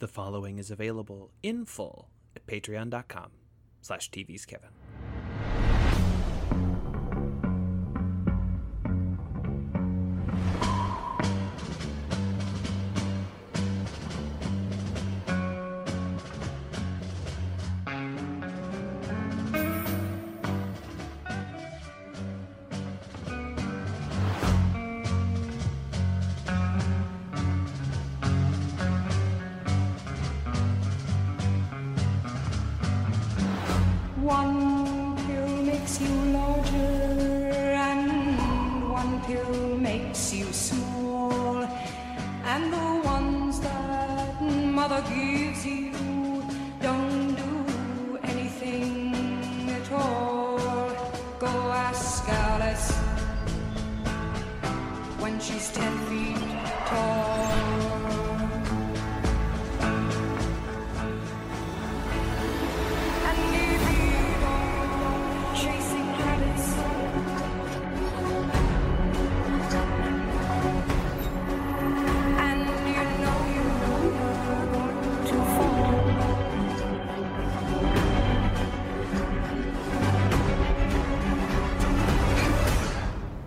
The following is available in full at patreon.com slash tv's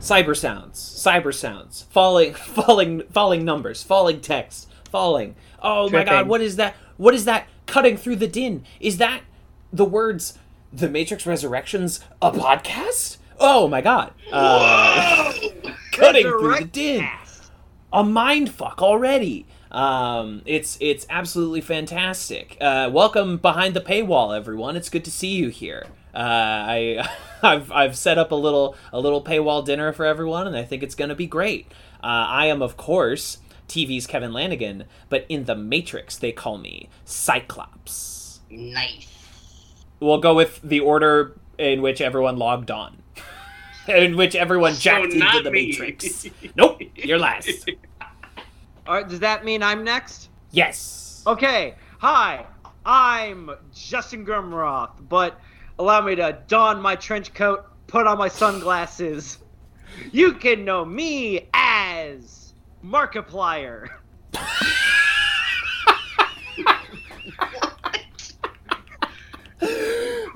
cyber sounds cyber sounds falling falling falling numbers falling text falling oh my god what is that what is that cutting through the din is that the words the matrix resurrections a podcast oh my god uh, cutting through the din a mind fuck already. Um, it's it's absolutely fantastic. Uh, welcome behind the paywall, everyone. It's good to see you here. Uh, I I've I've set up a little a little paywall dinner for everyone, and I think it's going to be great. Uh, I am of course TV's Kevin Lanigan, but in the Matrix they call me Cyclops. Nice. We'll go with the order in which everyone logged on. In which everyone So jacked into the me. Matrix. nope, you're last. All right, does that mean I'm next? Yes. Okay. Hi, I'm Justin Grimroth, but allow me to don my trench coat, put on my sunglasses. You can know me as Markiplier.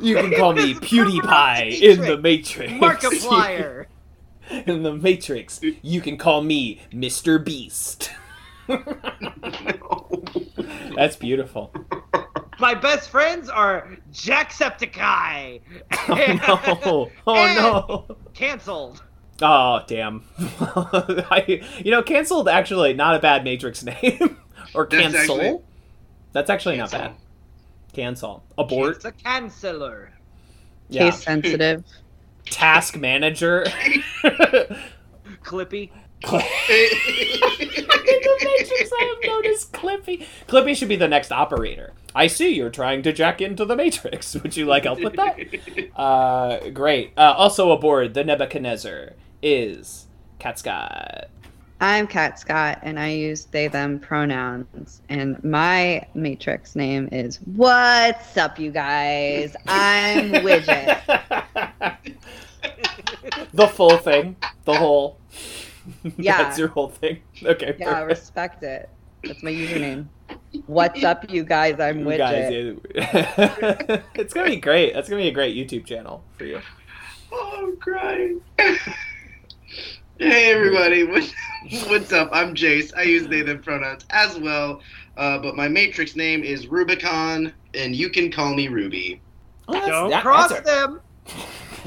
You can call me PewDiePie in the Matrix. Markiplier. in the Matrix, you can call me Mr. Beast. That's beautiful. My best friends are Jacksepticeye. Oh no! Oh no! Cancelled. Oh damn! I, you know, canceled actually not a bad Matrix name or That's cancel. actually- That's actually not bad. Cancel. Abort. It's a canceller. Yeah. Case sensitive. Task manager. Clippy. The Matrix I have known as Clippy. Clippy should be the next operator. I see you're trying to jack into the Matrix. Would you like help with that? Uh, great. Uh, also aboard the Nebuchadnezzar is Kat Scott. I'm Kat Scott, and I use they them pronouns. And my Matrix name is What's up, you guys? I'm Widget. the full thing. The whole. Yeah. That's your whole thing. Okay. Yeah, perfect. respect it. That's my username. What's up, you guys? I'm You Widget. guys, it- it's gonna be great. That's gonna be a great YouTube channel for you. oh, I'm crying. hey, everybody. What, what's up? I'm Jace. I use they, them pronouns as well. Uh, but my Matrix name is Rubicon, and you can call me Ruby. Oh, Don't that- cross them.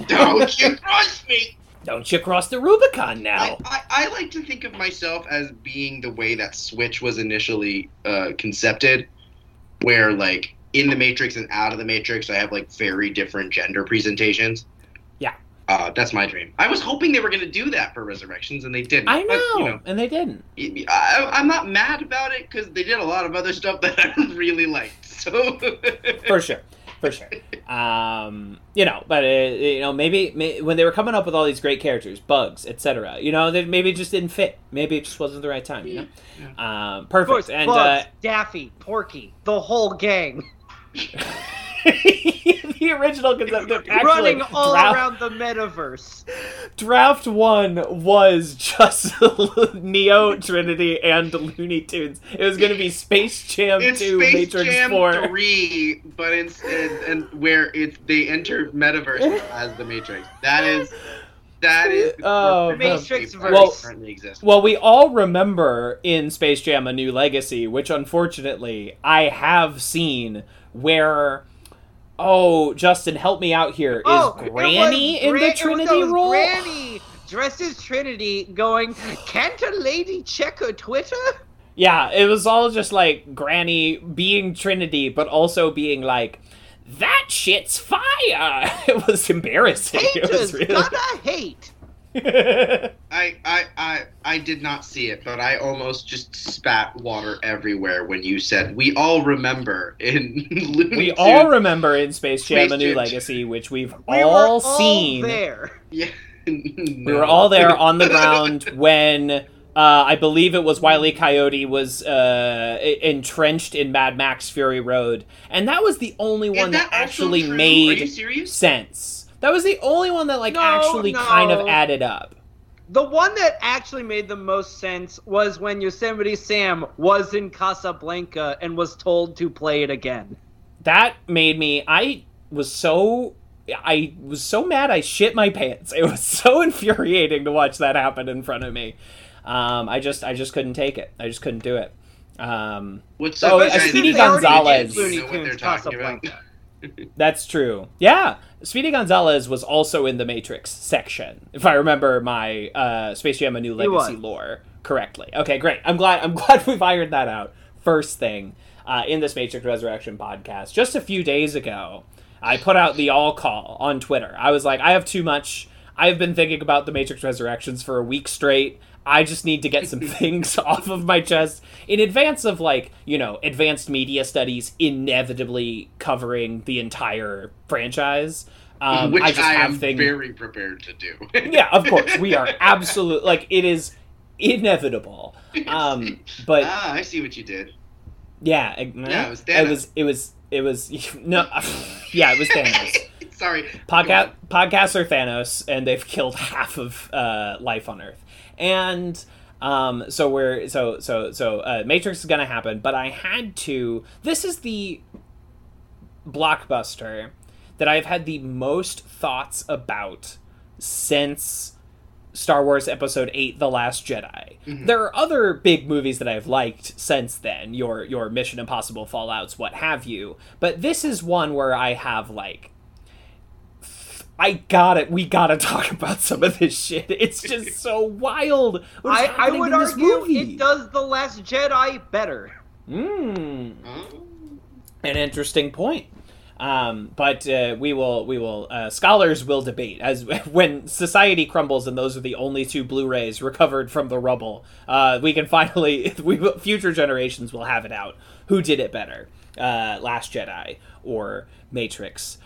Don't you cross me! Don't you cross the Rubicon now? I, I, I like to think of myself as being the way that Switch was initially uh, concepted, where like in the Matrix and out of the Matrix, I have like very different gender presentations. Yeah. Uh, that's my dream. I was hoping they were going to do that for Resurrections, and they didn't. I know, But, you know, and they didn't. I, I'm not mad about it because they did a lot of other stuff that I really liked. So for sure for sure. Um you know but uh, you know maybe, may when they were coming up with all these great characters bugs etc you know they maybe it just didn't fit. Maybe it just wasn't the right time you know? Um Of perfect. Course, and Bugs, uh Daffy, Porky, the whole gang. the the original concept. Actually, running all draft, around the metaverse. draft one was just Neo, Trinity, and Looney Tunes. It was going to be Space Jam It's 2, Space Matrix Jam 4. 3, but instead and, where it they enter metaverse as the Matrix. That is that is Oh, where Matrix. Well- currently exists. Well, we all remember in Space Jam: A New Legacy, which unfortunately I have seen, where oh, Justin, help me out here. Is oh, Granny in Gran- the Trinity was role? Granny dressed as Trinity, going, "Can't a lady check her Twitter?" Yeah, it was all just like Granny being Trinity, but also being like, "That shit's fire." It was embarrassing. it was really... gotta hate. I, I I I did not see it, but I almost just spat water everywhere when you said we all remember in Looney we Tunes. all remember in Space Jam: Space A New Jam. Legacy, which we've We all were all seen. there. Yeah. We were all there on the ground when uh, I believe it was Wiley Coyote was uh, entrenched in Mad Max Fury Road, and that was the only one that, that actually true? Made sense. That was the only one that like No, actually kind of added up. The one that actually made the most sense was when Yosemite Sam was in Casablanca and was told to play it again. That made me. I was so. I was so mad I shit my pants. It was so infuriating to watch that happen in front of me. Um, I just I just couldn't take it. I just couldn't do it. Um, What's Oh, up, guys? Speedy They already did Gonzalez. Know what they're Tunes talking about. That's true. Yeah, Speedy Gonzalez was also in the Matrix section, if I remember my uh, Space Jam: A New Legacy lore correctly. Okay, great. I'm glad. I'm glad we've ironed that out. First thing uh, in this Matrix Resurrection podcast, just a few days ago, I put out the all call on Twitter. I was like, I have too much. I've been thinking about the Matrix Resurrections for a week straight. I just need to get some things off of my chest in advance of like, you know, advanced media studies inevitably covering the entire franchise. Um, Which I I, just have am things. very prepared to do. yeah, of course, we are absolute. Like it is inevitable. Um, but ah, I see what you did. yeah, it, Yeah, it was It was. It was. It was. No. Yeah, it was Thanos. Sorry. Podcast podcasts are Thanos, and they've killed half of uh, life on Earth. And um, so we're so so so uh, Matrix is gonna happen, but I had to. This is the blockbuster that I've had the most thoughts about since Star Wars Episode Eight: The Last Jedi. There are other big movies that I've liked since then. Your your Mission Impossible, Fallout's, what have you. But this is one where I have like I got it. We gotta talk about some of this shit. It's just so wild. I, I would argue movie? it does The Last Jedi better. Mm, an interesting point. Um, but uh, we will, we will. Uh, scholars will debate as when society crumbles, and those are the only two Blu-rays recovered from the rubble. Uh, we can finally, we future generations will have it out. Who did it better, uh, Last Jedi or Matrix?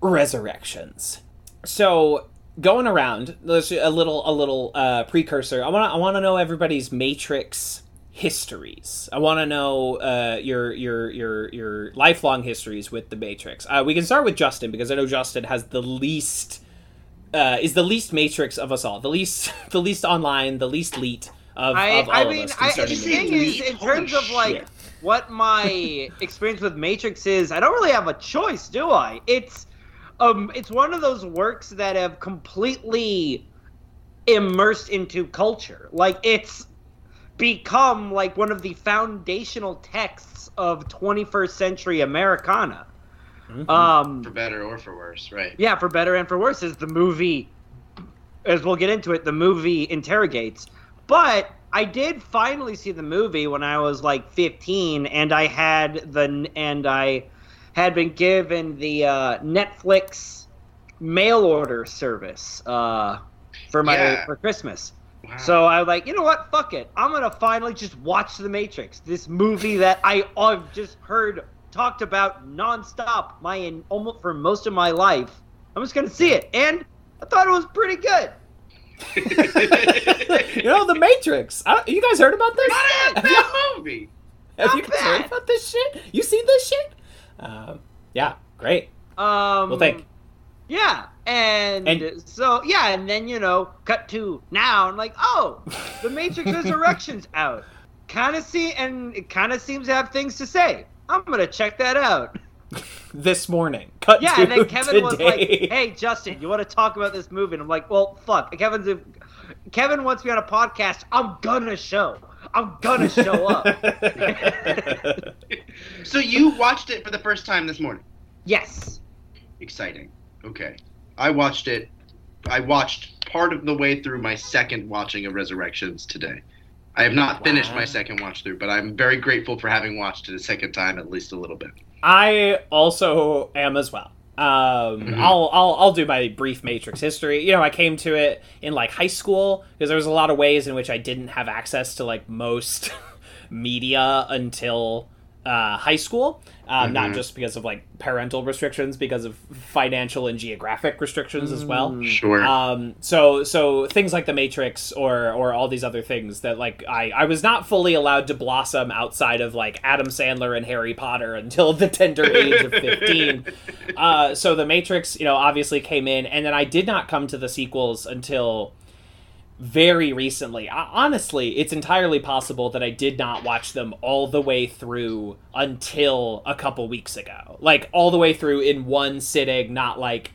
Resurrections. So going around, there's a little a little uh, precursor. I want I want to know everybody's Matrix histories. I want to know uh, your your your your lifelong histories with the Matrix. Uh, we can start with Justin because I know Justin has the least uh, is the least Matrix of us all. The least the least online, the least leet of, I, of all I of mean, us I, the concerning Did the thing is, in Holy terms of like shit. what my experience with Matrix is, I don't really have a choice, do I? It's um, it's one of those works that have completely immersed into culture. Like it's become like one of the foundational texts of 21st century Americana. Mm-hmm. Um, For better or for worse, right? yeah, for better and for worse, is the movie, as we'll get into it, the movie interrogates. But I did finally see the movie when I was like 15, and I had the and I had been given the uh, Netflix mail order service uh, for my Yeah. for Christmas. Wow. So I was like, you know what? Fuck it. I'm gonna finally just watch The Matrix, this movie that I I've just heard talked about nonstop my in, almost for most of my life. I'm just gonna see it, and I thought it was pretty good. you know the Matrix. I, you guys heard about this? Not a you- bad movie. Have Not you guys heard about this shit? You seen this shit? Um, yeah, great. Um, Well, thank. Yeah, and, And- so yeah, and then you know, cut to now, and like, oh, the Matrix Resurrection's out. Kind of see, and it kind of seems to have things to say. I'm gonna check that out. This morning. Cut Yeah, and then Kevin was like, "Hey, Justin, you want to talk about this movie?" And I'm like, "Well, fuck." Kevin's a, Kevin wants me on a podcast. I'm gonna show. I'm gonna show up. So you watched it for the first time this morning. yes. Exciting. Okay. I watched it. I watched part of the way through my second watching of Resurrections today. I have not finished my second watch through, but I'm very grateful for having watched it a second time at least a little bit. I also am as well. Um, Mhm. I'll, I'll I'll do my brief Matrix history. You know, I came to it in like high school because there was a lot of ways in which I didn't have access to like most media until uh, high school. Um, Not Mhm. just because of like parental restrictions, because of financial and geographic restrictions as well. Mm. Sure. Um, so so things like the Matrix or or all these other things that like I I was not fully allowed to blossom outside of like Adam Sandler and Harry Potter until the tender age of fifteen. Uh, so the Matrix, you know, obviously came in, and then I did not come to the sequels until very recently. Uh, honestly, it's entirely possible that I did not watch them all the way through until a couple weeks ago. Like all the way through in one sitting, not like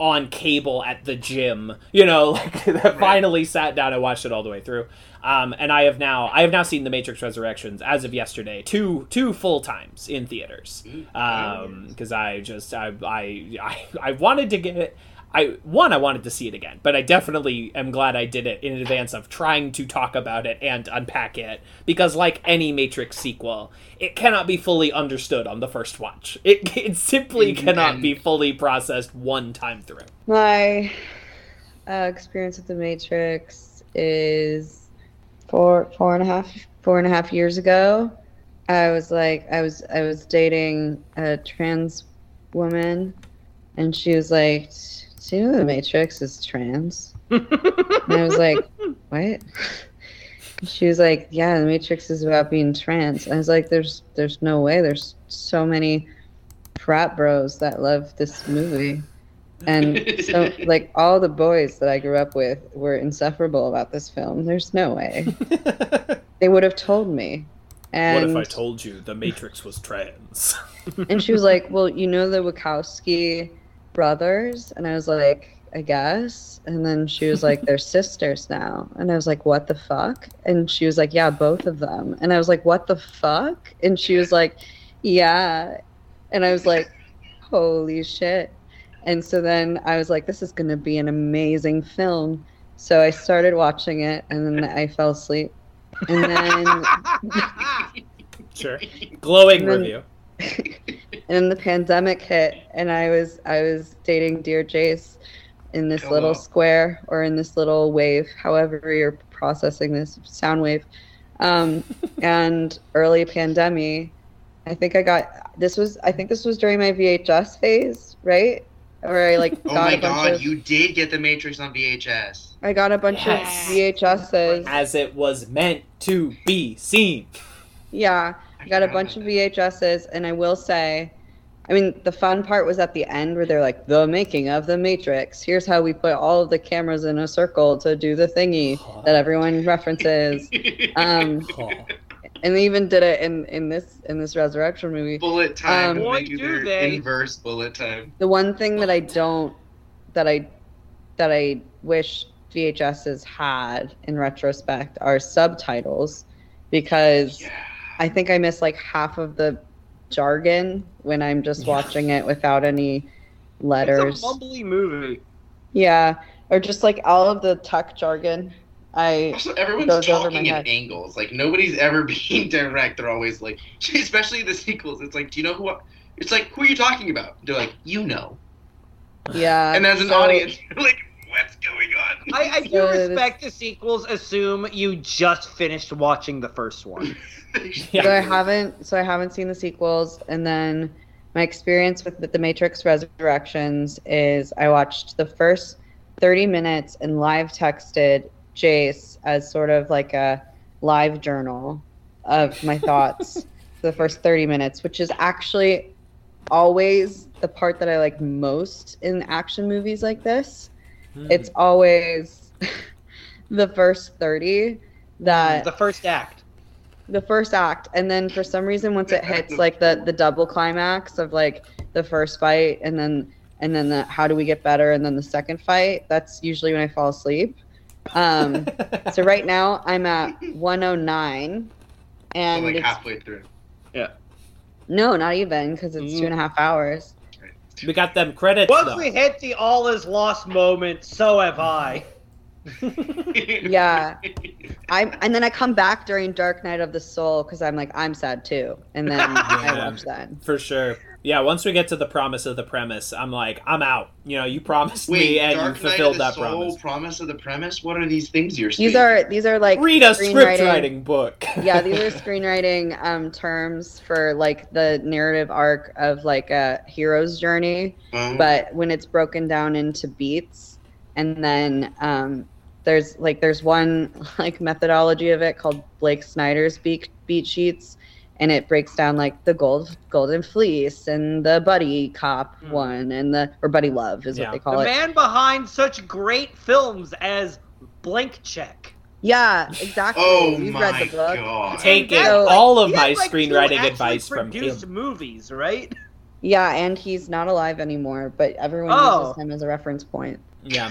on cable at the gym. You know, like finally sat down and watched it all the way through. Um, and I have now I have now seen The Matrix Resurrections as of yesterday two two full times in theaters Um because I just I, I I I wanted to get it. I one I wanted to see it again, but I definitely am glad I did it in advance of trying to talk about it and unpack it because like any Matrix sequel, it cannot be fully understood on the first watch. It it simply Mhm. cannot be fully processed one time through. My uh, experience with the Matrix is four, four and a half, four and a half years ago. I was like, I was, I was dating a trans woman, and she was like, "Do you know the Matrix is trans?" And I was like, "What?" She was like, "Yeah, the Matrix is about being trans." I was like, "There's, there's no way. There's so many frat bros that love this movie." And so, like, all the boys that I grew up with were insufferable about this film. There's no way. They would have told me. And, what if I told you the Matrix was trans? and she was like, Well, you know the Wachowski brothers? And I was like, I guess. And then she was like, They're sisters now. And I was like, What the fuck? And she was like, Yeah, both of them. And I was like, What the fuck? And she was like, Yeah. And I was like, Holy shit. And so then I was like, This is going to be an amazing film. So I started watching it and then I fell asleep. And then sure. Glowing And then- review. And then the pandemic hit and i was i was dating dear jace in this Hello. little square or in this little wave however you're processing this sound wave um, and early pandemic i think i got this was i think this was during my vhs phase right where i like Oh got my a bunch god, of you did get the Matrix on VHS. i got a bunch Yes. of vhs's As it was meant to be seen. Yeah, I got a bunch of VHSs, and I will say, I mean, the fun part was at the end where they're like, the making of the Matrix. Here's how we put all of the cameras in a circle to do the thingy that everyone references. Um, Oh. and they even did it in, in this in this Resurrection movie. bullet time. Um, when Boy, they do do they. inverse bullet time. The one thing that I don't, that I, that I wish VHSs had in retrospect are subtitles, because. Yeah. I think I miss like half of the jargon when I'm just watching it without any letters. It's a mumbly movie. Yeah, or just like all of the tech jargon. I Also, everyone's goes over my talking in angles. Like nobody's ever being direct. They're always like, especially the sequels. It's like, do you know who? I-" It's like, who are you talking about? They're like, you know. yeah. And as an so- audience, you're like, what's going on? I, I do So respect the sequels. Assume you just finished watching the first one. Yeah. So I haven't. So I haven't seen the sequels, and then my experience with the Matrix Resurrections is I watched the first 30 minutes and live texted Jace as sort of like a live journal of my thoughts for the first 30 minutes, which is actually always the part that I like most in action movies like this. Hmm. It's always the first 30 that The first act. the first act and then for some reason once it hits like the the double climax of like the first fight and then and then the how do we get better and then the second fight that's usually when i fall asleep um so right now i'm at 109 So, and like it's, halfway through. Yeah. No not even because it's two and a half hours we got them credits Once though. we hit the all is lost moment, so have I. yeah I'm, and then i come back during dark night of the soul because i'm like i'm sad too and then i Yeah. watch that For sure. Yeah, once we get to the promise of the premise, I'm like, I'm out. You know, you promised Wait, me and Dark you Knight fulfilled of the that Soul, promise. promise of the premise. What are these things you're saying? these are these are like Read a script screenwriting- writing book. yeah, these are screenwriting um, terms for like the narrative arc of like a hero's journey, Um, but when it's broken down into beats, and then um, there's like there's one like methodology of it called Blake Snyder's beat beat sheets, and it breaks down like the gold golden fleece and the buddy cop Hmm. one and the or buddy love is Yeah. what they The call it. The man behind such great films as Blank Check. Yeah, exactly. oh We've my read the book. god. Take And it. all of he my has, like, two screenwriting actually advice from produced him. movies, right? Yeah, and he's not alive anymore, but everyone Oh. uses him as a reference point. Yeah.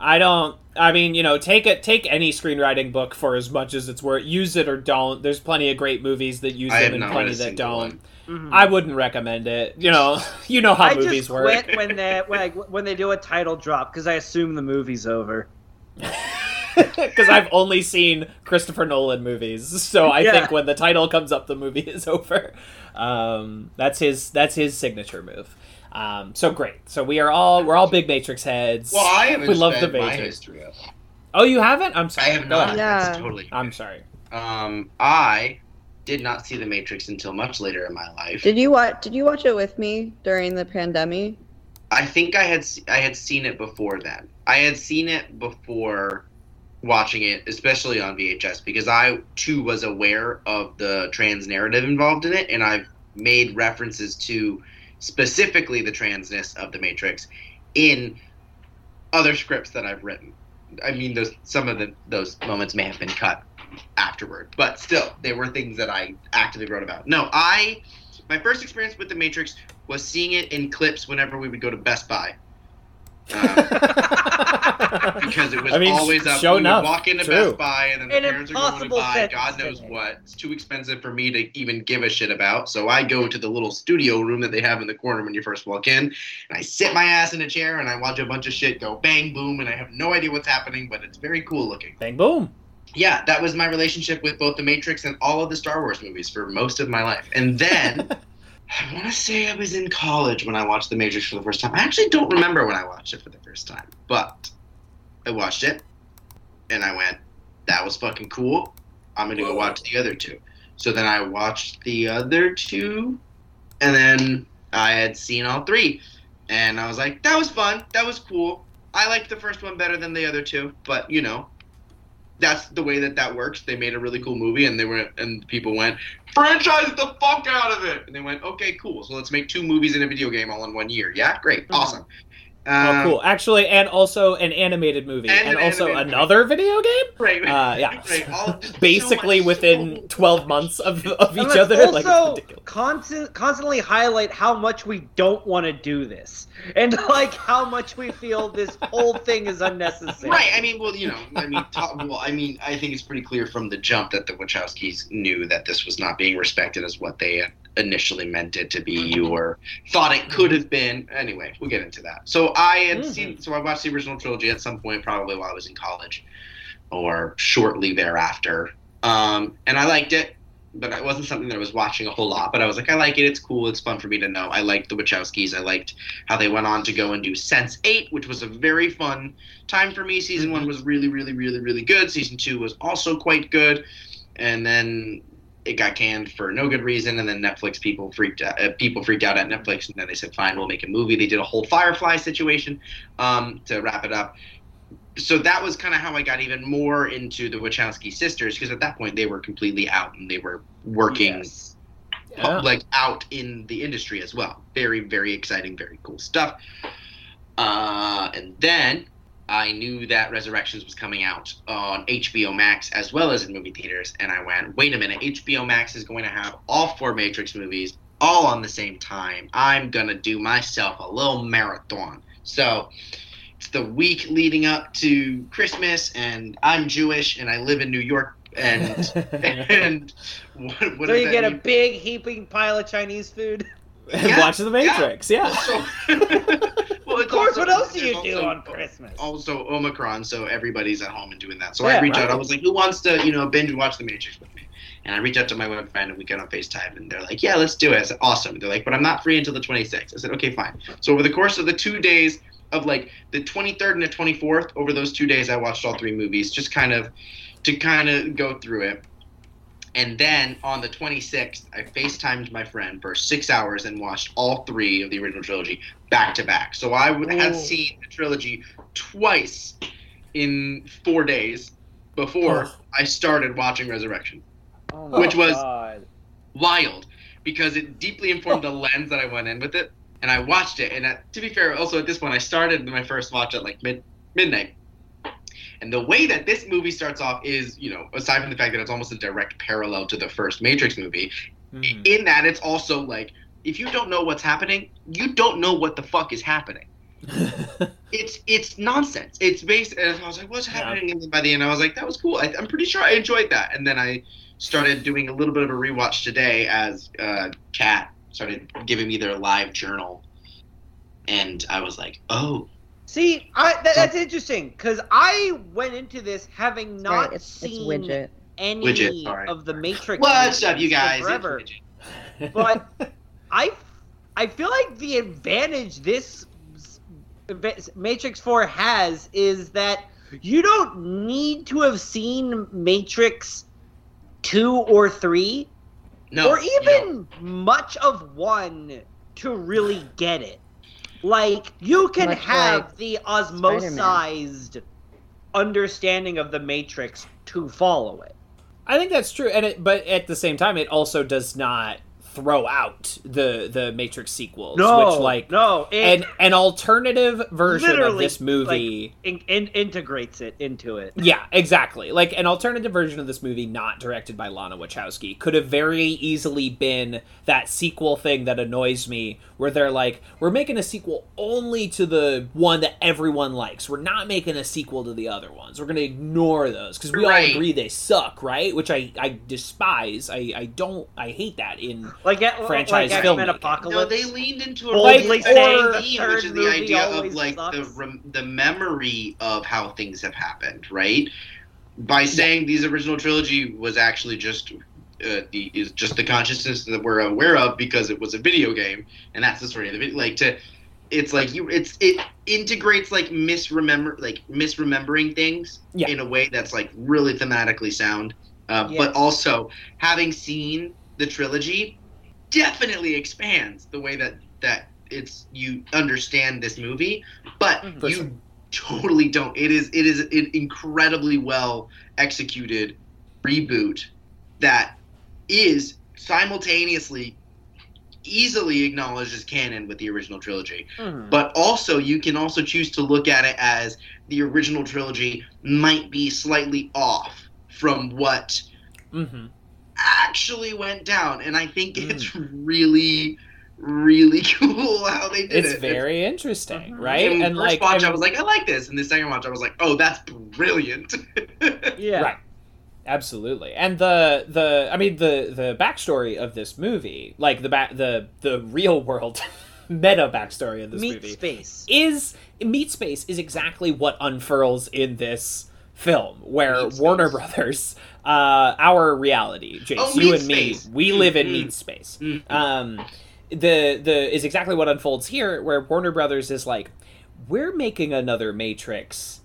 I don't I mean, you know, take it take any screenwriting book for as much as it's worth. Use it or don't. There's plenty of great movies that use I them and plenty that don't. one. Mhm. I wouldn't recommend it. You know, you know how I movies just work. quit when they when, I, when they do a title drop because I assume the movie's over. Because I've only seen Christopher Nolan movies, so I Yeah. think when the title comes up, the movie is over. Um, that's his. That's his signature move. Um, so great. So we are all we're all big Matrix heads. Well, I haven't we love the spent my Matrix. history of. Oh, you haven't? I'm sorry. I have not. ahead. Yeah. That's totally. I'm sorry. Um, I did not see The Matrix until much later in my life. Did you watch? Did you watch it with me during the pandemic? I think I had I had seen it before then. I had seen it before watching it, especially on VHS, because I too was aware of the trans narrative involved in it, and I've made references to specifically the transness of the Matrix in other scripts that I've written. I mean, those some of the those moments may have been cut afterward, but still, they were things that I actively wrote about. No, I my first experience with the Matrix was seeing it in clips whenever we would go to Best Buy. Um, because it was I mean, always up. show we would enough. walk into True. Best Buy, and then the An parents are going to impossible buy God knows make. what. It's too expensive for me to even give a shit about. So I go to the little studio room that they have in the corner when you first walk in, and I sit my ass in a chair and I watch a bunch of shit go bang boom, and I have no idea what's happening, but it's very cool looking. Bang boom. Yeah, that was my relationship with both the Matrix and all of the Star Wars movies for most of my life. And then I want to say I was in college when I watched The Matrix for the first time. I actually don't remember when I watched it for the first time, but I watched it and I went, that was fucking cool. I'm going to go watch the other two. So then I watched the other two and then I had seen all three. And I was like, that was fun. That was cool. I liked the first one better than the other two, but you know, that's the way that that works. They made a really cool movie, and they were and people went franchise the fuck out of it, and they went okay, cool. So let's make two movies and a video game all in one year. Yeah, great, Mhm. Awesome. Oh, Um, cool. Actually, and also an animated movie, And and, an also animated another video game. Right. Uh, yeah. Right. All, just so Basically, within so- 12 months of, of each other. Also ridiculous. constant, constantly highlight how much we don't want to do this, and like how much we feel this whole thing is unnecessary. Right. I mean, well, you know, I mean, talk, well, I mean, I think it's pretty clear from the jump that the Wachowskis knew that this was not being respected as what they had initially meant it to be or thought it could have been. Anyway, we'll get into that. So I had Mhm. seen, so I watched the original trilogy at some point, probably while I was in college or shortly thereafter, um, and I liked it. But it wasn't something that I was watching a whole lot. But I was like, I like it. It's cool. It's fun for me to know. I liked the Wachowskis. I liked how they went on to go and do Sense Eight, which was a very fun time for me. Season one was really, really, really, really good. Season two was also quite good, and then it got canned for no good reason. And then Netflix people freaked out. Uh, people freaked out at Netflix, and then they said, "Fine, we'll make a movie." They did a whole Firefly situation um, to wrap it up. So that was kind of how I got even more into the Wachowski sisters, because at that point they were completely out and they were working Yes. Yeah. like out in the industry as well. Very, very exciting, very cool stuff. Uh, and then I knew that Resurrections was coming out on HBO Max as well as in movie theaters, and I went, wait a minute, HBO Max is going to have all four Matrix movies all on the same time. I'm gonna do myself a little marathon. So it's the week leading up to Christmas, and I'm Jewish and I live in New York, and and what, what so you that get a big heaping pile of Chinese food. And Watch the Matrix. Yeah. Also, well, Of course, what else do you do on Christmas? Also, Omicron, so everybody's at home and doing that. So Yeah, I reach right. out. I was like, "Who wants to, you know, binge watch The Matrix with me?" And I reach out to my web friend, and we got on Facetime, and they're like, "Yeah, let's do it." I said, "Awesome." They're like, "But I'm not free until the 26th." I said, "Okay, fine." So over the course of the two days of like the 23rd and the 24th, over those two days, I watched all three movies, just kind of to kind of go through it. And then on the 26th, I FaceTimed my friend for six hours and watched all three of the original trilogy back to back. So I had seen the trilogy twice in four days before Oh. I started watching Resurrection. Oh Which was- God. Wild, because it deeply informed the lens that I went in with it. And I watched it. And at, to be fair, also at this point, I started my first watch at like mid midnight. And the way that this movie starts off is, you know, aside from the fact that it's almost a direct parallel to the first Matrix movie, Mhm. in that it's also like if you don't know what's happening, you don't know what the fuck is happening. It's it's nonsense. It's based. And I was like, what's Yeah. happening? And by the end, I was like, that was cool. I, I'm pretty sure I enjoyed that. And then I started doing a little bit of a rewatch today as uh, Kat started giving me their live journal, and I was like, oh, See, I, that, that's interesting because I went into this having not Right, it's, it's seen widget. any Widget, sorry. of the Matrix. what's up, you guys? for Forever. but I, I feel like the advantage this Matrix Four has is that you don't need to have seen Matrix two or three, no, or even much of one to really get it. Like you can Much have like the osmosized understanding of the Matrix to follow it. I think that's true, and it, but at the same time, it also does not throw out the the Matrix sequels, which like no, it an an alternative version of this movie. in, in, integrates it into it. yeah, exactly. Like an alternative version of this movie, not directed by Lana Wachowski, could have very easily been that sequel thing that annoys me, where they're like, "We're making a sequel only to the one that everyone likes. We're not making a sequel to the other ones. We're going to ignore those because we Right. all agree they suck, right?" Which I I despise. I I don't. I hate that in Like at, Franchise like X-Men. Apocalypse. No, they leaned into a Boldly really saying theme, which is the idea of always like the rem- the memory of how things have happened, right? By saying these original trilogy was actually just uh, the is just the consciousness that we're aware of because it was a video game, and that's the story of the video. Like to, it's like you, it's it integrates like misremember like misremembering things Yeah. in a way that's like really thematically sound, uh, Yes. but also having seen the trilogy definitely expands the way that that it's you understand this movie but Mhm. You totally don't it is it is an incredibly well executed reboot that is simultaneously easily acknowledged as canon with the original trilogy Mhm. but also you can also choose to look at it as the original trilogy might be slightly off from what hmm actually went down and i think it's really really cool how they did it. it's it very interesting, Mhm. right? and, And first like, watch I'm- i was like i like this and the second watch i was like oh that's brilliant yeah. Right. Absolutely. And the the I mean the the backstory of this movie, like the back the the real world meta backstory of this Meat movie space. is Meat Space is exactly what unfurls in this film where Meat Warner Space. Brothers uh our reality, Jace, Oh, you and me, Space. we live in Mhm. Meat Space. Mhm. Um the the is exactly what unfolds here where Warner Brothers is like we're making another Matrix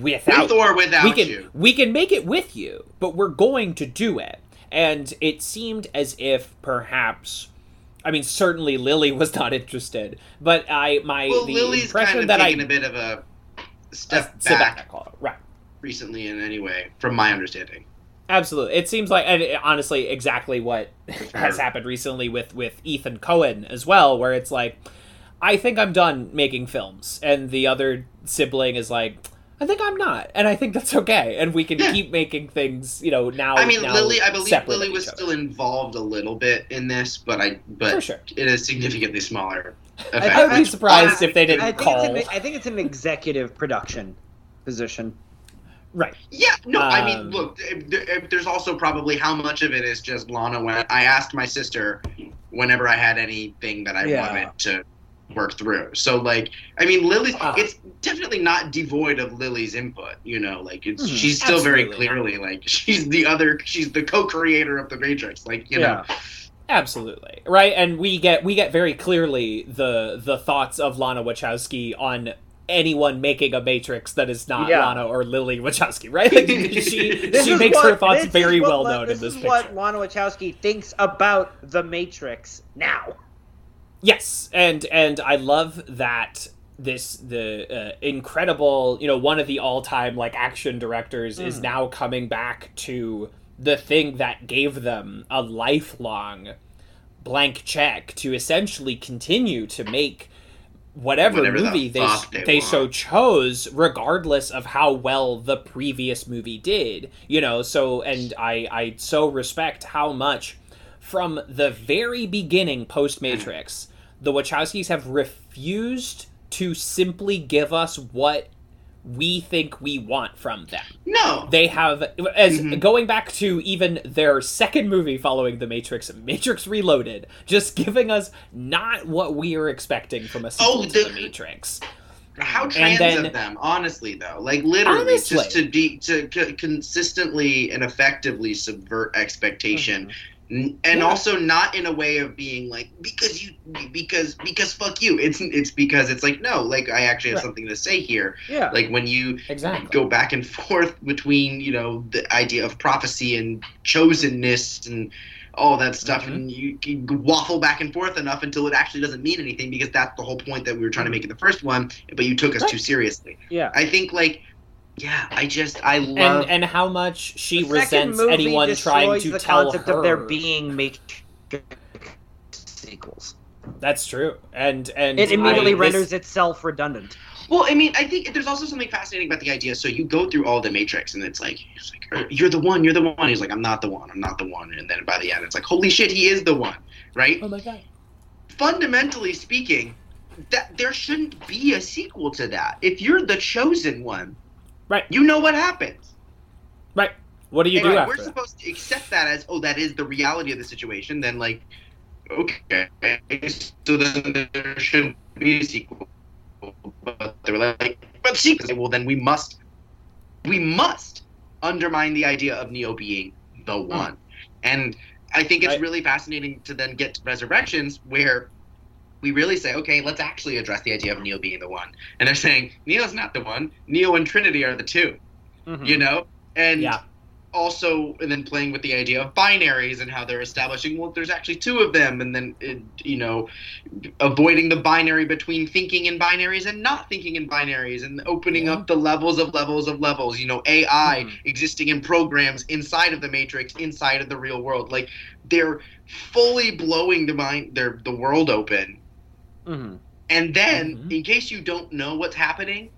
without with or without we can you we can make it with you, but we're going to do it. And it seemed as if perhaps I mean certainly Lily was not interested, but I my well the lily's impression kind of that taken I a bit of a a step back sabbatical, right. recently in any way from my understanding Absolutely. It seems like, and honestly, exactly what has happened recently with with Ethan Coen as well, where it's like, I think I'm done making films, and the other sibling is like, I think I'm not, and I think that's okay, and we can Yeah. keep making things, you know, now. I mean, now Lily. I believe Lily was still involved a little bit in this, but I but For sure. in a significantly smaller Effect. I effect. would be surprised honestly- if they didn't I think, call. it's an, I think it's an executive production position. Right. Yeah, no, I Um, mean, look, if- if there's also probably how much of it is just Lana. When I asked my sister, whenever I had anything that I Yeah. wanted to work through, so like, I mean, Lily's. Ah. It's definitely not devoid of Lily's input. You know, like it's Mhm. she's still very clearly like she's the other. She's the co-creator of the Matrix. Like you know, Absolutely. Right, and we get we get very clearly the the thoughts of Lana Wachowski on anyone making a Matrix that is not Yeah. Lana or Lily Wachowski, right? Like she she makes what- her thoughts very what well La- known in this this is picture. what Lana Wachowski thinks about the Matrix now. Yes, and and I love that this the uh, incredible you know one of the all time like action directors is Mm. now coming back to the thing that gave them a lifelong blank check to essentially continue to make whatever, Whatever the movie they they they so chose regardless of how well the previous movie did you know so and i i so respect how much from the very beginning post matrix the wachowskis have refused to simply give us what we think we want from them no, they have as Mhm. going back to even their second movie following the matrix matrix reloaded just giving us not what we are expecting from a sequel Oh, to the- the matrix how trans then- of them, honestly though. Like literally, Honestly. just to be to, to consistently and effectively subvert expectation, N- and Yeah. also not in a way of being like because you because because fuck you. It's it's because it's like no, like I actually have Right. something to say here. Yeah. Like when you exactly go back and forth between you know the idea of prophecy and chosenness and all that stuff Mhm. and you, you waffle back and forth enough until it actually doesn't mean anything because that's the whole point that we were trying to make in the first one but you took us Right. too seriously yeah. i think like yeah i just i love and and how much she The resents movie anyone trying destroys to the tell concept her of there being Matrix sequels. that's true. And and It immediately I- this- renders itself redundant. well i mean i think there's also something fascinating about the idea. So you go through all the matrix and it's like, it's like oh, you're the one you're the one. He's like i'm not the one i'm not the one. And then by the end it's like holy shit he is the one right? Oh my god. Fundamentally speaking, that there shouldn't be a sequel to that. If you're the chosen one, Right. you know what happens. right what do you and do if after we're that? supposed to accept that as, oh, that is the reality of the situation, then like, okay, so then there shouldn't be a sequel. But they're like, but sequels. Well, then we must, we must undermine the idea of Neo being the hmm. one. And I think it's Right. really fascinating to then get to Resurrections where we really say, okay, let's actually address the idea of Neo being the one. And they're saying Neo's not the one. Neo and Trinity are the 2 You know, and Yeah. also, and then playing with the idea of binaries and how they're establishing, well, there's actually two of them, and then it, you know, avoiding the binary between thinking in binaries and not thinking in binaries, and opening Yeah. up the levels of levels of levels. You know, AI Mhm. existing in programs inside of the matrix, inside of the real world. Like they're fully blowing the mind, their the world open. Mm-hmm. And then, Mhm. in case you don't know what's happening,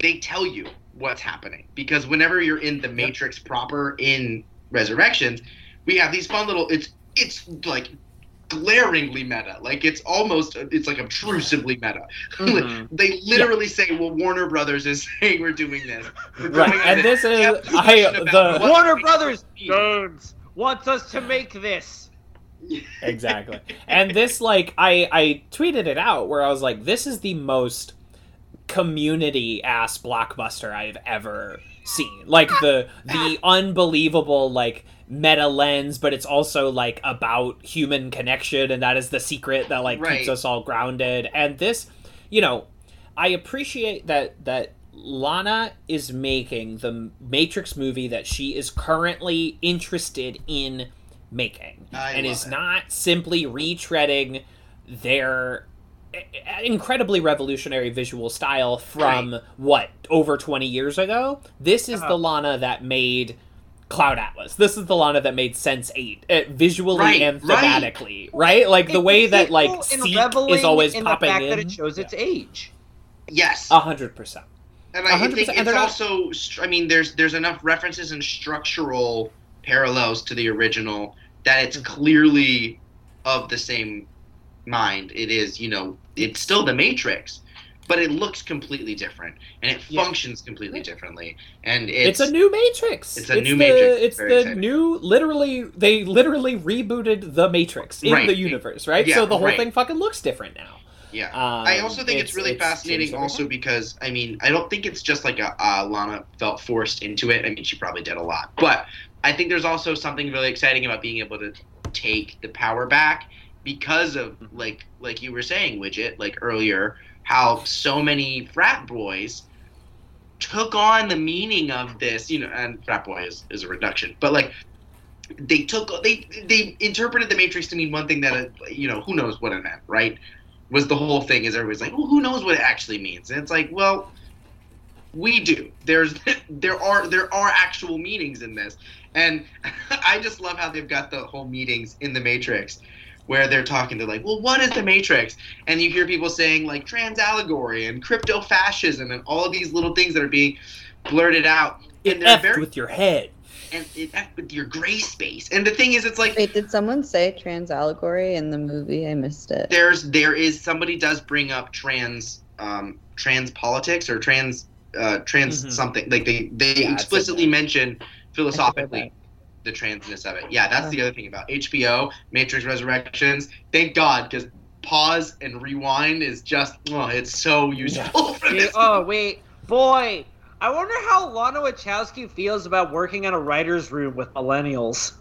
they tell you what's happening. Because whenever you're in the Matrix proper in Resurrections, we have these fun little. It's it's like glaringly meta. Like it's almost it's like obtrusively meta. Mhm. they literally say, "Well, Warner Brothers is saying we're doing this." We're Right, and this is- have a I- discussion about the- Warner Brothers means. Jones wants us to make this. Exactly. And this like i i tweeted it out where i was like this is the most community ass blockbuster i've ever seen. Like the the unbelievable like meta lens but it's also like about human connection and that is the secret that like Right. keeps us all grounded. And this you know i appreciate that that lana is making the matrix movie that she is currently interested in making I and is it. not simply retreading their incredibly revolutionary visual style from what over 20 years ago this is Uh-huh. the lana that made Cloud Atlas. This is the Lana that made Sense Eight, uh, visually Right, and thematically, right? Like the way that like Seek is always in popping in. that it shows its age. Yes. A hundred percent. And I 100%, think it's also, I mean, there's there's enough references and structural parallels to the original that it's Mhm. clearly of the same mind. It is, you know, it's still the Matrix, but it looks completely different and it Yeah. functions completely differently. And It's, it's, a new Matrix. it's a new the, Matrix. It's Very the exciting. new, literally, they literally rebooted the Matrix in Right. the universe, right? Yeah, so the whole right. thing fucking looks different now. yeah. Um, I also think it's, really changed fascinating, also because I mean, I don't think it's just like a uh, Lana felt forced into it. I mean, she probably did a lot, but I think there's also something really exciting about being able to take the power back because of mm-hmm. like like you were saying, widget, like earlier, how so many frat boys took on the meaning of this, you know, and frat boy is, is a reduction, but like they took they they interpreted the matrix to mean one thing that you know who knows what it meant right? Was the whole thing is everybody's like well, who knows what it actually means? And it's like well we do. There's there are there are actual meanings in this and i just love how they've got the whole meetings in the matrix where they're talking they're like well what is the matrix and you hear people saying like trans allegory and crypto fascism and all of these little things that are being blurted out It and they're very with your head. and it effed with your gray space and the thing is it's like Wait, did someone say trans allegory in the movie? I missed it. there's there is somebody does bring up trans um trans politics or trans uh trans Mhm. something like they they Yeah, explicitly mention I philosophically the transness of it yeah that's the uh-huh. other thing about hbo matrix resurrections thank god because pause and rewind is just oh it's so useful for Yeah, this oh wait, boy, I wonder how Lana Wachowski feels about working in a writer's room with millennials.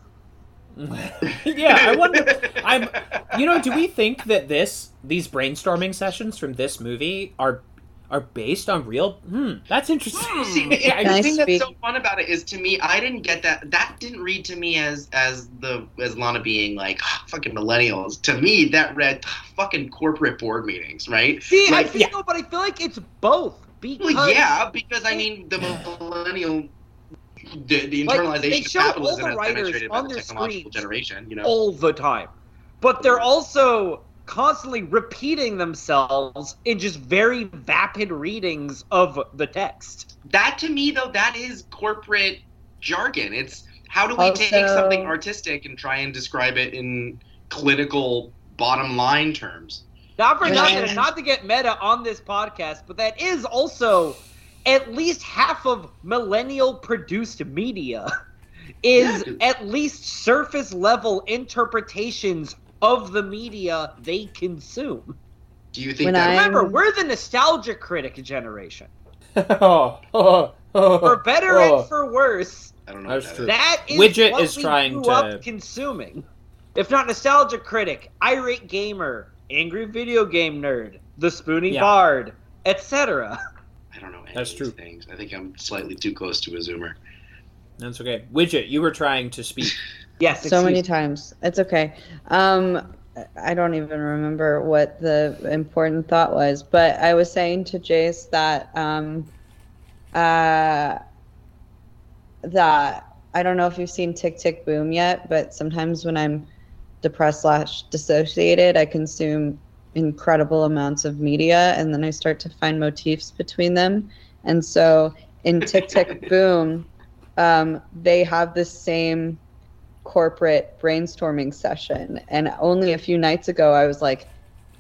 yeah, I wonder. I'm. You know, do we think that this these brainstorming sessions from this movie are are based on real? Hmm, that's interesting. See, Yeah, I the Can I thing that's so fun about it is to me, I didn't get that. That didn't read to me as as the as Lana being like "Ah, fucking millennials. To me, that read "Ah, fucking corporate board meetings, right? See, Like, I think no, but I feel like it's both because Well, yeah, because I mean, the millennial, the, the Like, internalization they of show all capitalism the as writers demonstrated by on the their technological generation. You know, all the time, but they're also constantly repeating themselves in just very vapid readings of the text. that to me though, that is corporate jargon. It's how do we take something artistic and try and describe it in clinical bottom line terms? Not for nothing, not to get meta on this podcast, but that is also at least half of millennial produced media is Yeah. at least surface level interpretations of the media they consume. Do you think When that? Remember, I'm- we're the nostalgia critic generation. oh, oh, oh, For better oh. and for worse, I don't know. That's what true. that that is Widget what is we trying grew to- up consuming. If not nostalgia critic, irate gamer, angry video game nerd, the spoony Yeah. bard, etc. I don't know any That's of these true. things. I think I'm slightly too close to a zoomer. That's okay. Widget, you were trying to speak. Yes, so many excuse- times. It's okay. Um, I don't even remember what the important thought was, but I was saying to Jace that um, uh, that I don't know if you've seen Tick Tick Boom yet, but sometimes when I'm depressed slash dissociated, I consume incredible amounts of media, and then I start to find motifs between them. And so in Tick Tick Boom, um, they have the same corporate brainstorming session. And only a few nights ago, I was like,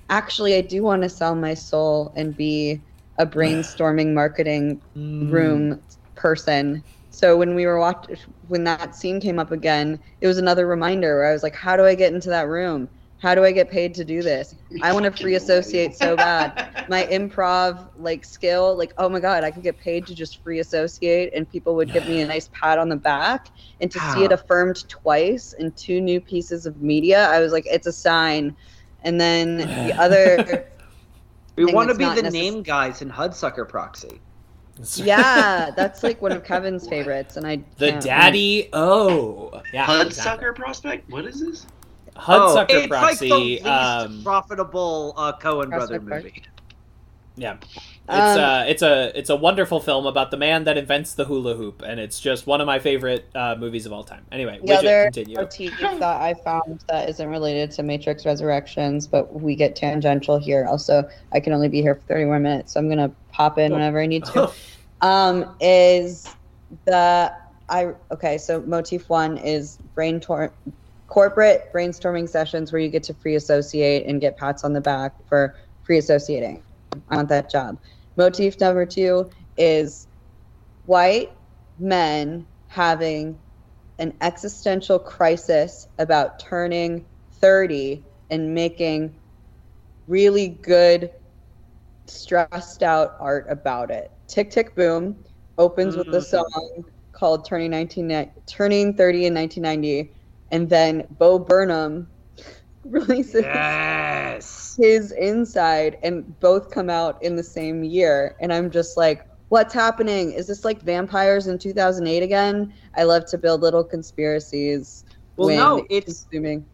actually, I do want to sell my soul and be a brainstorming marketing mm. room person. So when we were watching, when that scene came up again, it was another reminder where I was like, how do I get into that room? How do I get paid to do this? I want to free associate so bad. My improv like skill, like oh my god, I could get paid to just free associate, and people would give me a nice pat on the back. And to see it Ah. affirmed twice in two new pieces of media, I was like, it's a sign. And then the other, We want to be the necess- name guys in Hudsucker Proxy. yeah, that's like one of Kevin's favorites, and I The can't- Daddy O. Yeah. Hudsucker exactly. prospect. What is this? Hudsucker oh, it's Proxy. like the least um, profitable uh, Coen brother Prospect movie. yeah. It's Um, uh, it's a it's a wonderful film about the man that invents the hula hoop, and it's just one of my favorite uh, movies of all time. Anyway, The Widget, other continue. motif that I found that isn't related to Matrix Resurrections, but we get tangential here. Also, I can only be here for 31 minutes, so I'm gonna pop in whenever I need to. um, is the I okay? So motif one is brain tor- corporate brainstorming sessions where you get to free associate and get pats on the back for free associating. I want that job. Motif number two is white men having an existential crisis about turning 30 and making really good stressed out art about it. Tick Tick Boom opens with a Mhm. song called Turning 19 Turning 30 in 1990 and then Bo Burnham releases Yes. his inside and both come out in the same year and i'm just like what's happening is this like vampires in 2008 again i love to build little conspiracies Well, when no, it's consuming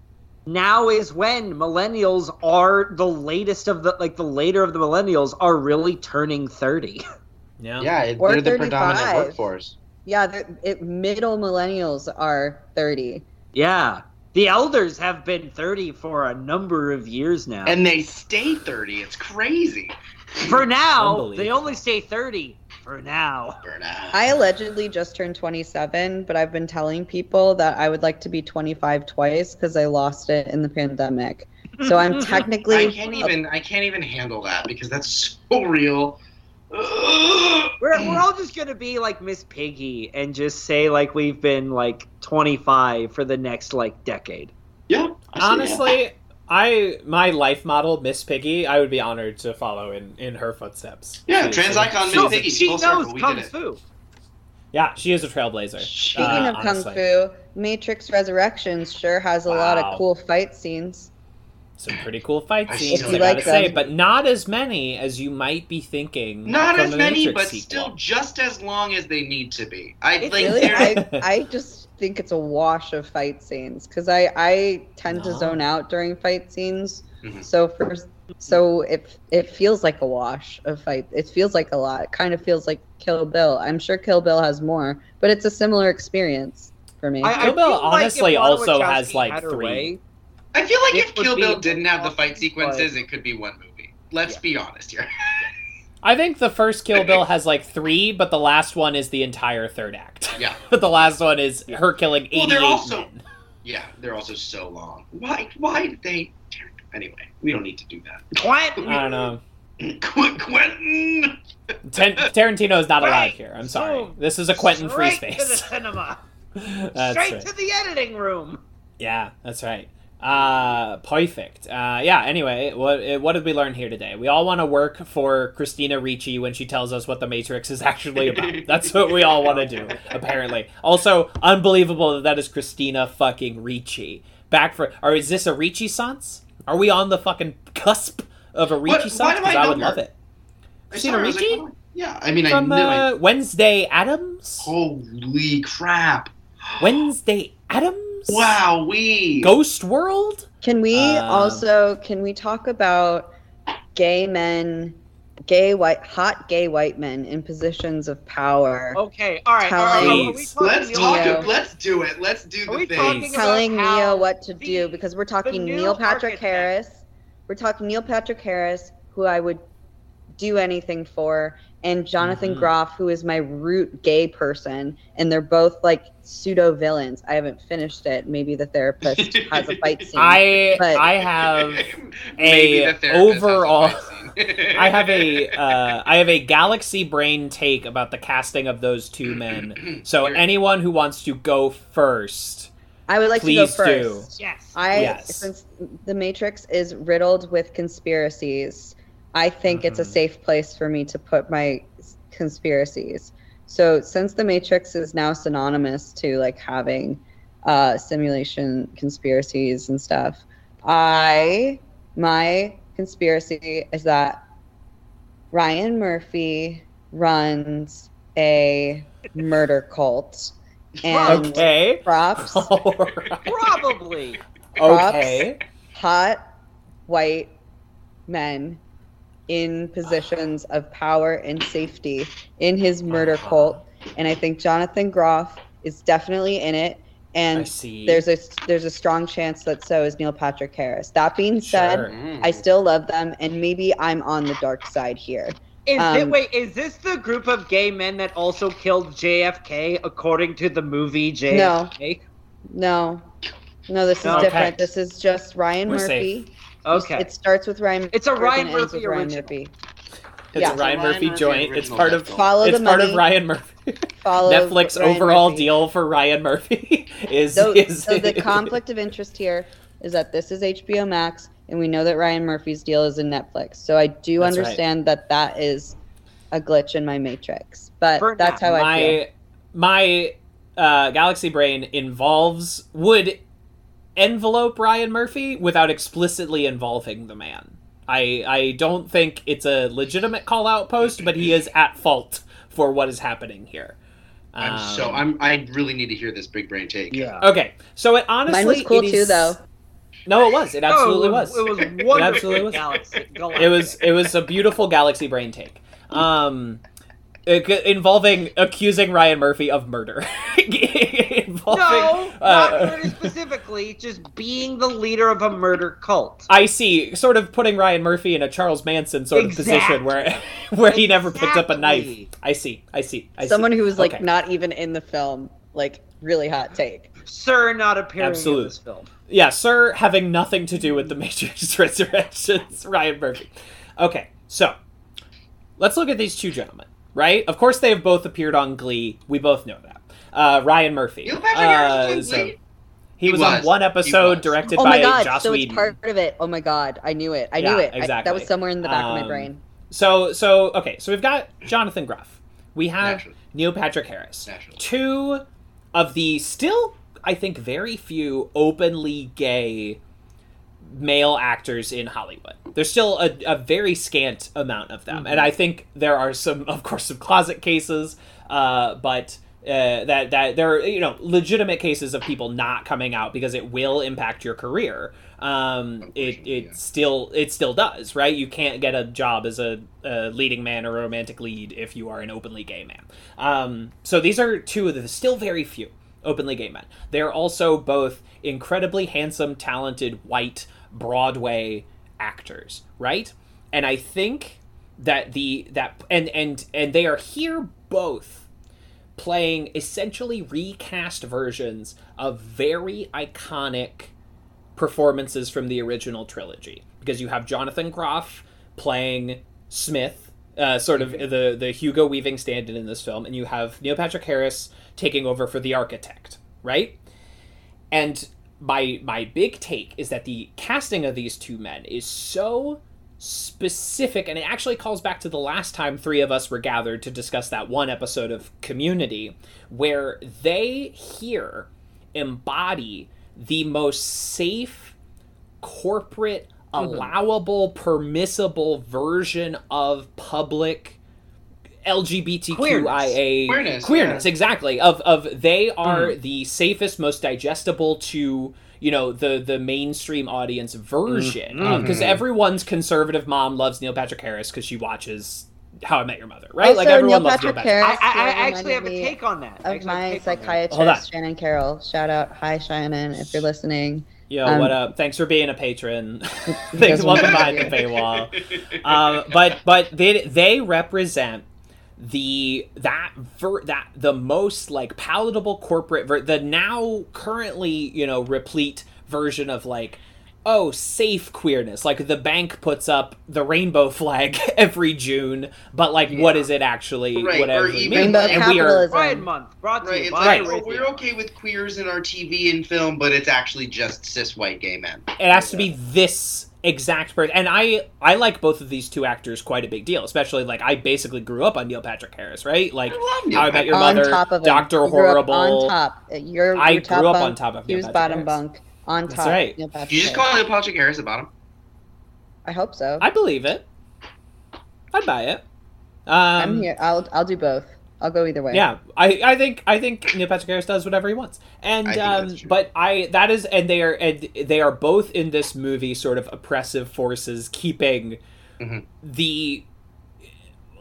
now is when millennials are the latest of the like the later of the millennials are really turning 30. yeah. Yeah, it- they're the predominant workforce. yeah it, middle millennials are 30 Yeah. The elders have been 30 for a number of years now. And they stay 30. It's crazy. for now, they only stay 30 for now. Burnout. i allegedly just turned 27 but i've been telling people that i would like to be 25 twice because i lost it in the pandemic so i'm technically I can't even I can't even handle that because that's so real. Ugh. We're, we're all just gonna be like Miss Piggy and just say like we've been like 25 for the next like decade. yeah. I that. Honestly, I my life model, Miss Piggy, I would be honored to follow in in her footsteps. Yeah, She's- trans icon Miss Piggy. she full knows circle, kung fu. Yeah, she is a trailblazer. Speaking Uh, of honestly. kung fu, Matrix Resurrections sure has a lot of cool fight scenes. Some pretty cool fight scenes, still I gotta say, them. but not as many as you might be thinking. Not as many, Matrix but sequel. still just as long as they need to be. I It's like Really, I, I just think it's a wash of fight scenes because I I tend to zone out during fight scenes. Mhm. So for so it it feels like a wash of fight. It feels like a lot. It kind of feels like Kill Bill. I'm sure Kill Bill has more, but it's a similar experience for me. I, I Kill Bill feel like honestly also has, like, three. way- I feel like It if Kill Bill didn't have the fight sequences, but- it could be one movie. Let's Yeah. be honest here. I think the first Kill Bill has like three, but the last one is the entire third act. Yeah. but the last one is her killing Well, eighty-eight they're also- men. Yeah, they're also so long. Why? Why did they? Anyway, we don't need to do that. Quentin! I don't know. Quentin. Ten- Tarantino is not allowed here. I'm sorry. So, This is a Quentin free space. Straight to the space. cinema. That's Straight right. to the editing room. Yeah, that's right. Uh, perfect. Uh, yeah. Anyway, what eh, what did we learn here today? We all want to work for Christina Ricci when she tells us what the Matrix is actually about. That's what we all want to do. Apparently. Also, unbelievable that that is Christina fucking Ricci. Back for, or is this a Ricci sans? Are we on the fucking cusp of a Ricci sans? Because I I would her? love it. Christina saw her, I was like, Ricci? "Oh." yeah, I mean, From I knew. uh, I, Wednesday Addams. holy crap! Wednesday Addams. Wow, we. Ghost World. Can we Um, also can we talk about gay men, gay white hot gay white men in positions of power? Okay, all right. all right, Telling- are we Let's the talk. Let's do it. Let's do Are the we thing. telling how Neo what to the- do because we're talking Neil Patrick architect- Harris. We're talking Neil Patrick Harris, who I would do anything for, and Jonathan Mhm. Groff, who is my root gay person, and they're both like pseudo villains. I haven't finished it. Maybe the therapist has a fight scene. I But- I have a the therapist has a overall- fight. I have a uh, I have a galaxy brain take about the casting of those two men. So anyone who wants to go first, I would like Please to go do. first. Yes. I Yes. since the Matrix is riddled with conspiracies, I think it's a Mhm. safe place for me to put my conspiracies. So since the Matrix is now synonymous to like having uh, simulation conspiracies and stuff, I my conspiracy is that Ryan Murphy runs a murder cult and okay, props Alright. Probably. okay, hot white men in positions of power and safety in his murder Uh-huh. cult, and I think Jonathan Groff is definitely in it. And there's a there's a strong chance that so is Neil Patrick Harris. That being said, Sure. Mm. I still love them, and maybe I'm on the dark side here. Is Um, it wait? Is this the group of gay men that also killed JFK according to the movie JFK? No, no, this is Okay. different. This is just Ryan We're Murphy. safe. Okay. It starts with Ryan. It's a Ryan Murphy with Ryan original. Murphy. It's Yeah. a Ryan Ryan Murphy Murphy joint. It's part of. Follow it's the part money. of Ryan Murphy. Follow Netflix Ryan overall Murphy. deal for Ryan Murphy is So, is so the conflict of interest here is that this is HBO Max, and we know that Ryan Murphy's deal is in Netflix. So I do That's right. understand that that is a glitch in my matrix, but For that's now. how I feel. my my uh, Galaxy Brain involves would envelope Ryan Murphy without explicitly involving the man. I I don't think it's a legitimate call out post, but he is at fault for what is happening here. I'm Um, so I'm I really need to hear this big brain take. yeah. okay. So it honestly Mine was cool it too, is- though. No, it was. It absolutely Oh, was. It was, it was wonderful. absolutely was. Galaxy, it was it was a beautiful galaxy brain take um involving accusing ryan murphy of murder involving, No, uh, not murder specifically. Just being the leader of a murder cult. i see sort of putting ryan murphy in a charles manson sort of position where where he never picked up a knife i see i see I Someone see. who was like Okay. not even in the film, like really hot take. Sir, not appearing Absolute. in this film. yeah sir having nothing to do with the matrix resurrections ryan murphy okay so let's look at these two gentlemen right of course they have both appeared on glee we both know that uh, ryan murphy Neil Patrick Harris Uh, was so- He, He was, on one He episode was. directed Oh by my god! Joss so Whedon. it's part of it. Oh my god! I knew it. I Yeah, knew it. I- exactly. that was somewhere in the back of my Um, brain. So so okay, so we've got Jonathan Groff. We have Naturally. Neil Patrick Harris. Naturally. Two of the still I think very few openly gay male actors in Hollywood. There's still a, a very scant amount of them, and I think there are some, of course, some closet cases, uh, but uh, that that there are you know legitimate cases of people not coming out because it will impact your career. Um, it it yeah. still it still does, right? You can't get a job as a, a leading man or a romantic lead if you are an openly gay man. Um, so these are two of the still very few openly gay men. They are also both incredibly handsome, talented, white Broadway actors, right? And I think that the that and and and they are here both playing essentially recast versions of very iconic performances from the original trilogy because you have Jonathan Groff playing Smith, uh, sort of the the Hugo Weaving stand-in in this film, and you have Neil Patrick Harris taking over for the architect, right? And my my big take is that the casting of these two men is so specific and it actually calls back to the last time three of us were gathered to discuss that one episode of community where they here embody the most safe corporate mm-hmm. allowable permissible version of public LGBTQIA Queerness. queerness yeah. exactly of of they are mm-hmm. the safest most digestible to you know the the mainstream audience version because everyone's conservative mom loves Neil Patrick Harris because she watches How I Met Your Mother right like everyone Neil loves Neil Patrick Patrick Harris. I, I, I actually have a take on that. Of actually have a my take on that. Hold on. psychiatrist, Shannon Carroll. Shout out, hi Shannon, if you're listening. Yo, Um, what up? Thanks for being a patron. Thanks, welcome want- behind the paywall. Um, but but they they represent the that ver, that the most like palatable corporate ver, the now currently you know replete version of like oh safe queerness like the bank puts up the rainbow flag every June but like what Yeah. is it actually Right, whatever or it even- means. And we are capitalism. Pride Month brought to Right, you it's by like Right. oh, we're okay with queers in our TV and film, but it's actually just cis white gay men. it has to be this exact person and i i like both of these two actors quite a big deal especially like i basically grew up on neil patrick harris right like I how i met your on mother top of dr You horrible on top. You're, I you're top grew up bunk. on top of He Neil was Patrick bottom Harris. bunk. On top. That's right. Neil you just Harris. call Neil Patrick Harris a bottom? I hope so. i believe it i'd buy it um I'm here. I'll I'll do both. I'll go either way. Yeah, I, I think I think Neil Patrick Harris does whatever he wants, and I um, but I that is and they are and they are both in this movie sort of oppressive forces keeping Mhm. the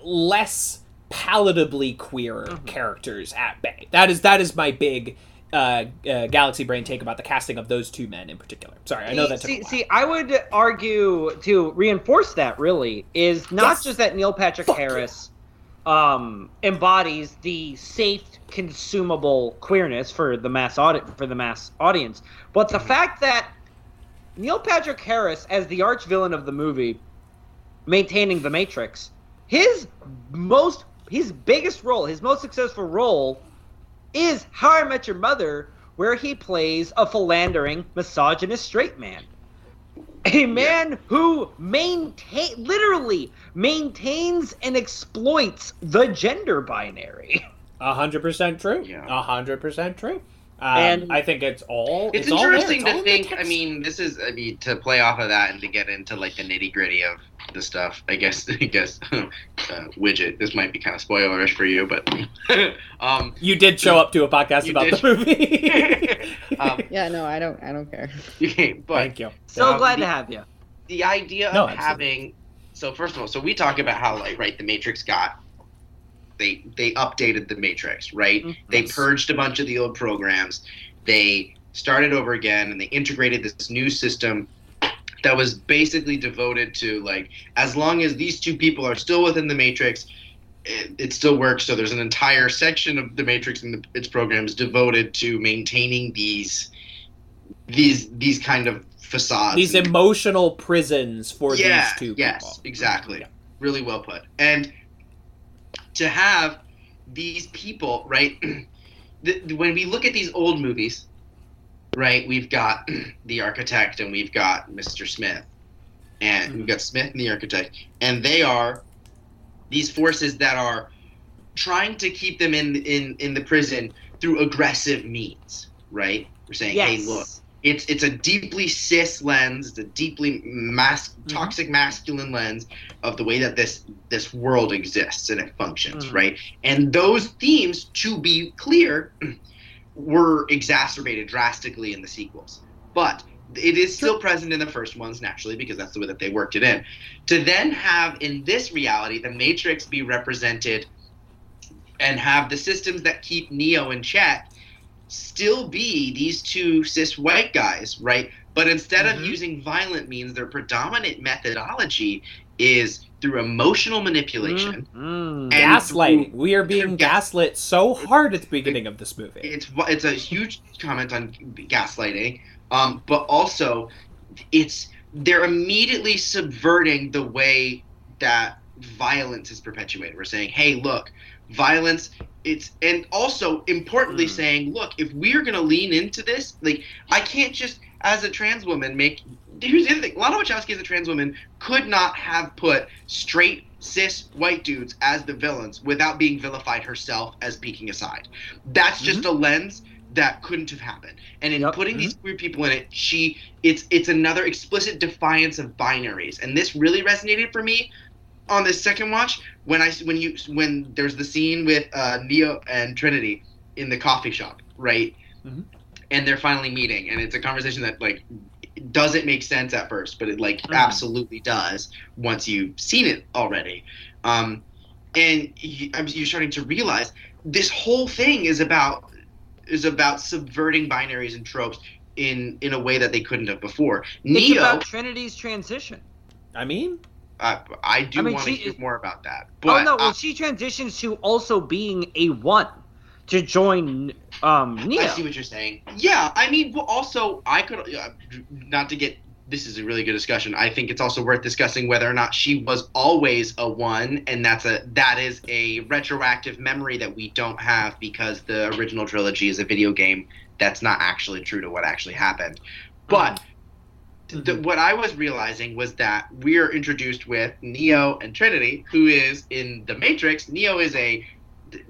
less palatably queer Mhm. characters at bay. That is that is my big uh, uh, Galaxy Brain take about the casting of those two men in particular. Sorry, I know that took see, a while. see, I would argue to reinforce that really is not Yes. just that Neil Patrick Fuck Harris um, embodies the safe, consumable queerness for the mass audi- for the mass audience, but the fact that Neil Patrick Harris, as the arch villain of the movie, maintaining the Matrix, his most his biggest role, his most successful role, is How I Met Your Mother, where he plays a philandering, misogynist straight man. A man who maintain literally maintains and exploits the gender binary. A hundred percent true. Yeah. A hundred percent true. Um, And- I think it's all. It's, all there. interesting It's to in think. I mean, this is. I mean, to play off of that and to get into like the nitty gritty of the stuff. I guess. I guess. uh, widget. This might be kind of spoilerish for you, but. um, you did show up to a podcast about did. the movie. um, Yeah, no, I don't. I don't care. but Thank you. So Um, glad the- to have you. the idea of absolutely. having so first of all so we talk about how like right the matrix got they they updated the matrix right? Mhm. they purged a bunch of the old programs. They started over again and they integrated this new system that was basically devoted to like as long as these two people are still within the matrix it, it still works. So there's an entire section of the matrix and the, its programs devoted to maintaining these these these kind of facades These and emotional prisons for yeah, these two yes, people. exactly. Yeah. Really well put. And to have these people, right? the, the- when we look at these old movies, right? We've got the architect and we've got Mr. Smith, and we've mm-hmm. got Smith and the architect, and they are these forces that are trying to keep them in in in the prison through aggressive means, right? We're saying, Yes. hey, look it's it's a deeply cis lens it's a deeply mas- Mm-hmm. toxic masculine lens of the way that this this world exists and it functions Mhm. right and those themes to be clear were exacerbated drastically in the sequels but it is still present in the first ones naturally because that's the way that they worked it in to then have in this reality the matrix be represented and have the systems that keep neo in check still be these two cis white guys, right? But instead Mhm. of using violent means, their predominant methodology is through emotional manipulation. Mm. And Gaslighting. We are being gaslit so hard at the beginning of this movie. It's it's a huge comment on gaslighting, um, but also it's they're immediately subverting the way that violence is perpetuated. We're saying, hey, look, violence. It's and also importantly Mm. saying, look, if we're gonna lean into this, like I can't just as a trans woman make. Here's the other thing: Lana Wachowski as a trans woman could not have put straight cis white dudes as the villains without being vilified herself as peeking aside. That's just a lens that couldn't have happened. And in Yep. putting these queer people in it, she it's it's another explicit defiance of binaries, and this really resonated for me on this second watch when I when you when there's the scene with uh, Neo and Trinity in the coffee shop, right? Mhm. And they're finally meeting, and it's a conversation that like doesn't make sense at first, but it like Mhm. absolutely does once you've seen it already. Um, and you, you're starting to realize this whole thing is about is about subverting binaries and tropes in in a way that they couldn't have before. It's Neo, about Trinity's transition. I mean, uh, I do I mean, want to hear more about that. oh But no, well, she transitions to also being a one to join um Neo. I see what you're saying. Yeah, I mean, well, also I could uh, not to get. This is a really good discussion. I think it's also worth discussing whether or not she was always a one, and that's a that is a retroactive memory that we don't have because the original trilogy is a video game that's not actually true to what actually happened. But the, what I was realizing was that we are introduced with Neo and Trinity, who is in the Matrix. Neo is a.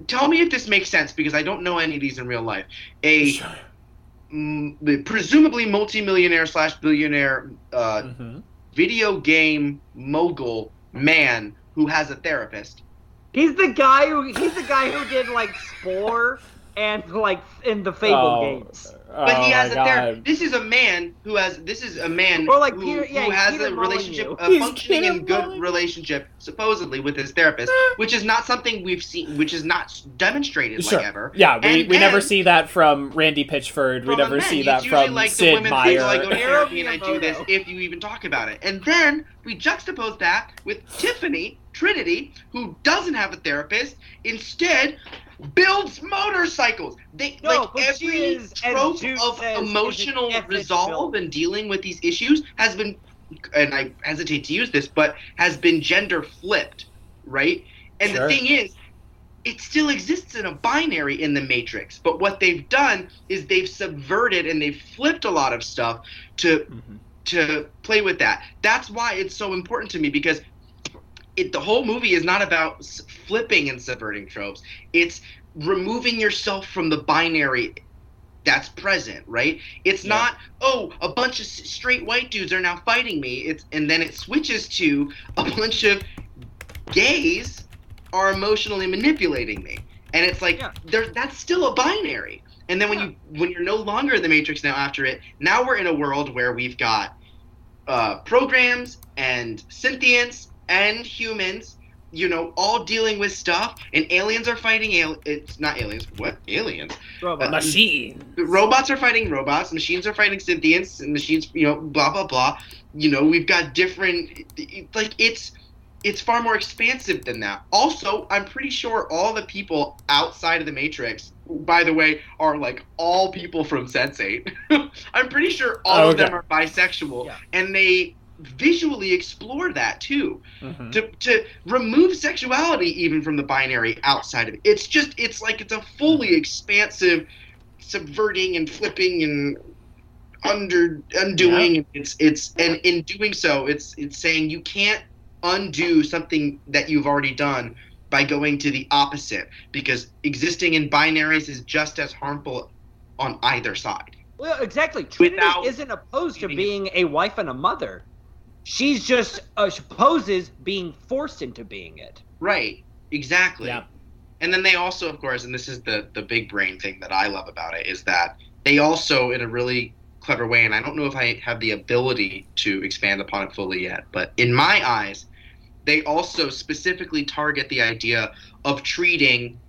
Tell me if this makes sense because I don't know any of these in real life. A mm, presumably multimillionaire slash billionaire uh, Mhm. video game mogul man who has a therapist. He's the guy who he's the guy who did like Spore and like in the Fable Oh, games. But he Oh has a therapist. This is a man who has. This is a man Or like who, Peter- yeah, who has Peter a Molyneux. relationship, a He's functioning Peter and good Molyneux. relationship, supposedly with his therapist, which is not something we've seen, which is not demonstrated Sure. like ever. Yeah, we, And we never see that from Randy Pitchford. We From a never man. see It's that usually from like the Sid women say, "Oh, I go to therapy and I do this if you even talk about it. And then we juxtapose that with Tiffany Trinity, who doesn't have a therapist, instead builds motorcycles. They No, like but she every is, as trope of says, emotional resolve film. and dealing with these issues has been and I hesitate to use this, but has been gender flipped, right? And Sure. the thing is, it still exists in a binary in the Matrix, but what they've done is they've subverted and they've flipped a lot of stuff to Mhm. to play with that. That's why it's so important to me because it the whole movie is not about flipping and subverting tropes. It's removing yourself from the binary that's present, right? It's Yeah. not oh, a bunch of straight white dudes are now fighting me. It's and then it switches to a bunch of gays are emotionally manipulating me. And it's like Yeah. there that's still a binary. And then when you when you're no longer in the matrix now after it, now we're in a world where we've got uh, programs and synthients and humans, you know, all dealing with stuff, and aliens are fighting al- It's not aliens. What aliens? Robot. Uh, Machine. Robots are fighting robots. Machines are fighting synthients, and machines, you know, blah blah blah. You know, we've got different. Like it's it's far more expansive than that. Also, I'm pretty sure all the people outside of the Matrix, by the way, are like all people from Sense8. I'm pretty sure all Oh, of them are bisexual, Yeah. and they visually explore that too Mhm. to, to remove sexuality even from the binary outside of it. It's just it's like it's a fully expansive subverting and flipping and under undoing it's it's and in doing so it's it's saying you can't undo something that you've already done by going to the opposite because existing in binaries is just as harmful on either side. Well, exactly. Trinity Without isn't opposed to being a wife and a mother. She's just uh, she opposes being forced into being it. Right. Exactly. Yeah. And then they also, of course, and this is the the big brain thing that I love about it is that they also, in a really clever way, and I don't know if I have the ability to expand upon it fully yet, but in my eyes, they also specifically target the idea of treating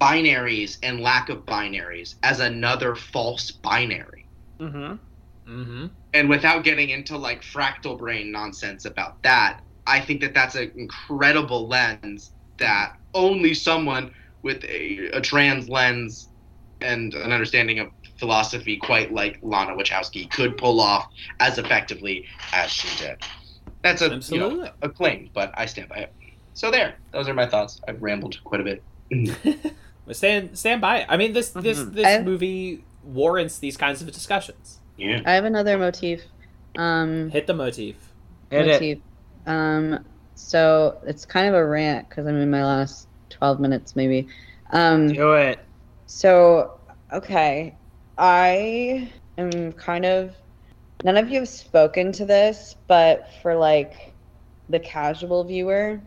binaries and lack of binaries as another false binary. Mm-hmm. Mhm. And without getting into like fractal brain nonsense about that, I think that that's an incredible lens that only someone with a, a trans lens and an understanding of philosophy quite like Lana Wachowski could pull off as effectively as she did. That's a you know, a claim, but I stand by it. So there, those are my thoughts. I've rambled quite a bit. But stand stand by it. I mean, this this Mhm. this I- movie warrants these kinds of discussions. Yeah. I have another motif. Um, Hit the motif. Hit it. motif. Um, so it's kind of a rant because I'm in my last 12 minutes, maybe. Um, Do it. so, okay. I am kind of. None of you have spoken to this, but for like the casual viewer,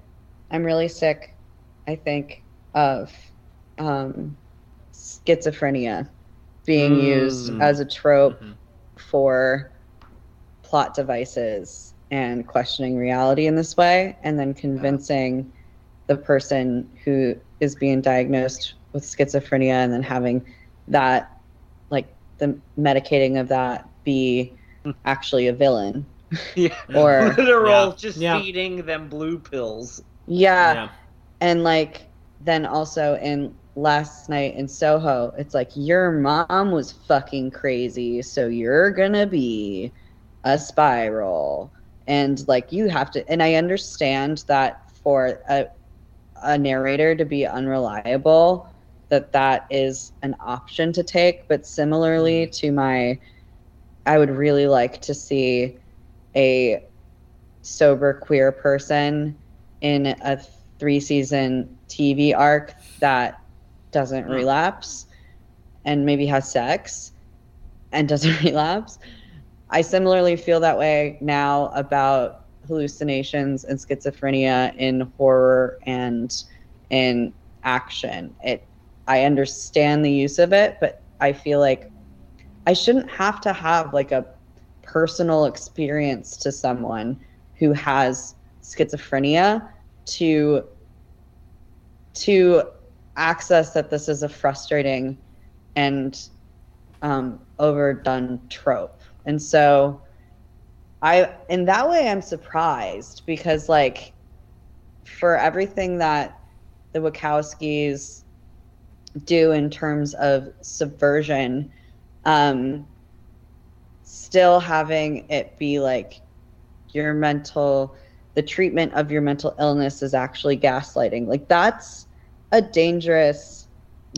I'm really sick, I think, of um, schizophrenia being used Mm. as a trope Mhm. For plot devices and questioning reality in this way, and then convincing the person who is being diagnosed with schizophrenia and then having that, like the medicating of that, be actually a villain. Yeah. Or- literal, Yeah. just Yeah. feeding them blue pills. Yeah. yeah. And like, then also in last night in Soho, it's like, your mom was fucking crazy, so you're gonna be a spiral. And like, you have to, and I understand that for a, a narrator to be unreliable, that that is an option to take. But similarly mm-hmm. to my, I would really like to see a sober queer person in a three season TV arc that doesn't Hmm. relapse and maybe has sex and doesn't relapse. I similarly feel that way now about hallucinations and schizophrenia in horror and in action. It I understand the use of it, but I feel like I shouldn't have to have like a personal experience to someone who has schizophrenia to to access that this is a frustrating and um, overdone trope. And so I in that way I'm surprised because like for everything that the Wachowskis do in terms of subversion, um, still having it be like your mental, the treatment of your mental illness is actually gaslighting. Like that's a dangerous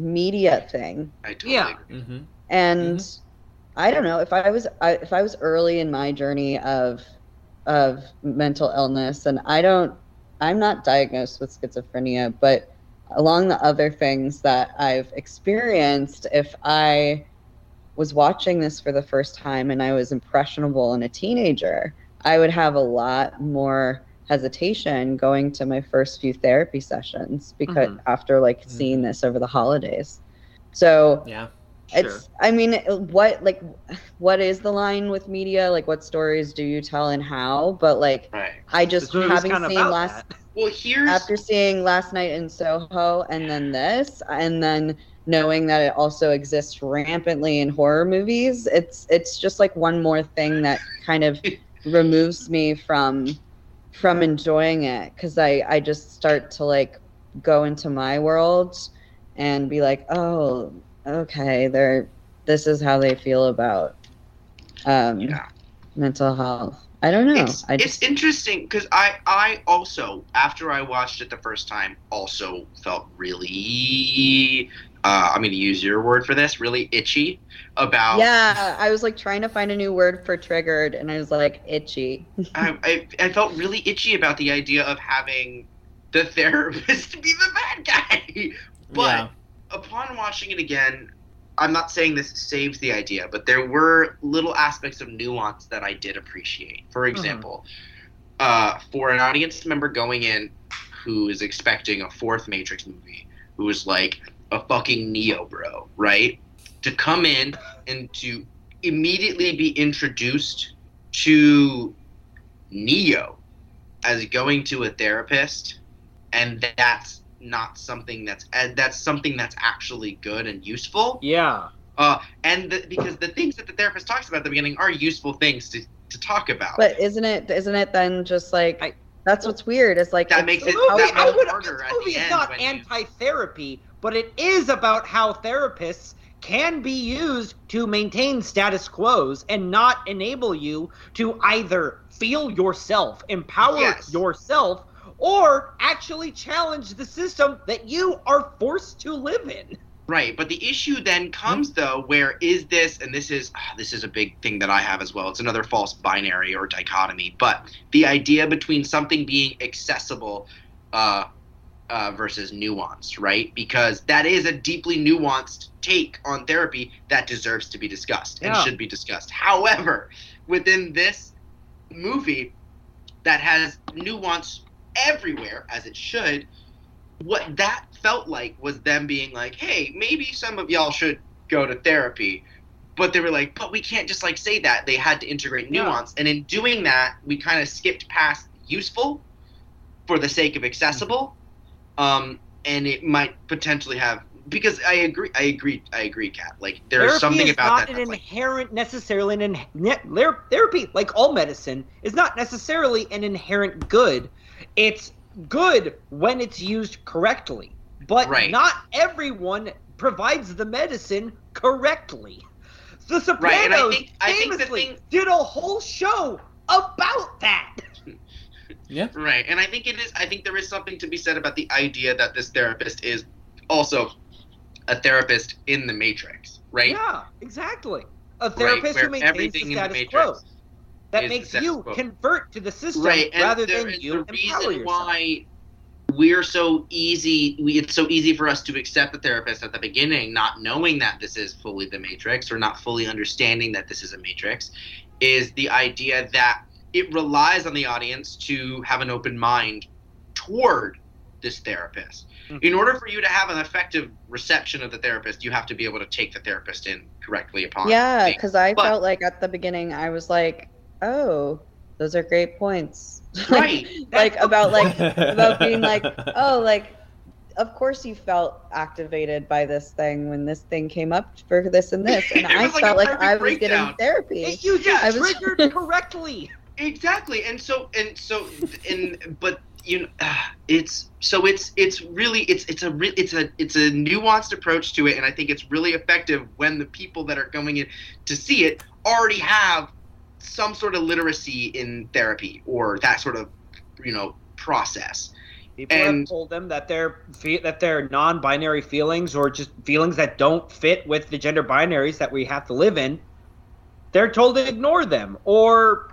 media thing. I totally Yeah. agree. Mm-hmm. And I don't know if I was I, if I was early in my journey of of mental illness, and I don't, I'm not diagnosed with schizophrenia, but along the other things that I've experienced, if I was watching this for the first time and I was impressionable and a teenager, I would have a lot more hesitation going to my first few therapy sessions because Mhm. after like seeing this over the holidays. So Yeah. it's i mean what like what is the line with media like what stories do you tell and how but like Right. i just This movie's having seen last that. Well, here's after seeing last night in soho and then this and then knowing that it also exists rampantly in horror movies it's it's just like one more thing that kind of removes me from from enjoying it because i i just start to like go into my world and be like oh okay they're this is how they feel about um Yeah. mental health i don't know it's, i it's interesting because I I also after I watched it the first time also felt really uh, I'm going to use your word for this really itchy about yeah i was like trying to find a new word for triggered and i was like itchy I, I, I felt really itchy about the idea of having the therapist be the bad guy but Yeah. upon watching it again I'm not saying this saves the idea, but there were little aspects of nuance that I did appreciate. For example, uh, for an audience member going in who is expecting a fourth Matrix movie, who is like a fucking Neo bro, right? To come in and to immediately be introduced to Neo as going to a therapist, and that's not something that's that's something that's actually good and useful. Yeah. Uh, and the, because the things that the therapist talks about at the beginning are useful things to, to talk about. but isn't it isn't it then just like I- that's what's weird it's like That it's makes it- movie, that I makes would, harder this at movie the is end not anti-therapy, but it is about how therapists can be used to maintain status quos and not enable you to either feel yourself, empower Yes. yourself, or actually challenge the system that you are forced to live in. Right, but the issue then comes though, where is this, and this is ah, this is a big thing that I have as well. It's another false binary or dichotomy, but the idea between something being accessible uh, uh, versus nuanced, right? Because that is a deeply nuanced take on therapy that deserves to be discussed and Yeah. should be discussed. However, within this movie that has nuance everywhere as it should, what that felt like was them being like, hey, maybe some of y'all should go to therapy. But they were like, but we can't just like say that. They had to integrate Yeah. nuance. And in doing that, we kind of skipped past useful for the sake of accessible. Um, and it might potentially have because I agree I agree I agree, Kat. Like there's something is about not that an like inherent necessarily an in, ne- ther- therapy like all medicine is not necessarily an inherent good it's good when it's used correctly but Right. not everyone provides the medicine correctly the sopranos Right, I think- I think the famously thing- did a whole show about that Yeah. Right, and I think it is. I think there is something to be said about the idea that this therapist is also a therapist in the Matrix, right? yeah exactly a therapist where who maintains everything the in the status quo that makes you quo. convert to the system right, rather there than you the empower reason yourself. why we're so easy. We, it's so easy for us to accept the therapist at the beginning, not knowing that this is fully the Matrix or not fully understanding that this is a Matrix, is the idea that it relies on the audience to have an open mind toward this therapist. Mhm. In order for you to have an effective reception of the therapist, you have to be able to take the therapist in correctly upon. Yeah, because I But- felt like at the beginning I was like, oh, those are great points. Right. like about like about being like, oh, like of course you felt activated by this thing when this thing came up for this and this, and I like felt like I was breakdown. getting therapy. If you just I was- triggered correctly. Exactly, and so and so and but you know, it's so it's it's really it's it's a re- it's a it's a nuanced approach to it, and I think it's really effective when the people that are going in to see it already have some sort of literacy in therapy or that sort of you know process. People have And- told them that their that their non-binary feelings or just feelings that don't fit with the gender binaries that we have to live in, they're told to ignore them or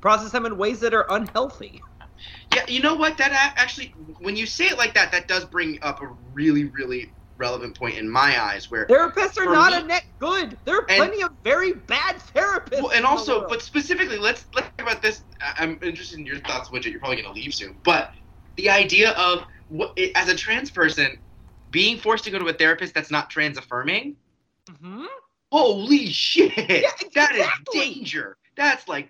process them in ways that are unhealthy. Yeah, you know what? That actually, when you say it like that, that does bring up a really really relevant point in my eyes where Therapists are not me- a net good. There are And- plenty of very bad therapists. Well, and also, but specifically, let's let's talk about this. I'm interested in your thoughts, Widget. You're probably going to leave soon, but the idea of what as a trans person being forced to go to a therapist that's not trans affirming. Mhm. Holy shit! Is exactly. That is danger. That's like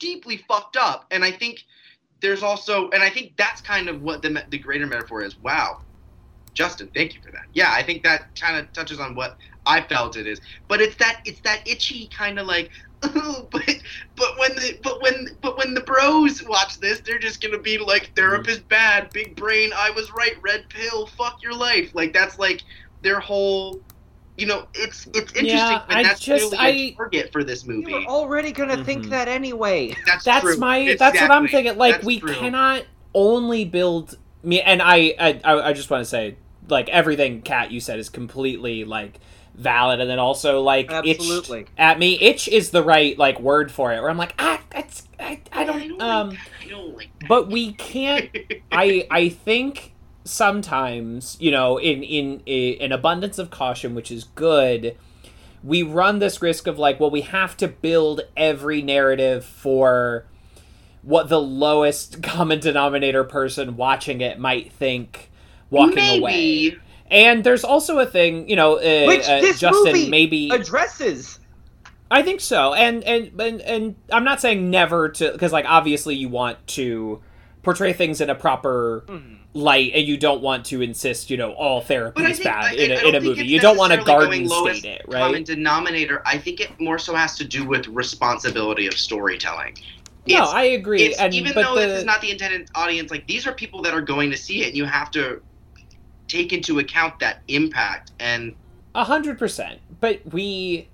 deeply fucked up. And I think there's also, and I think that's kind of what the the greater metaphor is. Wow, Justin, thank you for that. Yeah, I think that kind of touches on what I felt it is. But it's that it's that itchy kind of like. "Oh, but but when the but when but when the bros watch this, they're just gonna be like therapist mm-hmm. bad, big brain. I was right, red pill. Fuck your life. Like that's like their whole. You know, it's it's interesting, Yeah, and I that's just- really a I- target for this movie. You movie. were already gonna think that anyway. That's that's true. my that's what i'm thinking like That's we true. cannot only build me and I, I i I just want to say like everything kat you said is completely like valid and then also like Absolutely. at me itch is the right like word for it where i'm like ah that's i, I I don't don't um like. I don't like but we can't I I think sometimes you know in in an abundance of caution, which is good. We run this risk of like, well, we have to build every narrative for what the lowest common denominator person watching it might think walking away. And there's also a thing, you know, uh, Which uh, this Justin movie maybe addresses. I think so, and and and, and I'm not saying never to, because like obviously you want to portray things in a proper Mhm. Light, and you don't want to insist, you know, all therapy is bad I, in a, in a movie. You don't want to garden state it, Common denominator. I think it more so has to do with responsibility of storytelling. No, It's- I agree, it's, and even though the, this is not the intended audience, like these are people that are going to see it, and you have to take into account that impact. And A hundred percent. But we,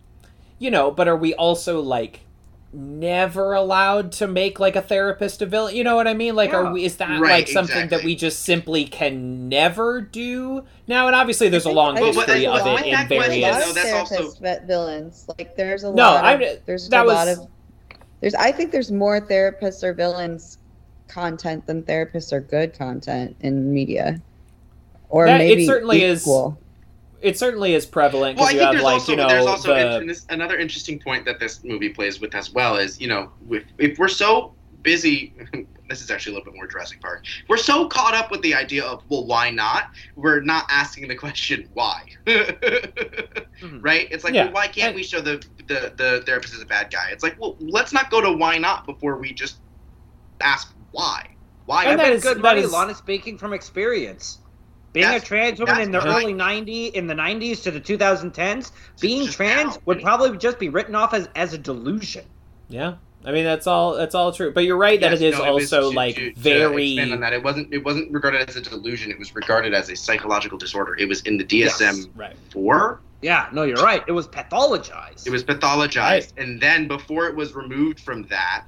you know, but are we also like never allowed to make like a therapist a villain? You know what I mean? Like, Yeah. are we? Is that Right, like something that we just simply can never do now? And obviously, there's a long I think history there's of a it in of question, various. of though, that's also- therapist vet villains. Like there's a No, lot. I- Of, there's that a lot was- of. There's. I think there's more therapists or villains content than therapists or good content in media. Or That- it maybe certainly is equal. It certainly is prevalent well, I because think you have there's like also you know there's also the in- this, another interesting point that this movie plays with as well is you know if, if we're so busy. This is actually a little bit more Jurassic Park. We're so caught up with the idea of well, why not? We're not asking the question why. Hmm. Right? It's like, Yeah, well, why can't and- we show the, the the therapist is a bad guy? It's like, well, let's not go to why not before we just ask why. Why? And I've that been is- good that money, is- Lana speaking from experience. Being a trans woman in the right. early 90 in the 90s to the 2010s, being just trans now, would probably just be written off as, as a delusion. yeah. I mean that's all that's all true. But you're right that it is no, was also to- like to- to very expand on that. It wasn't it wasn't regarded as a delusion. It was regarded as a psychological disorder. It was in the DSM Yes. right. four. Yeah, no, you're right. It was pathologized. It was pathologized, and then before it was removed from that,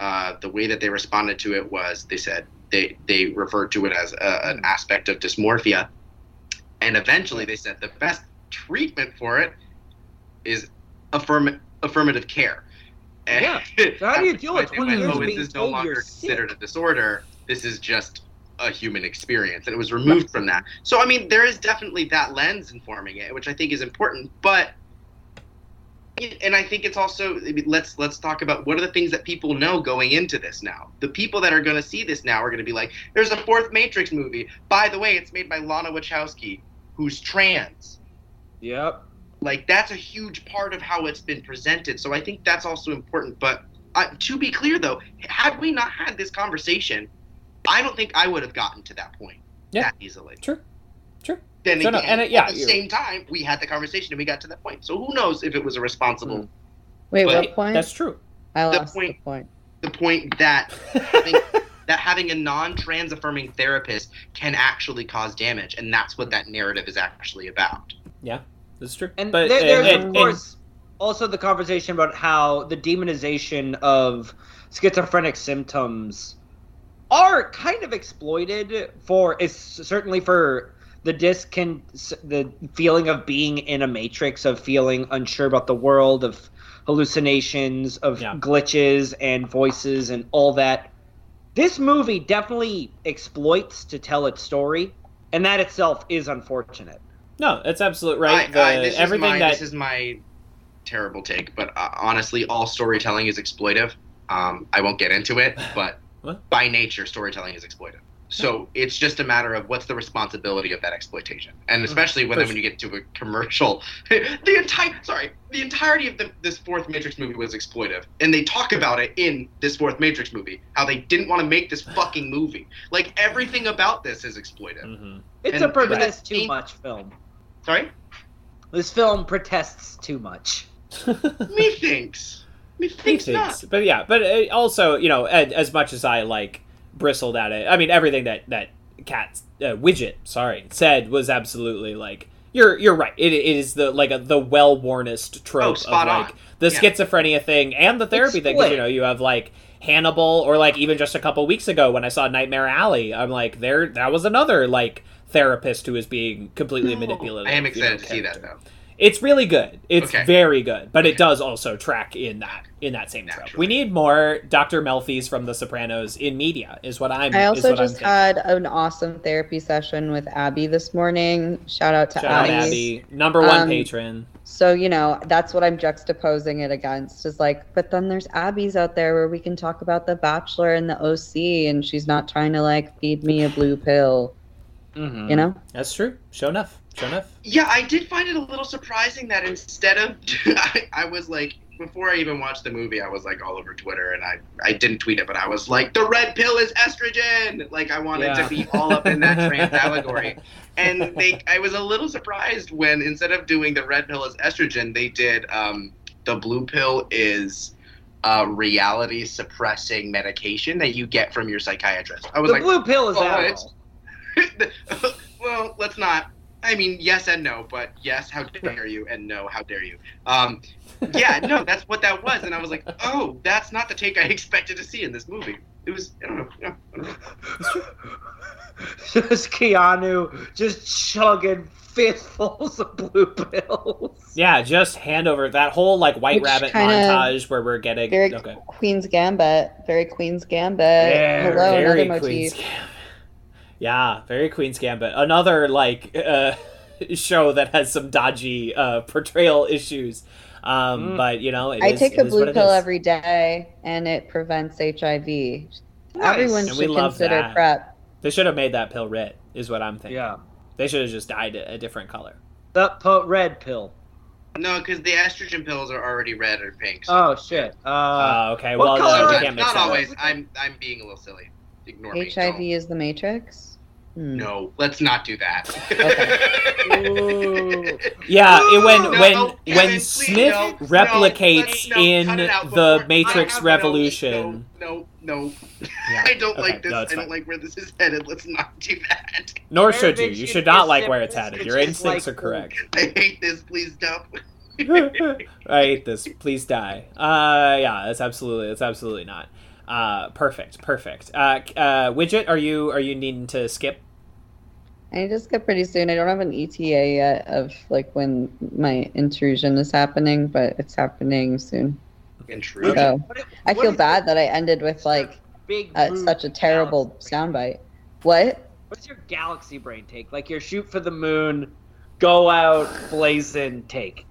uh, the way that they responded to it was they said they they referred to it as a, an hmm. aspect of dysmorphia, and eventually they said the best treatment for it is affirm- affirmative care. And Yeah. So how do you deal with point they 20 went, years "Oh, being this is no longer considered sick?" a disorder. This is just a human experience, and it was removed from that. So I mean, there is definitely that lens informing it, which I think is important. But and I think it's also let's let's talk about what are the things that people know going into this now. The people that are going to see this now are going to be like, "There's a fourth Matrix movie. By the way, it's made by Lana Wachowski, who's trans." Yep. Like that's a huge part of how it's been presented. So I think that's also important. But uh, to be clear, though, had we not had this conversation, I don't think I would have gotten to that point Yeah. that easily. True. True. Then So no, and it- yeah, at the you're- same time, we had the conversation and we got to that point. So who knows if it was a responsible hmm. Wait, But- what point? That's true. I the point- the point. the point that having, that having a non-trans affirming therapist can actually cause damage, and that's what that narrative is actually about. Yeah, that's true. And but there, there's and- of and- course also the conversation about how the demonization of schizophrenic symptoms are kind of exploited for is certainly for the discon the feeling of being in a matrix of feeling unsure about the world of hallucinations of Yeah. glitches and voices and all that this movie definitely exploits to tell its story and that itself is unfortunate no, that's absolutely right. I- The, I- this everything is my, that this is my terrible take, but uh, honestly, all storytelling is exploitive. Um, I won't get into it, but by nature, storytelling is exploitive. So it's just a matter of what's the responsibility of that exploitation, and especially when For when you get to a commercial, the entire sorry, the entirety of the, this fourth Matrix movie was exploitive, and they talk about it in this fourth Matrix movie how they didn't want to make this fucking movie. Like everything about this is exploitive. Mhm. it's And- a protest but- too much film Sorry, This film protests too much. methinks, methinks not. Thanks. But yeah, but uh, also, you know, as, as much as I like bristled at it, I mean, everything that that Kat uh, widget, sorry, said was absolutely like you're you're right. It, it is the like a, the well wornest trope Oh, of like on. the Yeah. schizophrenia thing and the therapy thing. 'cause, split. you know, you have like Hannibal, or like even just a couple weeks ago when I saw Nightmare Alley, I'm like, there that was another like therapist who is being completely manipulative. I am you know, excited to see that character. though. It's really good. It's Okay. very good, but it does also track in that in that same trope. We need more Dr. Melfi's from The Sopranos in media. Is what I'm. I is also what I'm just had an awesome therapy session with Abby this morning. Shout out to Shout out Abby. Abby, number one Um, patron. So, you know, that's what I'm juxtaposing it against is like, but then there's Abby's out there where we can talk about The Bachelor and the OC, and she's not trying to like feed me a blue pill, Mm-hmm. you know? That's true. Show enough. Show enough. Yeah, I did find it a little surprising that instead of I, I was like before I even watched the movie, I was like all over Twitter and I I didn't tweet it, but I was like the red pill is estrogen. Like I wanted Yeah. to be all up in that trans allegory. And they I was a little surprised when instead of doing the red pill is estrogen, they did um the blue pill is uh, reality suppressing medication that you get from your psychiatrist. I was The like, blue pill is oh, Adderall. It's- well, let's not. I mean, yes and no, but yes, how dare you, and no, how dare you. Um, yeah, no, that's what that was, and I was like, oh, that's not the take I expected to see in this movie. It was, I don't know. I don't know. just Keanu just chugging fistfuls of blue pills. Yeah, just hand over that whole like White Which Rabbit montage where we're getting Very okay. Queen's Gambit. Very Queen's Gambit. Very, Hello, very another Queen's motif. Gambit. Yeah, very Queen's Gambit. Another like uh, show that has some dodgy uh, portrayal issues. Um, Mm. But you know, it I is- take it a is blue pill every day, and it prevents HIV. Nice. Everyone And should consider that. PrEP. They should have made that pill red. Is what I'm thinking. Yeah. They should have just dyed it a different color. The po- red pill. No, because the estrogen pills are already red or pink. So Oh shit. Uh, Uh, okay, what well, color no, we can't mix that up. always. I'm I'm being a little silly. Ignore me. HIV Don't. is the Matrix. Hmm. No, let's not do that. Ooh. Yeah, it, when No, when Kevin, when please, Smith no, no, replicates no, in cut it out the Matrix I Revolution. No, no, no. Yeah, I don't okay, like this. no, I it's don't fine. like where this is headed. Let's not do that. Nor should you. You should should not like where it's headed. Your instincts like, are correct. I hate this. Please don't. I hate this. Please die. Uh, yeah, that's absolutely. That's absolutely not. Uh, perfect. Perfect. Uh, uh, widget, are you are you needing to skip? I need to skip pretty soon. I don't have an ETA yet of like when my intrusion is happening, but it's happening soon. Intrusion. So What if- I feel bad that I ended with like big uh, such a terrible galaxy- soundbite. What? What's your galaxy brain take? Like your shoot for the moon, go out, blazing, take.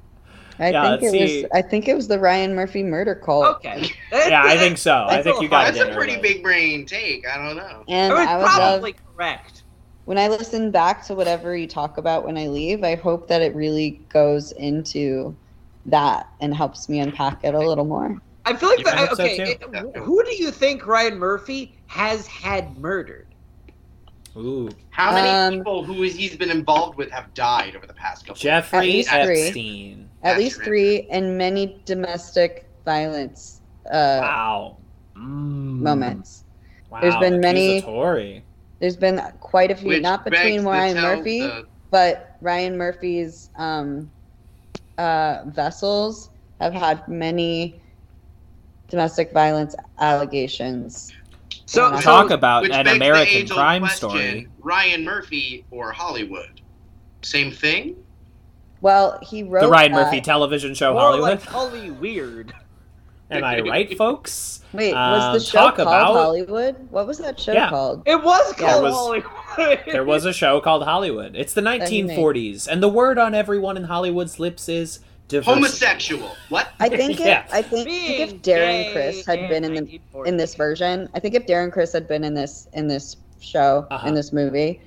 I Yeah, think it see. was. I think it was the Ryan Murphy murder cult. Okay. Yeah, I think so. I think you got That's it. That's a pretty early. big brain take. I don't know. And I I was would love probably correct. when I listen back to whatever you talk about when I leave. I hope that it really goes into that and helps me unpack it a little more. I feel like You that. think so, okay, it- who do you think Ryan Murphy has had murdered? Ooh, How many Um, people who he's been involved with have died over the past couple? Jeffrey least three. Epstein. At least three, and many domestic violence uh, Wow. moments. Wow. There's been many- accusatory. There's been quite a few, Which not between Ryan Murphy, the- but Ryan Murphy's um, uh, vessels have had many domestic violence allegations. So, Talk so about an American crime question, story. Ryan Murphy or Hollywood? Same thing. Well, he wrote The Ryan that- Murphy television show more Hollywood. like Holly Weird. Am I right, folks? Wait, Um, was the show talk called about- Hollywood? What was that show Yeah. called? It was Yeah, it called was- Hollywood. There was a show called Hollywood. It's the 1940s, and the word on everyone in Hollywood's lips is diversity. Homosexual. What? I think it, Yeah. I think, think if Darren Criss had been in the in this version, I think if Darren Criss had been in this in this show Uh-huh. in this movie,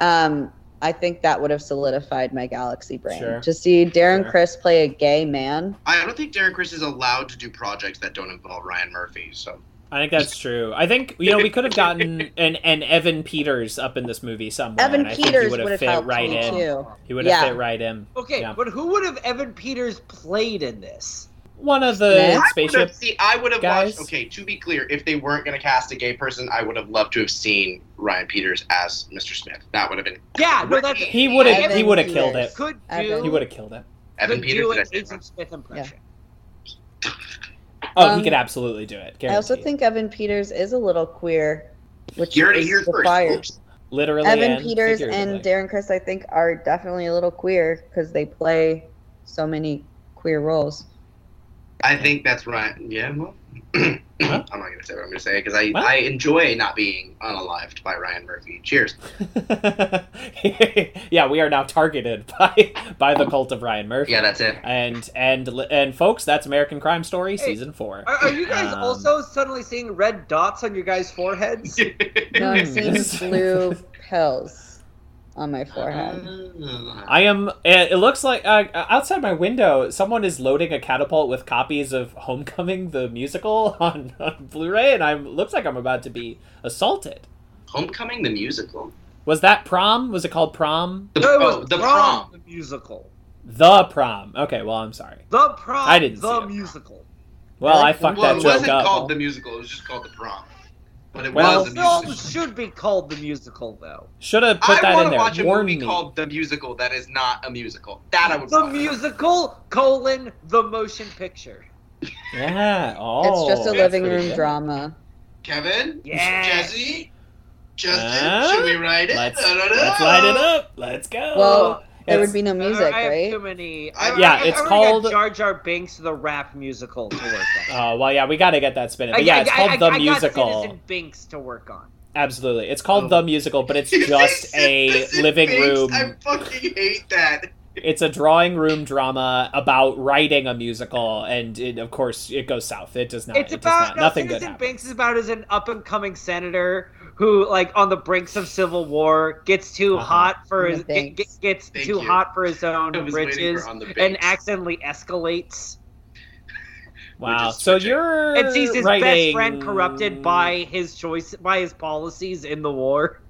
um, I think that would have solidified my Galaxy brain. Sure. To see Darren Sure. Chris play a gay man, I don't think Darren Criss is allowed to do projects that don't involve Ryan Murphy. So I think that's true. I think you know we could have gotten an, an Evan Peters up in this movie somewhere. Evan and I think Peters he would would have have fit right in. too. He would have Yeah. fit right in. Okay, Yeah. but who would have Evan Peters played in this? One of the Smith? I would have, spaceship. see, I would have guys. watched. Okay, to be clear, if they weren't going to cast a gay person, I would have loved to have seen Ryan Peters as Mr. Smith. That would have been. Yeah, no, that's He would have. He would have killed it. could do. He would have killed it. Evan could Peters. do an Agent? Smith impression. Oh, he Um, could absolutely do it. I also think Evan Peters is a little queer, which You heard it is here first. required. literally Evan and Peters and. Darren Criss, I think, are definitely a little queer because they play so many queer roles. I think that's right. Yeah, well, I'm not going to say what I'm going to say because I, What? I enjoy not being unalived by Ryan Murphy. Cheers. yeah, we are now targeted by by the cult of Ryan Murphy. Yeah, that's it. and and and folks, that's American Crime Story Hey, season four. Are, are you guys Um, also suddenly seeing red dots on your guys' foreheads? No, I'm seeing blue pills on my forehead. I am. It it looks like uh, outside my window, someone is loading a catapult with copies of Homecoming the musical on, on Blu-ray, and I'm looks like I'm about to be assaulted. Homecoming the musical. Was that prom? Was it called prom? The, No, oh, was the Prom, prom. the musical. The prom. Okay, well I'm sorry. The prom, I didn't the see musical. Well, I, fucked Well, that it joke wasn't up. called the musical. It was just called the prom. But it Well- was the Film musical. should be called the musical, though. Should have put I that want in to there. watch a movie me. called The Musical that is not a musical. That I would The watch. musical colon the motion picture. Yeah. Oh. it's just a oh. living room good. drama. Kevin? Yes. Jesse? Justin? Huh? Should we write it? Let's I don't let's light it up. Let's go. Well, there would be no music, I have right? too many. I- I, Yeah, I, it's I called- Jar Jar Binks the rap musical to work on. Oh well, yeah, we got to get that spinning. But yeah, I- it's I- called I- the I got musical. Citizen Binks to work on. Absolutely, it's called Oh. the musical, but it's just a living Binks? room. I fucking hate that. It's a drawing room drama about writing a musical, and it, of course, it goes south. It does not. It's it does about not, no, nothing good. Citizen. Binks is about as an up and coming senator who, like, on the brinks of civil war, gets too Uh-huh. hot for his the get, get- gets Thank too you. hot for his own I was waiting britches for on the and accidentally escalates Wow. So you're and sees his writing... best friend corrupted by his choice by his policies in the war.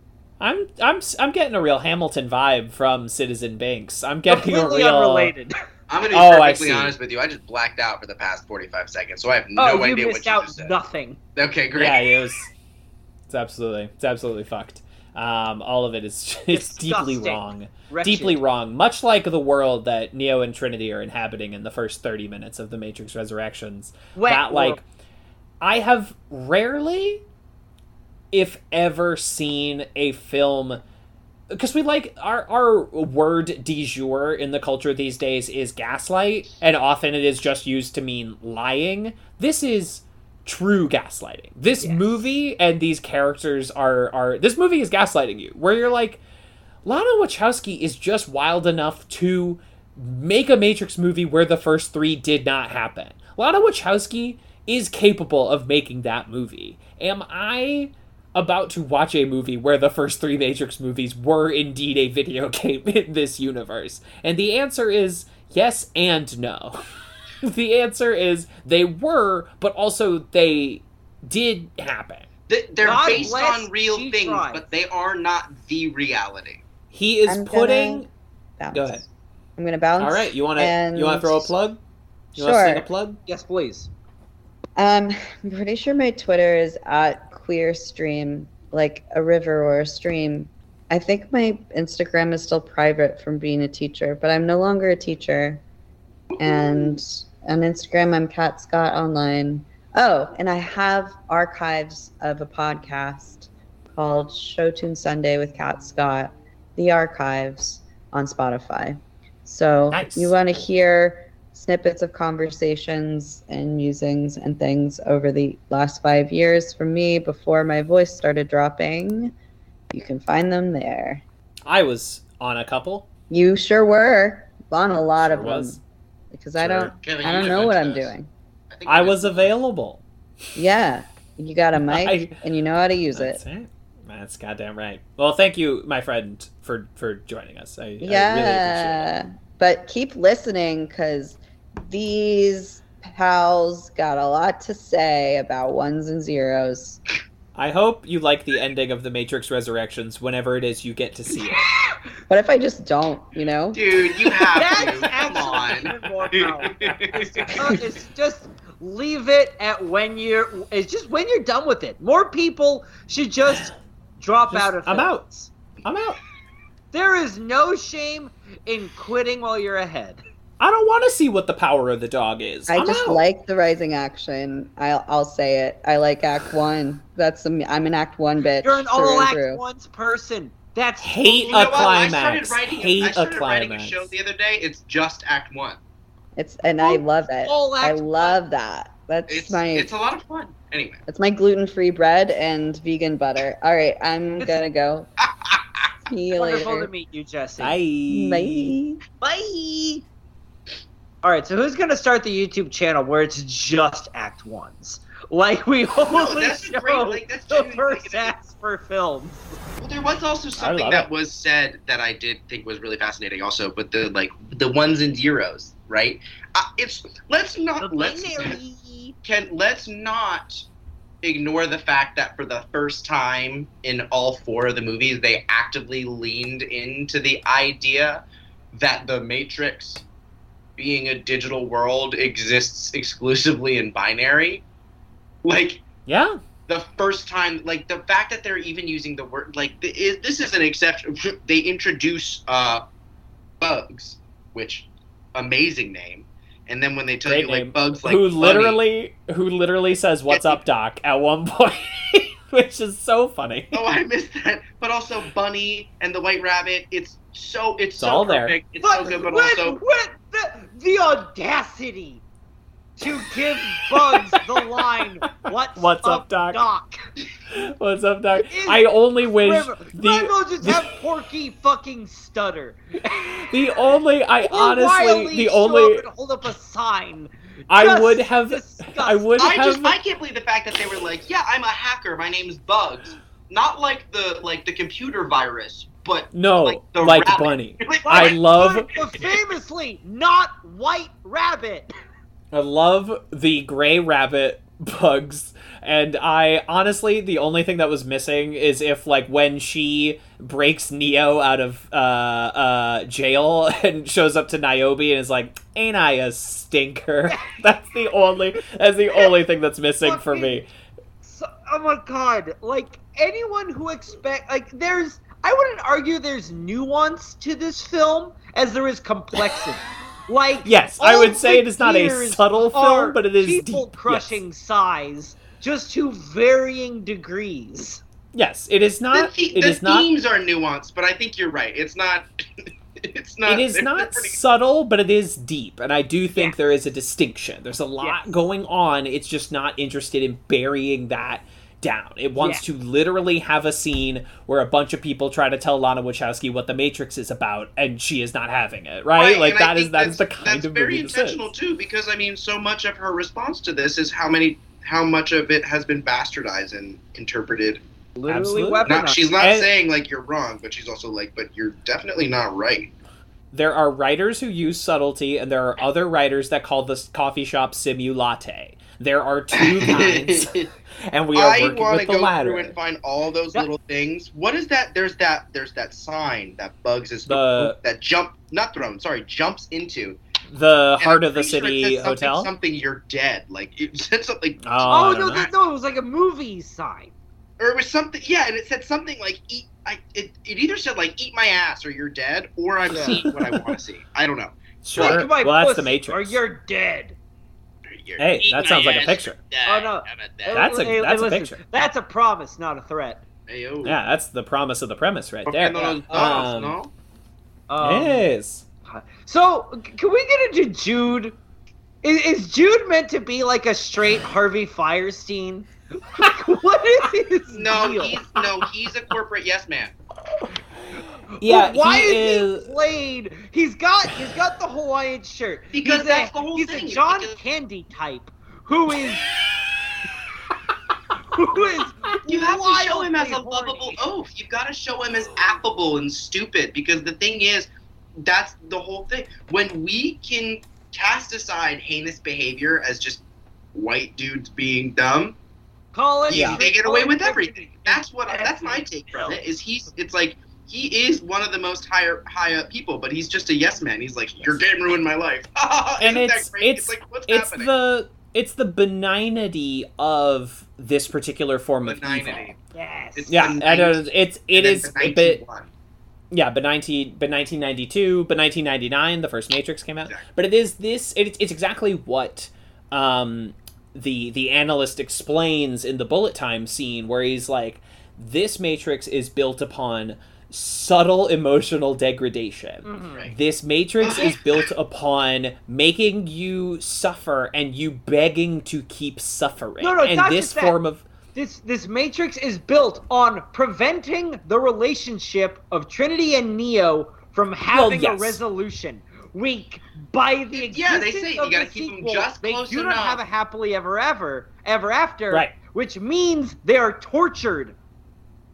I'm I'm I'm getting a real Hamilton vibe from Citizen Binks. I'm getting a real. unrelated. I'm going to be Oh, perfectly honest with you. I just blacked out for the past 45 seconds, so I have no oh, you idea what missed you out just said. nothing. Okay, great. Yeah, it was. It's absolutely, it's absolutely fucked. Um, all of it is it's deeply wrong, Wretched. deeply wrong. Much like the world that Neo and Trinity are inhabiting in the first thirty minutes of the Matrix Resurrections. Wet that like, world. I have rarely, if ever, seen a film. Because we like our our word de jour in the culture these days is gaslight, and often it is just used to mean lying. This is true gaslighting. This Yes. movie and these characters are are this movie is gaslighting you, where you're like, Lana Wachowski is just wild enough to make a Matrix movie where the first three did not happen. Lana Wachowski is capable of making that movie. Am I about to watch a movie where the first three Matrix movies were indeed a video game in this universe? And the answer is yes and no. the answer is they were, but also they did happen. They're God based on real things, tried. but they are not the reality. He is I'm putting. Go ahead. I'm gonna bounce. All right, you want to and- you want to throw a plug? You want to Sure. sing a plug? Yes, please. Um, I'm pretty sure my Twitter is at queer stream, like a river or a stream. I think my Instagram is still private from being a teacher, but I'm no longer a teacher. And on Instagram, I'm Kat Scott Online. Oh, and I have archives of a podcast called Show Tune Sunday with Kat Scott, the archives on Spotify. So Nice. you want to hear snippets of conversations and musings and things over the last five years from me before my voice started dropping. You can find them there. I was on a couple. You sure were on a lot Sure of was. them because I don't Kevin, I don't know what I'm us. doing. think I was did. available. Yeah, you got a mic I- and you know how to use That's it. it. That's goddamn right. Well, thank you, my friend, for for joining us. I, I really appreciate. Yeah, but keep listening because these pals got a lot to say about ones and zeros. I hope you like the ending of the Matrix Resurrections whenever it is you get to see it. What if I just don't? You know? Dude, you have to. Come on. more powerful. It's just leave it at when you're. It's just when you're done with it. More people should just drop Just, out of. I'm out. I'm out. There is no shame in quitting while you're ahead. I don't want to see what the power of the dog is. I I'm just out. like the rising action. I'll I'll say it. I like Act One. That's the I'm an Act One bitch. You're an all act through. ones person. That's Hate You a know what? I started writing, Hate I a started writing a show the other day. It's just Act One. It's and I love it. all I act love that. That's It's my it's a lot of fun. Anyway, that's my gluten free bread and vegan butter. All right, I'm gonna go. See you wonderful later. to meet you, Jesse. Bye. Bye. Bye. All right, so who's gonna start the YouTube channel where it's just Act Ones? Like we only that's show great, like, that's the first like- acts for films. well, there was also something that it. was said that I did think was really fascinating. Also, but the like the ones and zeros, right? Uh, it's let's The not let's binary. can let's not ignore the fact that for the first time in all four of the movies they actively leaned into the idea that the matrix being a digital world exists exclusively in binary like Yeah. the first time like the fact that they're even using the word like the, is, this is an exception they introduce uh bugs which amazing name and then when they tell Great you name. like bugs like who funny- literally who literally says "What's up, Doc?" at one point, which is so funny. Oh, I missed that. But also Bunny and the White Rabbit. It's so it's, so all there. perfect. It's But so good, but when, also when the, the audacity to give Bugs the line, "What's, What's up, Doc?" Doc? What's up, Doc? Is I only wish River, might as well the just have Porky fucking stutter. the only I Or honestly Wiley the only up and hold up a sign. I Just would have disgusting. I would I have just I can't believe the fact that they were like, yeah, I'm a hacker. My name's Bugs. Not like the like the computer virus, but no like the like rabbit. Bunny. Like, I love The famously not White Rabbit. I love the gray rabbit bugs. And I honestly, the only thing that was missing is if, like, when she breaks Neo out of uh, uh, jail and shows up to Niobe and is like, "Ain't I a stinker?" that's the only. That's the only thing that's missing for me. So, oh my god! Like anyone who expect like there's I wouldn't argue there's nuance to this film as there is complexity. Like Yes, I would say it is not a subtle film, but it is people deep. crushing Yes. size, just to varying degrees. Yes, it is not. the, It the is not. themes are nuanced, but I think you're right. It's not. It's not. It is they're- they're not pretty- subtle, but it is deep, and I do think Yeah. there is a distinction. There's a lot Yes. going on. It's just not interested in burying that down. It wants Yeah. to literally have a scene where a bunch of people try to tell Lana Wachowski what the Matrix is about, and she is not having it. Right? like and that is that is the kind that's of very movie this intentional is. too, because I mean, so much of her response to this is how many, how much of it has been bastardized and interpreted. Literally Absolutely. weaponized. Not, she's not And- saying like you're wrong, but she's also like, but you're definitely not right. There are writers who use subtlety, and there are other writers that call this coffee shop simu latte. There are two kinds, and we are I working want with to the go latter. through and find all those That- little things. What is that? There's that. There's that sign that Bugs is The- that jump, not thrown. Sorry, jumps into. The heart of the pretty sure it city says something- hotel. Something you're dead. Like it said something, Oh, Oh, no, that, no, it was like a movie sign. or it was something. Yeah, and it said something like eat. I, it, it either said like eat my ass or you're dead or I'm Yeah. seeing what I want to see. I don't know. Sure. Lick my Well, that's the pussy Matrix. Or you're dead. You're Hey, that sounds like a picture. Oh, no. A. That's a- Hey, that's a listen, picture. That's a promise, not a threat. Hey, yo. Yeah, that's the promise of the premise right Okay, there. no, no, no, Um, no. Um, yes. So, can we get into Jude? Is, is Jude meant to be like a straight Harvey Fierstein? Like, what is his No, deal? he's no, he's a corporate yes man. Yeah, But why he is, is. he played? He's got he's got the Hawaiian shirt. Because he's that's a, the whole he's thing, a John because- Candy type who is who is You have to show him as a wildly lovable oaf. You've got to show him as affable and stupid because the thing is, that's the whole thing. When we can cast aside heinous behavior as just white dudes being dumb, Call it. Yeah. they get away with everything. That's what that's my take from it. Is he's it's like he is one of the most higher high up people, but he's just a yes man. He's like, your game ruined my life. and Isn't that it's great? it's like what's it's happening? the it's the benignity of this particular form of Benignity. evil. Yes. It's Yeah, the I know 90s, it's it and then is the a bit 91. Yeah, but nineteen but nineteen ninety two, but nineteen ninety nine, the first Matrix came out. Exactly. But it is this it, it's exactly what um the the analyst explains in the bullet time scene where he's like this matrix is built upon subtle emotional degradation Mhm. Right. this matrix is built upon making you suffer and you begging to keep suffering No, no, and not this just that. form of This this matrix is built on preventing the relationship of Trinity and Neo from having yes. a resolution. We by the existence Yeah, they say you of gotta the keep 'em sequel, just they close do not have a happily ever ever ever after, Right. which means they are tortured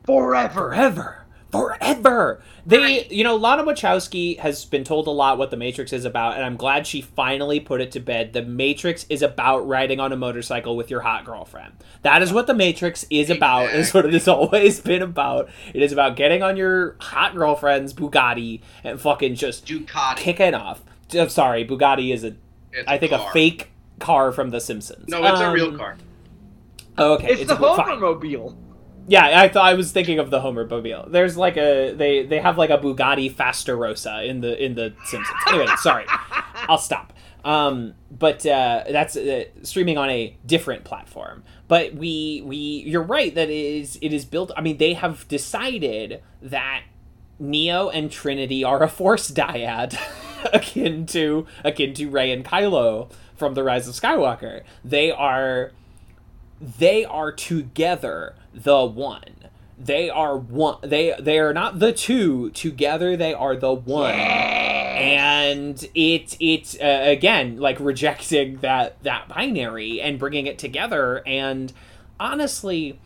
forever. forever forever they Right. you know lana wachowski has been told a lot what the matrix is about and i'm glad she finally put it to bed the matrix is about riding on a motorcycle with your hot girlfriend that is what the matrix is about is what it has always been about it is about getting on your hot girlfriend's bugatti and fucking just Ducati. kicking off I'm sorry bugatti is a It's i think a car. fake car from the simpsons No, it's a real Um, car. okay It's, the a- fine. Homermobile. Yeah, I thought I was thinking of the Homer mobile. There's like a they they have like a Bugatti Fastarosa in the in the Simpsons. Anyway, sorry, I'll stop. Um, but uh, that's uh, streaming on a different platform. But we we you're right that it is it is built. I mean, they have decided that Neo and Trinity are a Force dyad, akin to akin to Rey and Kylo from the Rise of Skywalker. They are they are together the one. They are one. They they are not the two. Together they are the one. And it it uh, again like rejecting that that binary and bringing it together. And honestly,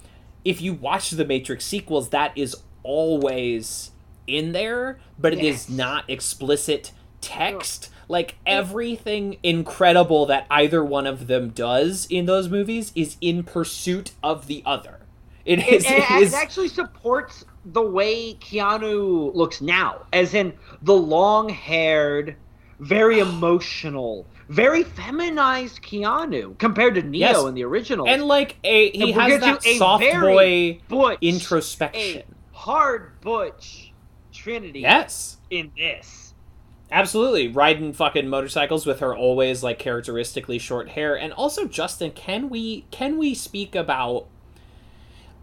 if you watch the Matrix sequels, that is always in there, but it is Yes. not explicit text. Like everything incredible that either one of them does in those movies is in pursuit of the other. It It, is. it, it it is actually supports the way Keanu looks now, as in the long-haired, very emotional, very feminized Keanu compared to Neo Yes. in the original. and like a he And has that a soft boy butch, introspection. hard butch Trinity Yes. in this. Absolutely, riding fucking motorcycles with her always like characteristically short hair, and also Justin, can we can we speak about?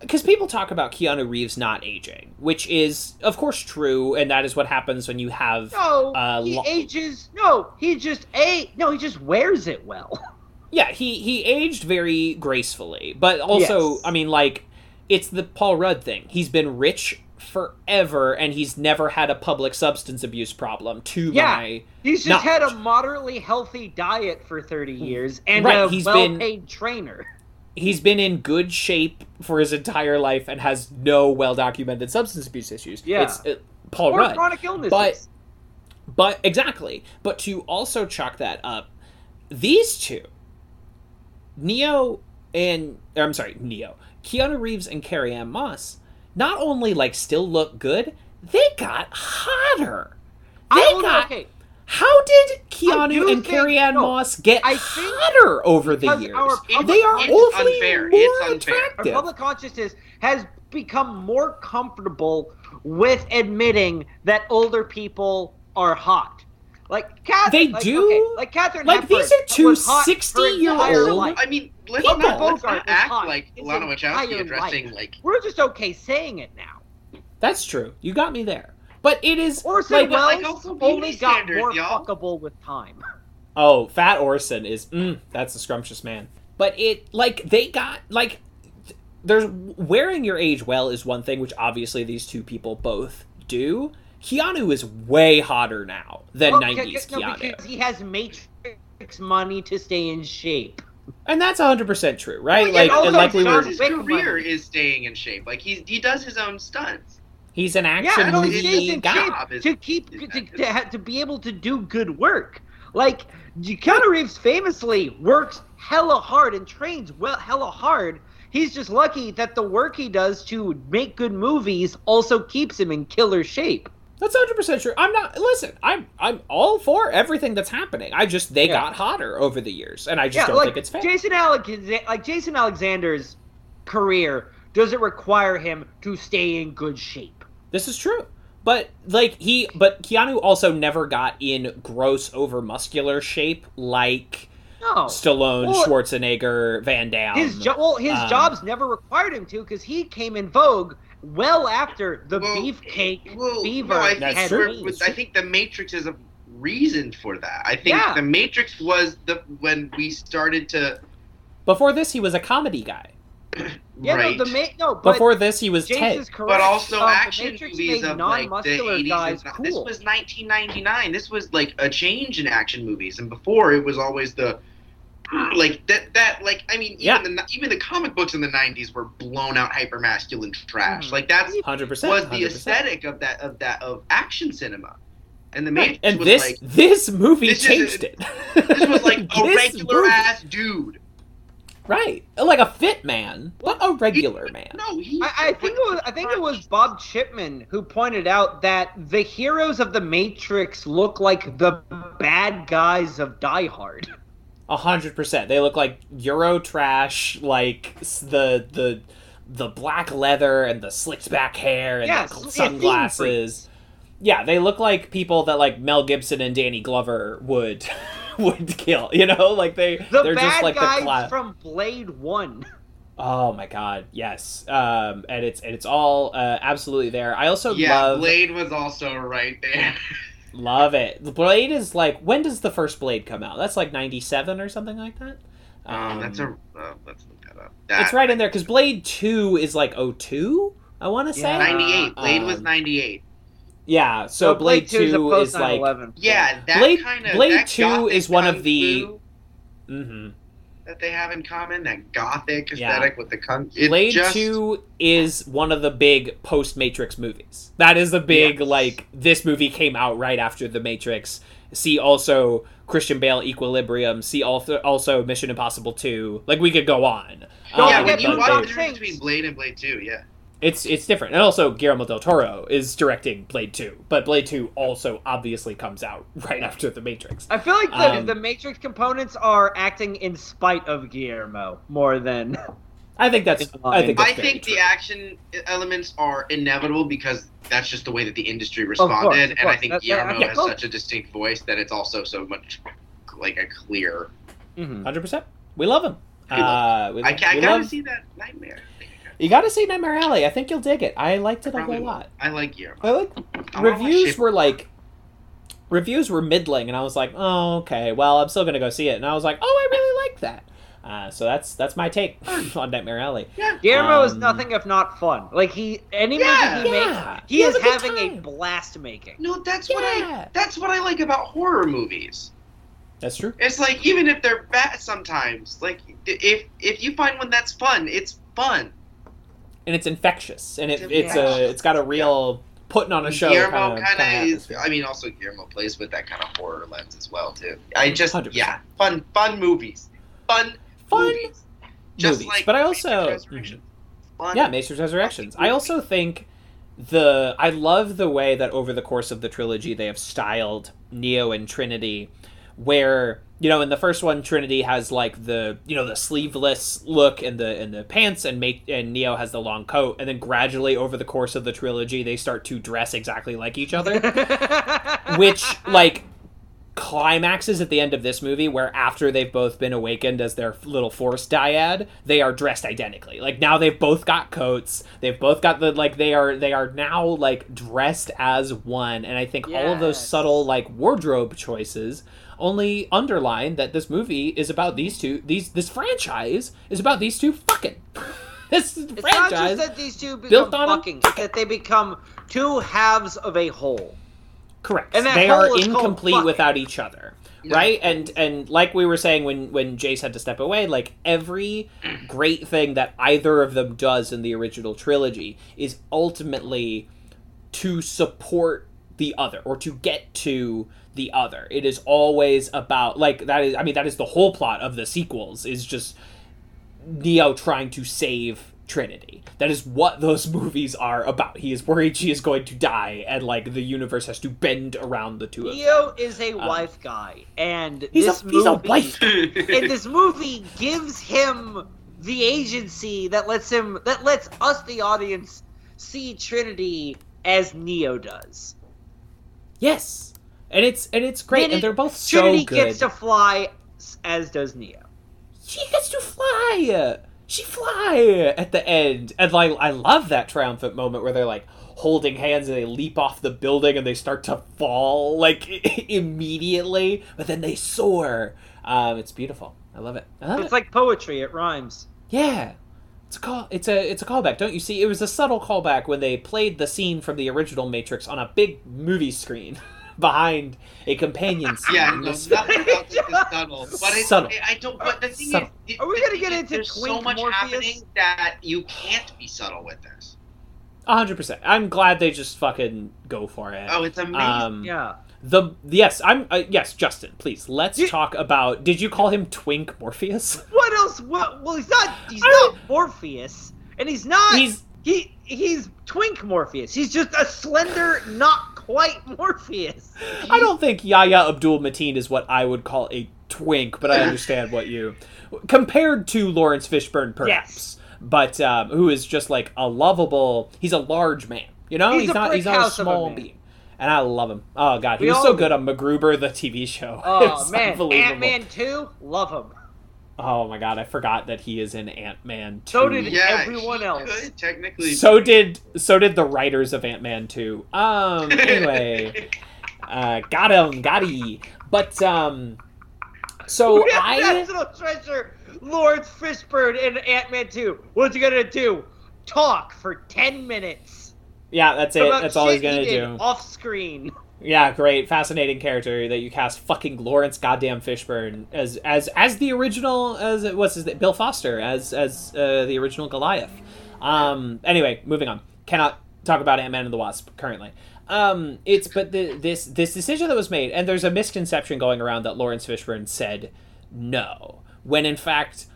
Because people talk about Keanu Reeves not aging, which is of course true, and that is what happens when you have No, Uh, he lo- ages. No, he just a. No, he just wears it well. yeah he he aged very gracefully, but also Yes. I mean like it's the Paul Rudd thing. He's been rich forever and he's never had a public substance abuse problem to Yeah. my He's just had a moderately healthy diet for 30 years and Right, a he's been- well-paid trainer. he's been in good shape for his entire life and has no well documented substance abuse issues. Yeah. It's uh, Paul Or Rudd. chronic illnesses. But- But exactly. But to also chalk that up, these two, Neo and I'm sorry, Neo, Keanu Reeves and Carrie-Anne Moss, not only like still look good, they got hotter. They I got. okay, How did I Keanu and think- Carrie-Anne no, Moss get I hotter over the years? our It's- they are it's awfully unfair. more It's unfair. our attractive. public consciousness has become more comfortable with admitting that older people are hot. Like Kath, They like, do? okay, like Katharine. Like, Hepburn these are two was hot her 60-year-old entire life. I mean, let's People. not, let's not act hot like his Lana Wachowski entire addressing life. like We're just okay saying it now. That's true. You got me there. But it is Orson like well- Welles like, also only got standards, more y'all. fuckable with time. oh, Fat Orson is mm, that's a scrumptious man. But it like they got like th- there's wearing your age well is one thing which obviously these two people both do. Keanu is way hotter now than Well, 90s c- no, Keanu. because he has Matrix money to stay in shape. And that's 100% true, right? Well, like yeah, also, and like we were his career money. is staying in shape. Like he he does his own stunts. He's an Yeah, action no, movie stays in guy. shape is- to keep is to, that to, ha- to be able to do good work. Like Keanu Reeves famously works hella hard and trains well hella hard. He's just lucky that the work he does to make good movies also keeps him in killer shape. That's 100% true. I'm not listen, I'm I'm all for everything that's happening. I just they Yeah. got hotter over the years and I just yeah, don't like think it's fair. Jason Alexander, like Jason Alexander's career doesn't require him to stay in good shape. This is true. But like he but Keanu also never got in gross over muscular shape like No, Stallone, Well, Schwarzenegger, Van Damme. his jo- well, his um, jobs never required him to because he came in vogue well after the Well, beefcake well, fever no, I, think had true. we're- I think the Matrix is a reason for that. I think Yeah. the Matrix was the when we started to Before this he was a comedy guy. Yeah, right. no, the ma- no, but Before this he was James Ted. is correct. but also Um, action Matrix movies made of like the 80s. guys and, cool. This was 1999. This was like a change in action movies, and before it was always the like that that like I mean even Yeah. the even the comic books in the 90s were blown out hyper masculine trash. Mhm. Like that's 100%. was the 100%. aesthetic of that of that of action cinema, and the Right. Matrix And was this like this movie This is- changed it. this was like a This regular movie- ass dude. Right. Like a fit man, but a regular man. No, he. I, I think it was I think it was Bob Chipman who pointed out that the heroes of the Matrix look like the bad guys of Die Hard. A hundred percent. They look like Euro trash, like the the the black leather and the slicked back hair and Yeah, the s- yeah, sunglasses. Yeah, they look like people that like Mel Gibson and Danny Glover would would kill. You know, like they The they're bad just like guys the class. from Blade One. Oh my god, yes. Um, and it's and it's all uh, absolutely there. I also yeah, love Blade was also right there. love it. The Blade is like when does the first Blade come out? That's like ninety seven or something like that. Um, that's a. Uh, let's look that up. That, It's right in there because Blade Two is like 02, I want to say. Yeah. 98. Blade was Um, 98. Yeah, so, Blade, 2 is a Two is like. post-9/11. Yeah, that Blade- kind of. Blade that 2 is one of the- fu hmm That they have in common, that gothic Yeah. aesthetic with the kung. It's Blade just, Two is one of the big post Matrix movies. That is the big Yes. like this movie came out right after the Matrix. See also Christian Bale Equilibrium. See also also Mission Impossible Two. Like we could go on. Don't yeah, Um, when you watch the difference between Blade and Blade 2, yeah. It's it's different, and also Guillermo del Toro is directing Blade Two, but Blade Two also obviously comes out right after the Matrix. I feel like the, Um, the Matrix components are acting in spite of Guillermo more than. I think that's I think that's I think the action elements are inevitable because that's just the way that the industry course, responded, of and I think That- that- Guillermo yeah, has cool. such a distinct voice that it's also so much like a clear. Mhm. Hundred percent. We love him. We love Uh, we, I, ca- I we gotta love- see that nightmare. You got to see Nightmare Alley. I think you'll dig it. I liked it a whole will. lot. I like Guillermo. I like I reviews were like reviews were middling, and I was like, oh okay, well I'm still gonna go see it, and I was like, oh I really like that. Uh, so that's that's my take on Nightmare Alley. Yeah, Guillermo is Um, nothing if not fun. Like he, any Yeah. movie he Yeah. makes, he He is a good having a blast making. No, that's what I that's what I like about horror movies. That's true. It's like even if they're bad sometimes, like if if you find one that's fun, it's fun. And it's infectious, and it, It's a it's got a real putting on a show. Guillermo kind of, kinda kinda is, I mean, also Guillermo plays with that kind of horror lens as well too. I just 100%. yeah, fun fun movies, fun Fun movies. Just movies. like but I also Resurrections. Mm-hmm. Fun. Yeah, Matrix Resurrections. I also think the I love the way that over the course of the trilogy they have styled Neo and Trinity, where you know in the first one Trinity has like the you know the sleeveless look and the and the pants and make and Neo has the long coat, and then gradually over the course of the trilogy they start to dress exactly like each other, which like climaxes at the end of this movie where after they've both been awakened as their little force dyad they are dressed identically. Like now they've both got coats they've both got the like they are they are now like dressed as one and i think all of those subtle like wardrobe choices only underline that this movie is about these two these this franchise is about these two fucking this It's not franchise just that these two built on a- fucking, that they become two halves of a whole. Correct. And they are incomplete without each other. Yeah. Right? And and like we were saying when when Jace had to step away, like every great thing that either of them does in the original trilogy is ultimately to support the other or to get to the other. It is always about like that is I mean that is the whole plot of the sequels is just Neo trying to save Trinity. That is what those movies are about. He is worried she is going to die, and like the universe has to bend around the two of them. Neo is a wife guy, and Um, He's this a he's a movie, wife. and this movie gives him the agency that lets him that lets us the audience see Trinity as Neo does. Yes, and it's and it's great, Trinity- and they're both so Trinity good. gets to fly as does Neo. She gets to fly. She fly at the end, and like I love that triumphant moment where they're like holding hands and they leap off the building and they start to fall like immediately, but then they soar. Um, it's beautiful. I love it. I love it. It's like poetry; it rhymes. Yeah. It's a call. It's a it's a callback. Don't you see? It was a subtle callback when they played the scene from the original Matrix on a big movie screen behind a companion scene. Yeah, in no, this- nothing about this is subtle. But it's, Subtle. I don't. But the thing Subtle. is, Are we gonna get into There's so Twink much Morpheus? happening that you can't be subtle with this. A hundred percent. I'm glad they just fucking go for it. Oh, it's amazing. Um, Yeah. The yes, I'm uh, yes, Justin. Please let's You- talk about. Did you call him Twink Morpheus? What else? What? Well, he's not. He's I not don't- Morpheus, and he's not. He's he. He's Twink Morpheus. He's just a slender, not quite Morpheus. I don't think Yahya Abdul Mateen is what I would call a twink, but I understand what you compared to Laurence Fishburne, perhaps. But um, who is just like a lovable? He's a large man. You know, He's he's, a not. He's not a a small man. being. And I love him. Oh god, he We was so do. good on MacGruber, the TV show. Oh It's man. Ant Man two, love him. Oh my god, I forgot that he is in Ant Man. So did yeah, everyone else. Could technically. So did so did the writers of Ant Man 2. Um anyway, uh got him, got he. But um so We have I National Treasure, Lord Fishburne in Ant Man two. What's he gonna do? Talk for ten minutes. yeah, that's it. That's all he's going to did do. Off screen. Yeah, great, fascinating character that you cast fucking Laurence goddamn Fishburne as as as the original as what's his name? Bill Foster as as uh, the original Goliath. Um anyway, moving on. Cannot talk about Ant-Man and the Wasp currently. Um it's but the this this decision that was made and there's a misconception going around that Laurence Fishburne said no when in fact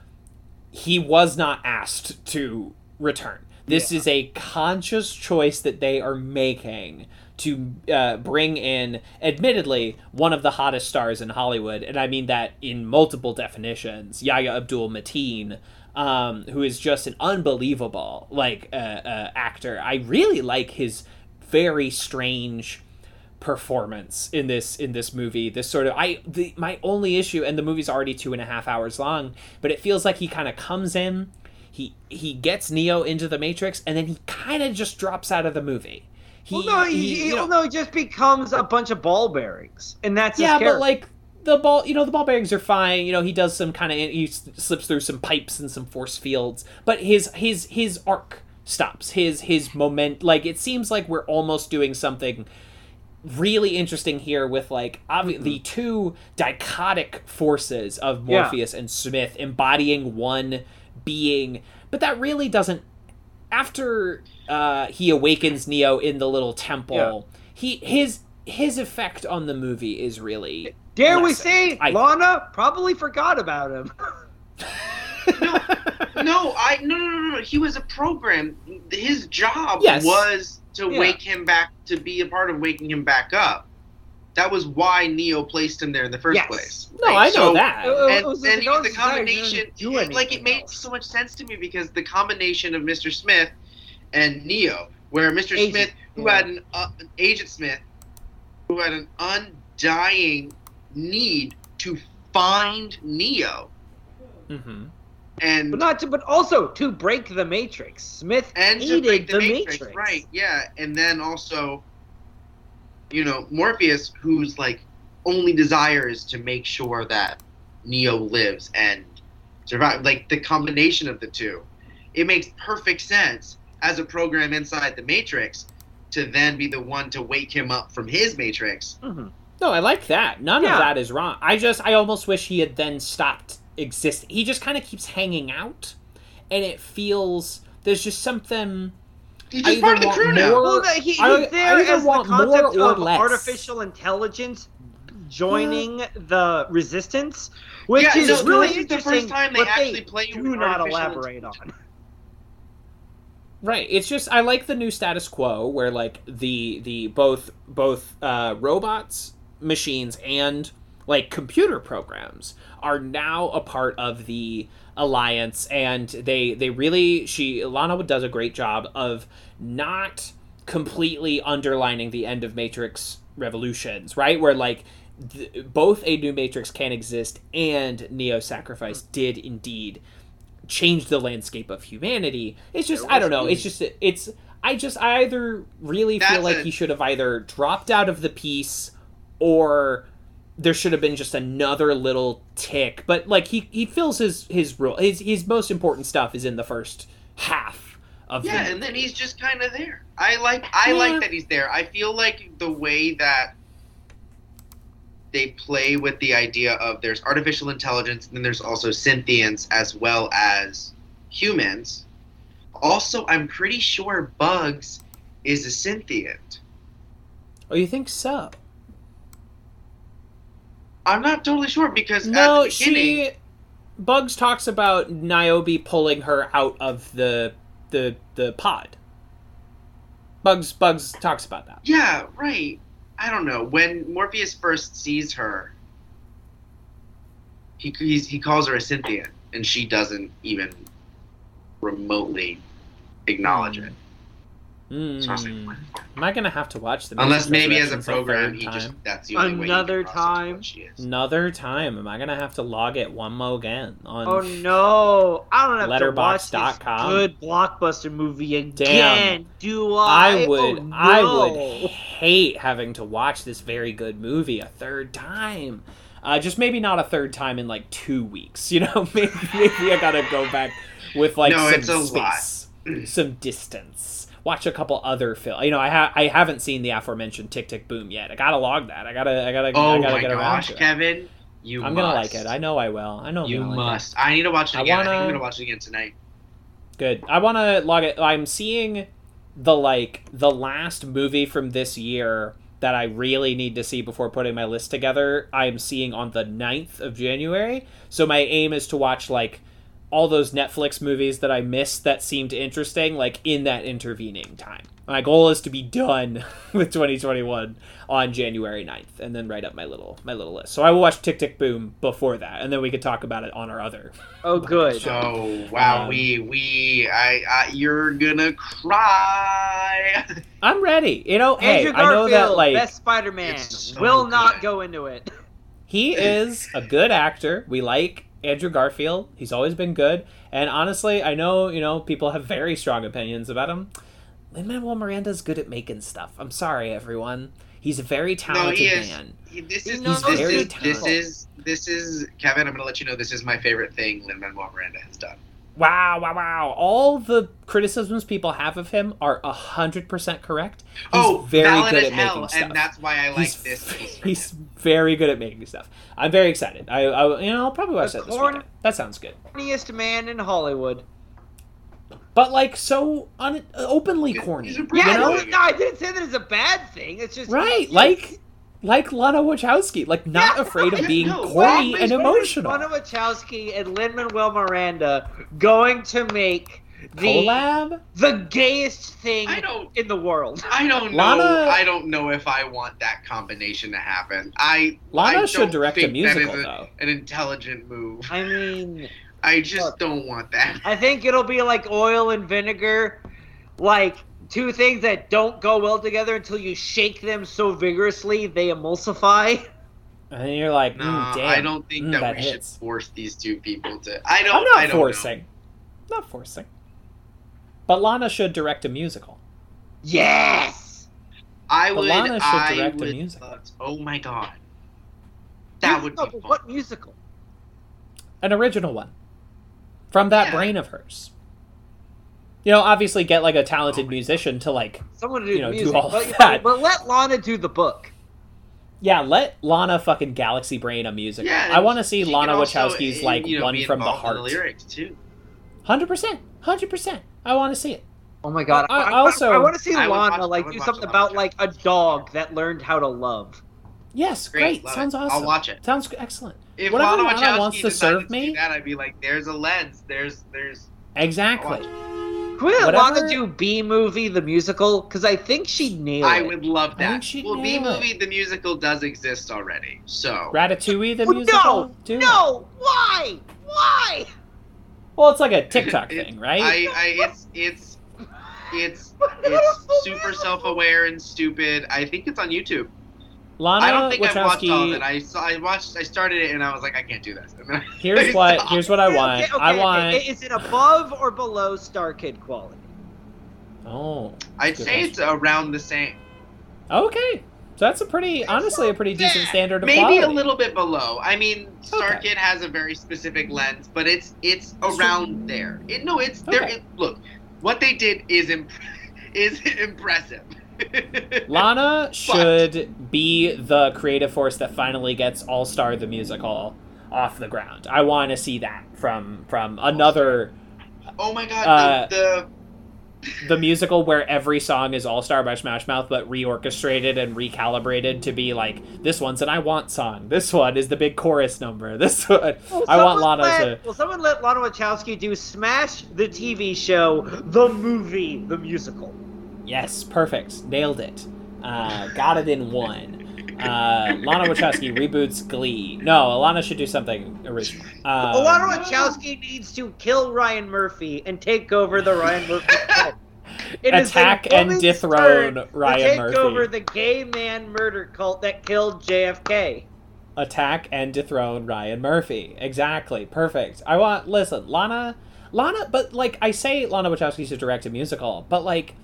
he was not asked to return. This is a conscious choice that they are making to uh, bring in, admittedly, one of the hottest stars in Hollywood, and I mean that in multiple definitions, Yahya Abdul Mateen, um, who is just an unbelievable like uh, uh, actor. I really like his very strange performance in this in this movie. This sort of i the my only issue and the movie's already two and a half hours long but it feels like he kind of comes in he he gets neo into the matrix and then he kind of just drops out of the movie he, well, no, he, he- he- you know- no, he just becomes a bunch of ball bearings, and that's his yeah but like the ball, you know, the ball bearings are fine. You know, he does some kind of he slips through some pipes and some force fields, but his his his arc stops. His his moment, like it seems like we're almost doing something really interesting here with like obvi- the two dichotic forces of Yeah. Morpheus and Smith embodying one being, but that really doesn't. After uh, he awakens Neo in the little temple, he his his effect on the movie is really Dare we say I- Lana probably forgot about him? no, I no no no no. He was a program. His job Yes. was to Yeah. wake him back to be a part of waking him back up. That was why Neo placed him there in the first Yes. place. no, right? I know So- that. And, It was and a you the desire, he didn't combination, it- like it anything made else. so much sense to me because the combination of Mr. Smith and Neo, where Mr. Agent, Smith, who yeah. had an uh, Agent Smith, who had an undying need to find Neo, hmm and But not to, but also to break the Matrix. Smith and to hated break the, Matrix. right? Yeah, and then also, you know, Morpheus, whose like only desire is to make sure that Neo lives and survive. Like the combination of the two, it makes perfect sense as a program inside the Matrix to then be the one to wake him up from his Matrix. Mhm. No, I like that. None Yeah. of that is wrong. I just, I almost wish he had then stopped existing. He just kind of keeps hanging out, and it feels there's just something. He's just part of the crew want now. more- Well, that he, he's I- I there either as the more concept or of less. artificial intelligence joining the resistance, which Yeah, is so really this is the first time they but actually play you do with not elaborate on. Right. It's just I like the new status quo where like the the both both uh, robots, machines, and like computer programs are now a part of the alliance, and they they really she Lana does a great job of not completely underlining the end of Matrix Revolutions, right? Where like th- both a new Matrix can exist and Neo Sacrifice did indeed change the landscape of humanity. It's just I don't know. It's just it's I just I either really feel like he should have either dropped out of the piece or there should have been just another little tick. But like he he fills his his role his his most important stuff is in the first half of Yeah, the and then he's just kind of there. I like I Yeah. like that he's there. I feel like the way that they play with the idea of there's artificial intelligence and then there's also synthients as well as humans. Also, I'm pretty sure Bugs is a synthient. Oh, you think so? I'm not totally sure because No, at the beginning, she Bugs talks about Niobe pulling her out of the the the pod. Bugs Bugs talks about that. Yeah, right. I don't know. When Morpheus first sees her, he he's, he calls her a Cynthia, and she doesn't even remotely acknowledge hmm. it. So I was like, Mm. Am I gonna have to watch the Unless maybe as a program, third he just that's the only. Another he can process time? She is. another time? Am I gonna have to log it one more again on? Oh no! I don't have to watch this Letterboxd.com. good blockbuster movie again. Damn. Do I? I would Oh, I would hate having to watch this very good movie a third time. Uh, just maybe not a third time in like two weeks. You know, maybe, maybe I gotta go back with like No, some it's a lot. space, some distance. Watch a couple other films. You know, I ha- I haven't seen the aforementioned Tick Tick Boom yet. I gotta log that. I gotta I gotta Oh I gotta my get around gosh, to it. Kevin, you I'm must. gonna like it. I know I will. I know you like it. must. I need to watch it again. I, think wanna- I'm gonna watch it again tonight. Good. I want to log it. I'm seeing the like the last movie from this year that I really need to see before putting my list together. I'm seeing on the 9th of January. So my aim is to watch like all those Netflix movies that I missed that seemed interesting like in that intervening time. My goal is to be done with 2021 on January 9th and then write up my little my little list. So I will watch Tick Tick Boom before that and then we could talk about it on our other Oh, good. So wow, Um, we we I, I you're gonna cry. I'm ready. You know, hey, Andrew I know Garfield, that like best Spider-Man, It's so will not go into it. he is a good actor. We like Andrew Garfield. He's always been good. And honestly, I know, you know, people have very strong opinions about him. Lin Manuel Miranda's good at making stuff. I'm sorry, everyone. He's a very No, talented he is. man. He- This He is knows this very is, this is this is Kevin. I'm gonna let you know this is my favorite thing Lin Manuel Miranda has done. Wow, wow, wow. All the criticisms people have of him are 100% correct. He's oh, very good at hell, making stuff. and that's why I like he's, this he's him. very good at making stuff. I'm very excited. I, I you know, I'll probably watch The that this corn- weekend. That sounds good. Corniest man in Hollywood. But like so un- openly corny. he's a you pretty Yeah, know? no, no, I didn't say that it's a bad thing. It's just Right, like like Lana Wachowski, like not Yeah, afraid of being No, corny why- and emotional. Lana Wachowski and Lin Manuel Miranda going to make the Collab? the gayest thing I don't. in the world. I don't know. Lana- I don't know if I want that combination to happen. I Lana I should don't direct a think that is musical, a- though. An intelligent move. I mean, I just Look. don't want that. I think it'll be like oil and vinegar, like two things that don't go well together until you shake them so vigorously they emulsify. And you're like, No, mm, damn. I don't think Mm, that, that we hits. should force these two people to. I don't. I'm not I don't forcing. Not forcing. But Lana should direct a musical. Yes. I But would. Lana should I direct a musical. uh, oh my god. That would be but fun. What musical? An original one. From that Yeah. brain of hers. You know, obviously get like a talented Oh my musician to like Someone to do You know, do music, all but, that. but let Lana do the book. Yeah, let Lana fucking Galaxy Brain a music. Yeah, I want to see Lana can also, Wachowski's like you know, one from the heart. The lyrics too. Hundred percent, hundred percent. I want to see it. Oh my god! I- I, I also- I, want to see Lana watch- like do something about Wachowski. like a dog that learned how to love. Yes, Great, great. Sounds it. I'll watch it. Sounds excellent. If Whatever Lana Lana Wachowski wants to serve to me- that, I'd be like, "There's a lens. There's, there's." Exactly. Can we let Whatever- Lana do B movie the musical? Because I think she'd nail I would love that. well, B movie the musical does exist already, so Ratatouille the Oh, musical. no, Do it. no, why, why? Well, it's like a TikTok It- thing, right? I, I, it's, it's, it's, it's super self-aware and stupid. I think it's on YouTube. Lana I don't think I've watched all of Wachowski. it. I saw, I watched, I started it, and I was like, I can't do this. And then I- Here's what. Here's what I want. Okay, okay, I okay. want. Is it above or below Star Kid quality? Oh. I'd Good say it's around the same. Okay. So that's a pretty, honestly, a pretty decent Yeah, standard of Maybe quality. a little bit below. I mean, Star Okay. Kid has a very specific lens, but it's it's around there. It, no, it's there. It, look, what they did is imp- is impressive. Lana should be the creative force that finally gets All Star the musical off the ground. I want to see that from from another oh my god, Uh, the, the musical where every song is All Star by Smash Mouth, but reorchestrated and recalibrated to be like this one's an I Want song. This one is the big chorus number. This one Well, I want Lana let, to. Well, someone let Lana Wachowski do Smash the TV show, the movie, the musical. Yes, perfect, nailed it. Uh, got it in one. Uh, Lana Wachowski reboots Glee. No, Lana should do something original. Um, well, Lana Wachowski needs to kill Ryan Murphy and take over the Ryan Murphy cult. It Attack and dethrone Ryan take Murphy. over the gay man murder cult that killed JFK. attack and dethrone Ryan Murphy. Exactly. Perfect. I want listen, Lana Lana but like I say Lana Wachowski should direct a musical, but like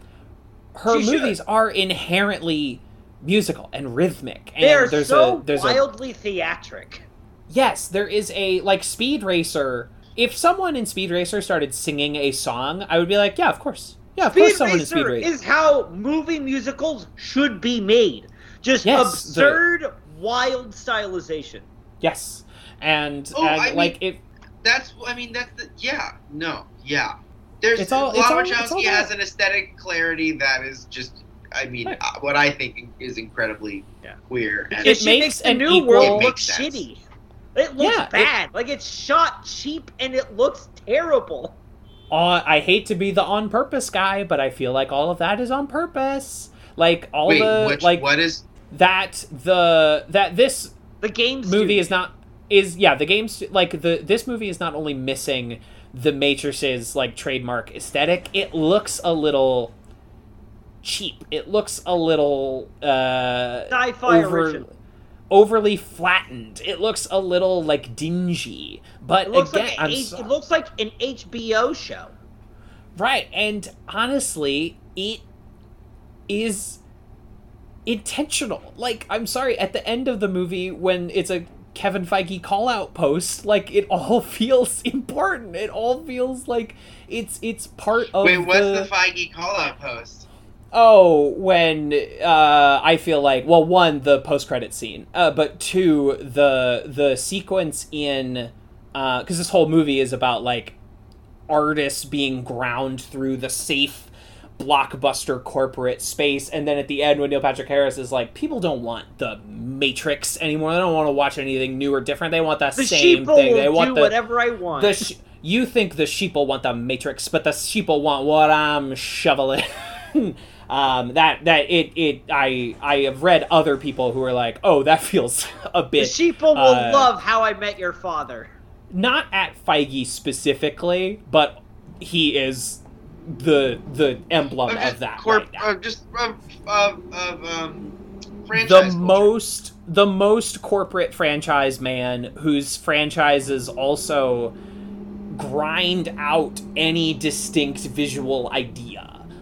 her She should. movies are inherently musical and rhythmic. And They are there's so a there's a wildly theatric. Yes, there is a like Speed Racer. If someone in Speed Racer started singing a song, I would be like, yeah, of course. Yeah, of course Speed someone in Speed Racer Racer. is how movie musicals should be made. Just Yes, the- absurd, wild stylization. Yes. And, Oh, and I mean- like if that's I mean that's the yeah no yeah. There's It's all- Lana it's all- it's all Wachowski has an aesthetic clarity that is just I mean Right. uh, what I think is incredibly Yeah. queer. And It she makes a new equal- world look shitty. It looks Yeah, it- bad. Like it's shot cheap and it looks terrible. uh, I hate to be the on purpose guy, but I feel like all of that is on purpose. Like all Wait, the which, like what is that the that this The game movie is not is yeah the game's like the this movie is not only missing the matrix's like trademark aesthetic it looks a little cheap it looks a little uh Sci-fi over- original. overly flattened it looks a little like dingy but It looks again like so- it looks like an HBO show. right and honestly it is intentional. Like, I'm sorry, at the end of the movie, when it's a Kevin Feige call out post, like it all feels important. It all feels like it's it's part of Wait, what's the, the Feige call out post? Oh, when uh, I feel like well, one the post credit scene, uh, but two the the sequence in because this whole movie is about like artists being ground through the safe blockbuster corporate space and then at the end when neil patrick harris is like people don't want the matrix anymore they don't want to watch anything new or different they want that The same thing they want do the whatever I want. the sh- you think the sheeple want the matrix but the sheeple want what i'm shoveling um that that it it i i have read other people who are like oh that feels a bit. the sheeple will uh, love How I Met Your Father. not at feige specifically but he is the the emblem Of of that corp- right of just of, of, of um, the culture. most the most corporate franchise man whose franchises also grind out any distinct visual idea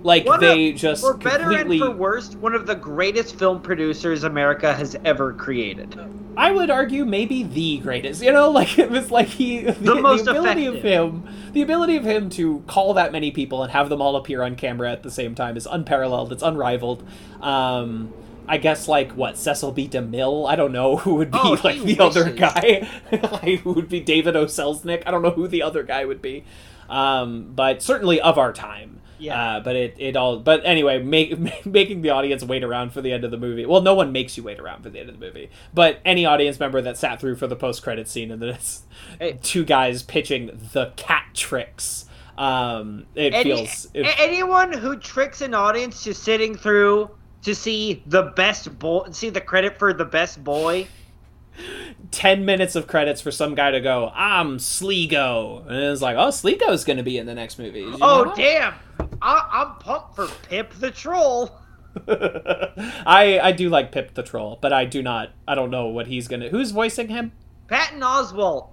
like One they of- just For better completely and for worst, one of the greatest film producers America has ever created. I would argue maybe the greatest. You know, like it was like he the, the most ability of him, the ability of him to call that many people and have them all appear on camera at the same time is unparalleled. It's unrivaled. Um, I guess like what Cecil B. DeMille. I don't know who would be Oh, like the other guy. like, who would be David O. Selznick? I don't know who the other guy would be. Um, but certainly of our time. Yeah. Uh, but it, it all but anyway make, making the audience wait around for the end of the movie well no one makes you wait around for the end of the movie but any audience member that sat through for the post-credit scene and then it's Hey. two guys pitching the Catrix um it Any- feels it, anyone who tricks an audience to sitting through to see the best boy, see the credit for the best boy. 10 minutes of credits for some guy to go i'm sligo and it's like oh sligo's gonna be in the next movie you know Oh damn! I, I'm pumped for Pip the Troll. i i do like pip the troll but i do not i don't know what he's gonna who's voicing him Patton Oswalt,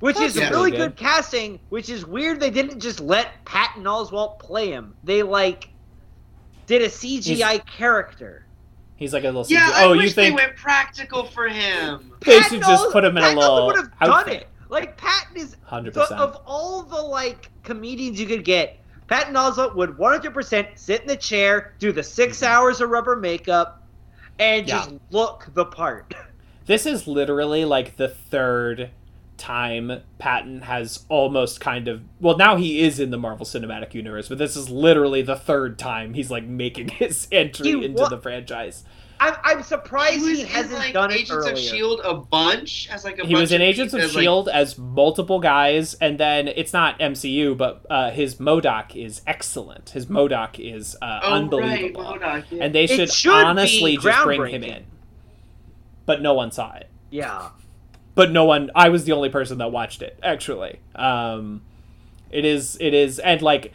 which That's is pretty really good. good casting. Which is weird. They didn't just let Patton Oswalt play him. They like did a CGI character. he's like a little Yeah, CGI. I oh you wish think they went practical for him. They Patton should just put him in a Patton little would have done outfit. it. Like Patton is Hundred the, percent. of all the like comedians you could get. Patton Oswalt would 100% sit in the chair, do the six mm-hmm. hours of rubber makeup, and just Yeah. look the part. This is literally like the third time Patton has almost kind of well now he is in the Marvel Cinematic Universe, but this is literally the third time he's like making his entry He into wa- the franchise. I'm, I'm He surprised was he, hasn't like done it Agents earlier. of Shield a bunch as like a He bunch was in of Agents of as, like, Shield as multiple guys, and then it's not MCU, but uh, his MODOK is excellent. His MODOK is uh, Oh, unbelievable, Right, MODOK, yeah. and they should, should honestly just bring him in. But no one saw it. Yeah. but no one i was the only person that watched it actually um it is it is and like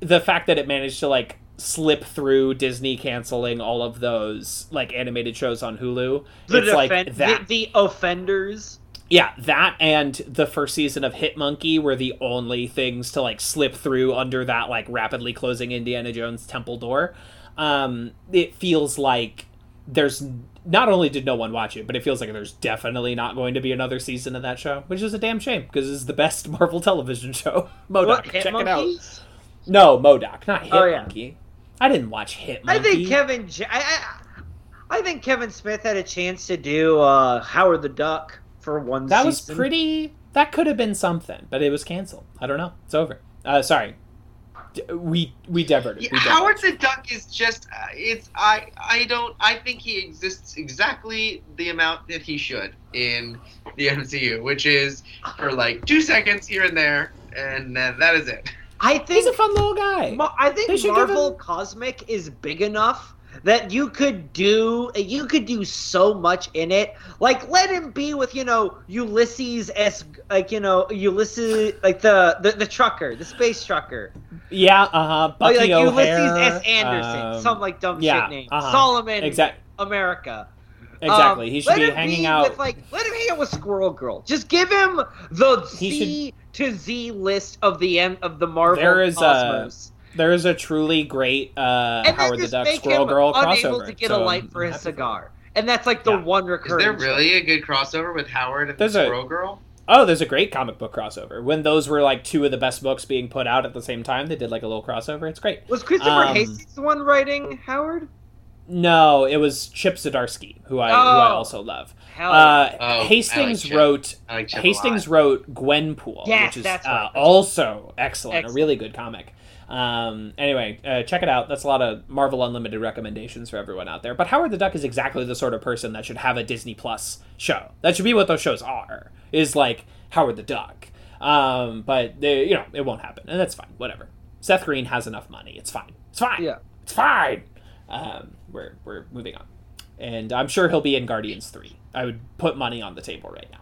the fact that it managed to like slip through disney canceling all of those like animated shows on hulu. The, it's like that the, the offenders. yeah that and the first season of Hit Monkey were the only things to like slip through under that like rapidly closing indiana jones temple door. Um it feels like there's not only did no one watch it but it feels like there's definitely not going to be another season of that show which is a damn shame because it's the best marvel television show. MODOK What, check it out. No MODOK not Oh, yeah. hitmonkey i didn't watch hitmonkey I think Kevin. J- I, I, I think Kevin Smith had a chance to do uh, Howard the Duck for one. Season. That was pretty that could have been something but it was canceled i don't know it's over uh sorry we we diverted. Yeah, we diverted. Howard the Duck is just uh, it's I I don't I think he exists exactly the amount that he should in the MCU, which is for like two seconds here and there, and uh, that is it. I think He's a fun little guy. I think should Marvel him- Cosmic is big enough that you could do you could do so much in it. Like let him be with you know Ulysses s like you know Ulysses like the the, the trucker the space trucker Yeah, uh huh. oh, like O'Hare, Ulysses S Anderson um, some like dumb yeah, shit name uh-huh. Solomon exact- America exactly. Um, he should be hanging be out. with like let him hang out with Squirrel Girl. Just give him the He C to Z list of the end of the Marvel There is, cosmos. there is a truly great uh, and Howard the Duck make Squirrel him Girl unable crossover. to get so a light for his cigar, and that's like the Yeah. one recurring. Is recurring. there really a good crossover with Howard and the There's a- Squirrel Girl? Oh, there's a great comic book crossover. When those were like two of the best books being put out at the same time, they did like a little crossover. It's great. Was Christopher Um, Hastings the one writing Howard? No, it was Chip Zdarsky, who I who I Oh. also love. Hell, Uh, Oh, I like Hastings wrote I like Hastings wrote Gwenpool, Yes, which is that's uh, right, that's also excellent, Excellent. a really good comic. Um, anyway, uh, check it out. That's a lot of Marvel Unlimited recommendations for everyone out there. But Howard the Duck is exactly the sort of person that should have a Disney Plus show. That should be what those shows are. Is like Howard the Duck. Um, but they, you know, it won't happen, and that's fine. Whatever. Seth Green has enough money. It's fine. It's fine. Yeah. It's fine. Um, we're we're moving on, and I'm sure he'll be in Guardians Three. I would put money on the table right now.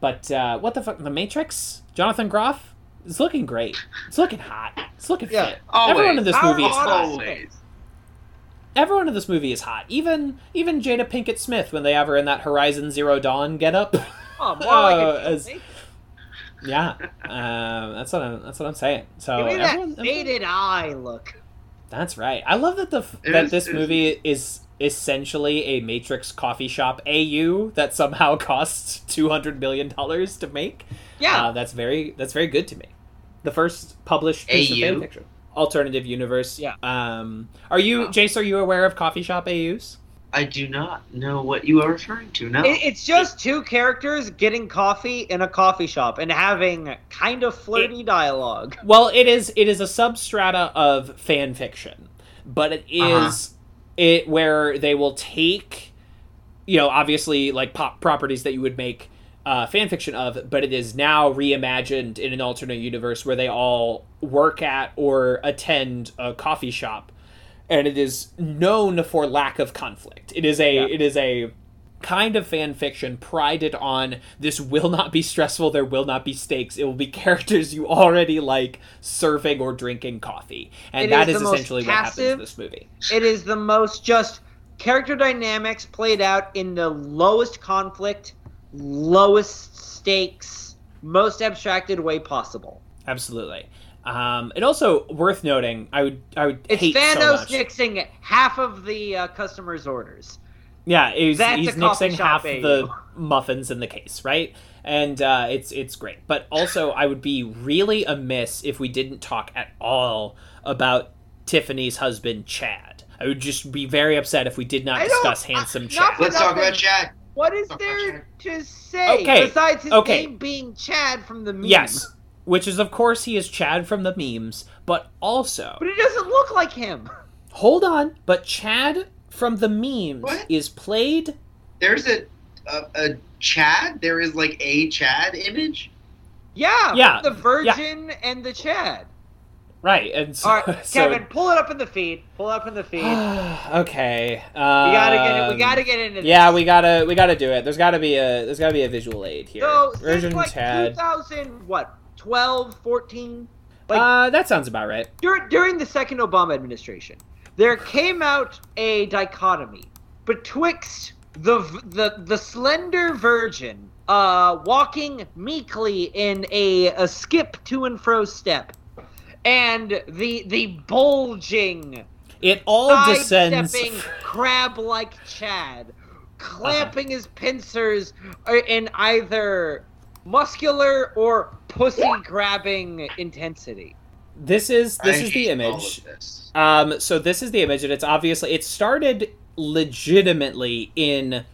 But uh, what the fuck? The Matrix? Jonathan Groff is looking great. It's looking hot. It's looking Yeah. fit. Always. Everyone in this movie is hot. Always. Everyone in this movie is hot. Even even Jada Pinkett Smith when they have her in that Horizon Zero Dawn getup. Oh, more like Oh, a as- yeah, um, that's what I'm. That's what I'm saying. So Give me that everyone, everyone- faded eye look. That's right. I love that the It that is- this movie is essentially a Matrix coffee shop AU that somehow costs two hundred million dollars to make. Yeah. uh, that's very that's very good to me. The first published piece AU? of fan fiction, alternative universe. Yeah. Um, are you, Jace? Are you aware of coffee shop AUs? I do not know what you are referring to. No. It, it's just two characters getting coffee in a coffee shop and having kind of flirty dialogue. Well, it is it is a substrata of fan fiction, but it is Uh-huh. It where they will take, you know, obviously like pop properties that you would make uh, fan fiction of, but it is now reimagined in an alternate universe where they all work at or attend a coffee shop, and it is known for lack of conflict. It is a Yeah. it is a kind of fan fiction prided on this will not be stressful there will not be stakes. It will be characters you already like serving or drinking coffee. And It that is is essentially what happens in this movie. It is the most just character dynamics played out in the lowest conflict, lowest stakes, most abstracted way possible. absolutely. Um and also worth noting i would i would It's hate so Thanos nixing half of the uh, customers' orders. Yeah, he's, That's he's a mixing shop half AU. the muffins in the case, right? And uh, it's it's great. But also, I would be really amiss if we didn't talk at all about Tiffany's husband, Chad. I would just be very upset if we did not I discuss handsome I- Chad. Let's talk about Chad. What is there to say Okay, besides his okay. name being Chad from the meme? Yes, which is of course he is Chad from the memes, but also but he doesn't look like him. hold on, but Chad from the memes What? is played There's a, a a Chad. There is like a Chad image. Yeah, Yeah, the Virgin and the Chad. right, and so, All right, so- Kevin, pull it up in the feed. Pull it up in the feed. okay, um, gotta get it. We gotta get into. Yeah, this. we gotta we gotta do it. There's gotta be a there's gotta be a visual aid here. So Version since like Chad. 2000, what, 12, 14, like uh, that sounds about right. during during the second Obama administration, there came out a dichotomy betwixt the the the slender virgin uh walking meekly in a, a skip to and fro step and the the bulging It all descends. crab-like Chad, clamping his pincers uh, in either muscular or pussy-grabbing intensity. This is this I is the image. this. Um, so this is the image, and it's obviously it started legitimately in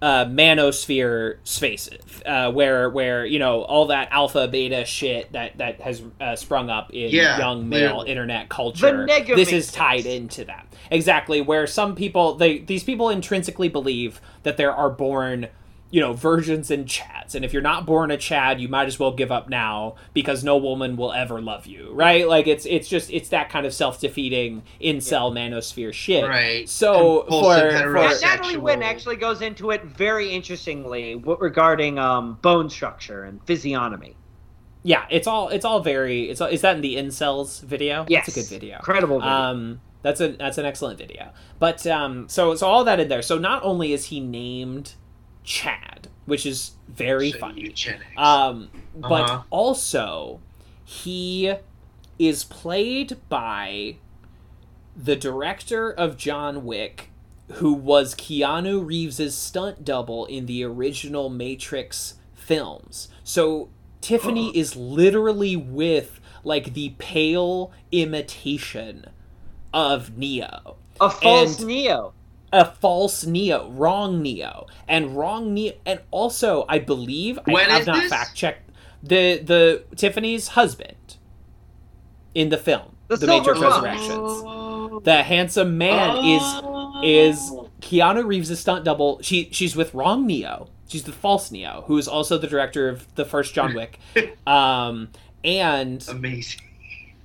uh, manosphere spaces, uh, where where you know all that alpha beta shit that that has uh, sprung up in Yeah, young male literally. internet culture. nega This is tied sense. into that exactly. Where some people they these people intrinsically believe that there are born you know versions and chads and if you're not born a chad you might as well give up now because no woman will ever love you right like it's it's just it's that kind of self-defeating incel manosphere shit Right. so Compulsive for, for. Natalie Wynn actually goes into it very interestingly w- regarding um, bone structure and physiognomy. yeah it's all it's all very it's all, is that in the incels video Yes, it's a good video Incredible video. Um, that's a that's an excellent video. But um, so so all that in there. So not only is he named Chad, which is very So funny. eugenics. Um, but Uh-huh. also he is played by the director of John Wick, who was Keanu Reeves' stunt double in the original Matrix films. So Tiffany is literally with like the pale imitation of Neo. A false And- Neo. A false Neo, wrong Neo, and wrong Neo, and also I believe When I have not this? fact checked the the Tiffany's husband in the film, The The, Matrix Fox. Resurrections. The handsome man Oh. is is Keanu Reeves' stunt double. She she's with wrong Neo. She's the false Neo, who is also the director of the first John Wick. um, and amazing.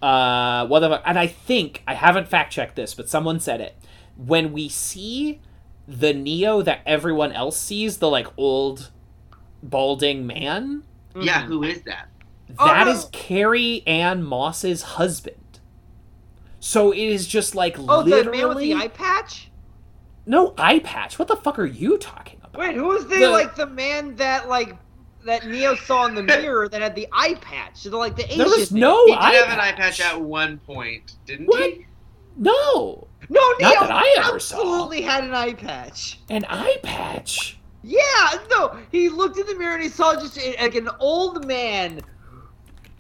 uh, what the fuck? And I think I haven't fact checked this, but someone said it. When we see the Neo that everyone else sees, the like old balding man, Yeah, Mhm. who is that? Oh, no. is Carrie-Anne Moss's husband. So it is just like Oh, the man with the eye patch? no eye patch. What the fuck are you talking about? Wait, who was the, The- like the man that like that Neo saw in the mirror that had the eye patch? So, like the Asian There was man. no He did eye have an eye patch. patch at one point, didn't What? he? No, No, Neo Not that I ever saw. absolutely had an eye patch. an eye patch. Yeah, no, he looked in the mirror and he saw just a, like an old man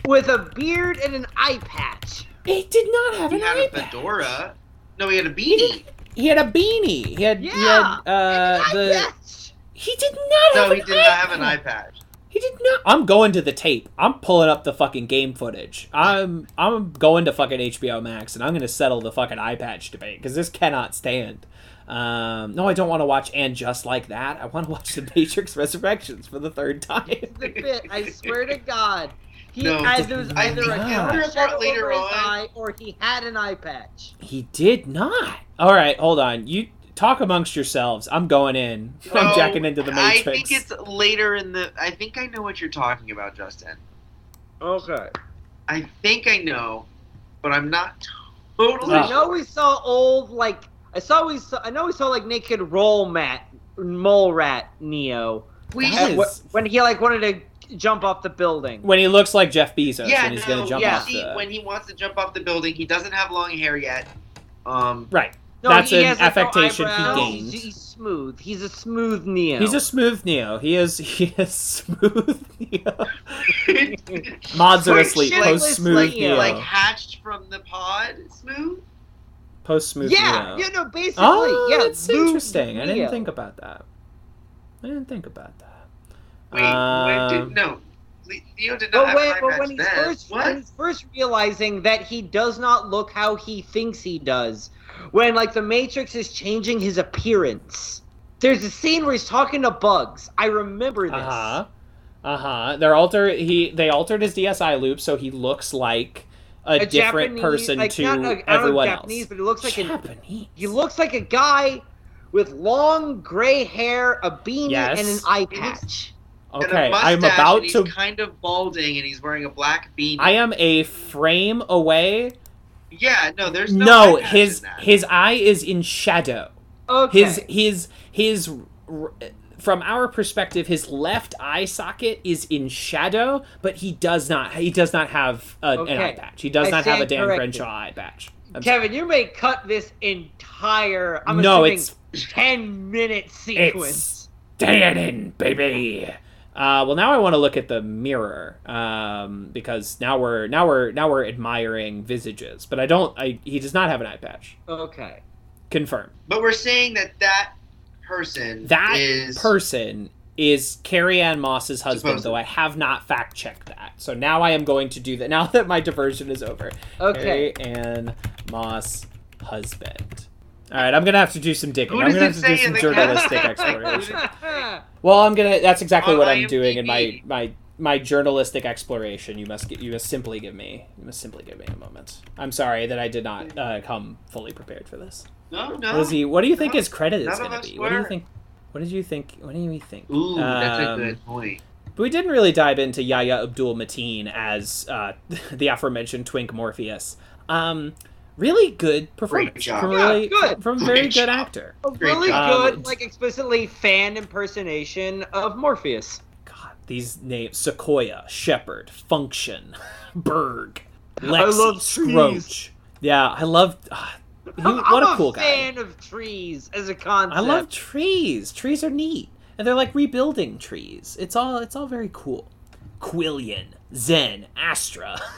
with a beard and an eye patch. He did not have He an had eye a patch. fedora. No, he had a He beanie. did- He had a beanie. He had. A beanie. He had uh, An eye the. patch. He did not have No, he an did eye not have an eye patch. He did not. I'm going to the tape. I'm pulling up the fucking game footage. I'm I'm going to fucking HBO Max and I'm gonna settle the fucking eye patch debate because this cannot stand. Um, no, I don't want to watch and just like that. I want to watch The Matrix Resurrections for the third time. The bit, I swear to God. He No, either was I either think a I camera heard later over his on- eye or he had an eye patch. he did not. All right, hold on. You talk amongst yourselves. I'm going in. I'm jacking into the main. I Matrix. think it's later in the. I think I know what you're talking about, Justin. Okay. I think I know, but I'm not totally. Oh. I know we saw old like I saw we saw I know we saw like naked roll mat mole rat Neo We is- when he like wanted to jump off the building. when he looks like Jeff Bezos yeah, when he's no, gonna jump yeah. off the. when he wants to jump off the building, he doesn't have long hair yet. Um, Right. No, That's he an has, like, no affectation he eyebrows. gained. He's, he's smooth. He's a smooth Neo. He's a smooth Neo. He is he is smooth Neo. Mods are Like, asleep. Post smooth Neo. Neo. like hatched from the pod, smooth. Post smooth yeah, Neo. yeah, no, basically, Oh, yeah. that's Luke interesting. I didn't think about that. I didn't think about that. Wait, when Um, did no? Neo did not But have when, an but patch when he's first when he's first realizing that he does not look how he thinks he does, when like the Matrix is changing his appearance. There's a scene where he's talking to Bugs. I remember this. Uh huh. Uh huh. They're alter he they altered his DSI loop so he looks like a, A different Japanese- person like, to not- I don't know everyone Japanese, else. but he looks like an Japanese. he looks like a guy with long gray hair, a beanie, Yes. and an eye patch. Okay, mustache, I'm about and he's to. kind of balding, and he's wearing a black beanie. I am a frame away. Yeah, no, there's no. No, his in his eye is in shadow. Okay. His his his from our perspective, his left eye socket is in shadow, but he does not he does not have a, an eye patch. He does I not have a Dan corrected. Crenshaw eye patch. I'm Kevin, you may cut this entire. I'm no, it's ten minute sequence. it's staying baby. Uh, well, now I want to look at the mirror um, because now we're now we're now we're admiring visages, but I don't. I he does not have an eye patch. Okay. Confirm. But we're saying that that person That is person is Carrie-Anne Moss's husband, Supposedly. though I have not fact checked that. So now I am going to do that. Now that my diversion is over, Okay. Carrie-Anne Moss husband. All right, I'm gonna have to do some digging. Who I'm gonna have to do some journalistic exploration. Well, I'm gonna. That's exactly On what I'm doing in my my my journalistic exploration. You must get. You must simply give me. You must simply give me a moment. I'm sorry that I did not uh, come fully prepared for this. no, no. He? What do you think No, his credit is gonna us be? What do you think? What did you think? What do you think? Ooh, that's a Um, good point. But we didn't really dive into Yahya Abdul Mateen as uh, the aforementioned Twink Morpheus. Um, really good performance job. from Yeah, really good. from Great very good job. actor. A Great really job. good, like explicitly fan impersonation of Morpheus. God, these names: Sequoia, Shepard, Function, Berg. Lex love trees. Yeah, I love. ah, he- I'm, what I'm a cool guy. fan of trees as a concept. I love trees. Trees are neat, and they're like rebuilding trees. It's all it's all very cool. Quillian, Zen, Astra.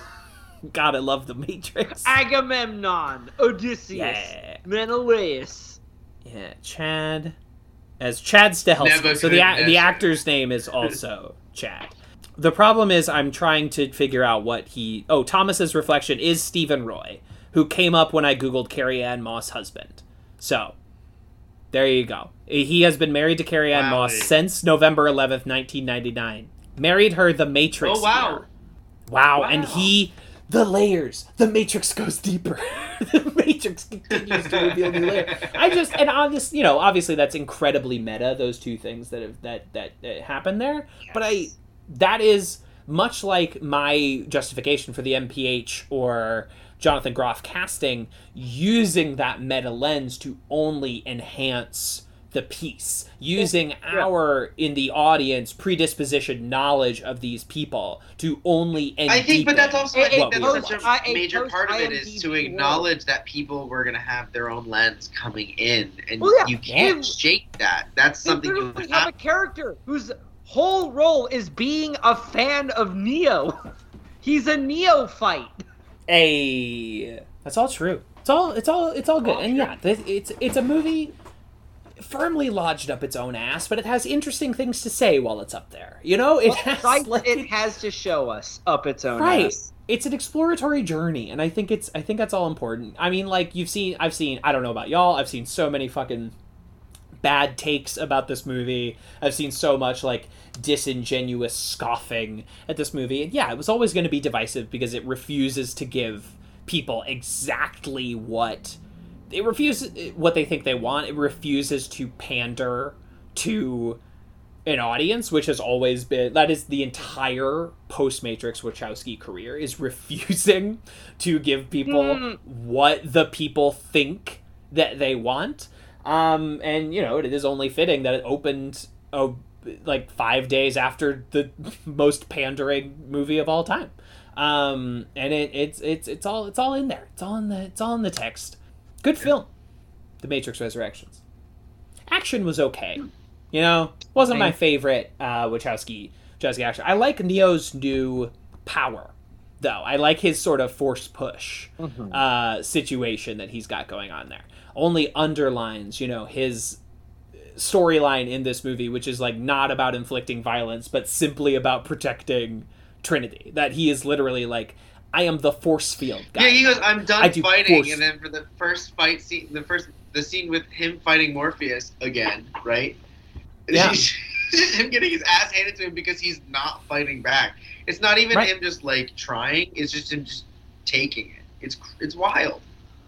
God, I love the Matrix. Agamemnon, Odysseus, Yeah. Menelaus. Yeah, Chad as Chad Stahelski. So the a- the actor's name is also Chad. The problem is I'm trying to figure out what he. Oh, Thomas's reflection is Steven Roy, who came up when I googled Carrie-Anne Moss husband. So there you go. Eh, he has been married to Carrie-Anne Wow. Moss since November 11th, 1999. Married her the Matrix. Oh, wow. year. Wow, and he the layers. The Matrix goes deeper. the Matrix continues to reveal new layers. I just and honest, you know, obviously that's incredibly meta. Those two things that have that that, that happen there, but I that is much like my justification for the NPH or Jonathan Groff casting, using that meta lens to only enhance the piece, using our in the audience predisposition knowledge of these people to only and I think, but that's also I It- think what we that's such I- a a major post part of it is to IMDb acknowledge that people were gonna have their own lens coming in, and Well, yeah. you can't Yeah. shake that. That's something you have. have a character whose whole role is being a fan of Neo. He's a neophyte. Hey, that's all true. It's all it's all it's all good. All and true. yeah, it's it's a movie firmly lodged up its own ass, but it has interesting things to say while it's up there. You know, it has Right, like, it has to show us up its own right. ass. It's an exploratory journey, and I think it's I think that's all important. I mean, like you've seen, I've seen. I don't know about y'all. I've seen so many fucking bad takes about this movie. I've seen so much like disingenuous scoffing at this movie. And yeah, it was always going to be divisive because it refuses to give people exactly what it refuses what they think they want. It refuses to pander to an audience, which has always been that is the entire post Matrix Wachowski career is refusing to give people Mm. what the people think that they want. Um, and you know, it is only fitting that it opened oh, like five days after the most pandering movie of all time. Um, and it, it's it's it's all it's all in there. It's all in the it's all in the text. Good film, The Matrix Resurrections. Action was okay. You know, wasn't my favorite uh, Wachowski Wachowski action. I like Neo's new power, though. I like his sort of force push uh, situation that he's got going on there. Only underlines, you know, his storyline in this movie, which is like not about inflicting violence, but simply about protecting Trinity. That he is literally like, I am the force field guy. Yeah, he goes, "I'm done I do fighting," force- and then for the first fight scene, the first the scene with him fighting Morpheus again, right? Yeah. Just him getting his ass handed to him because he's not fighting back. It's not even Right. him just like trying; it's just him just taking it. It's it's wild.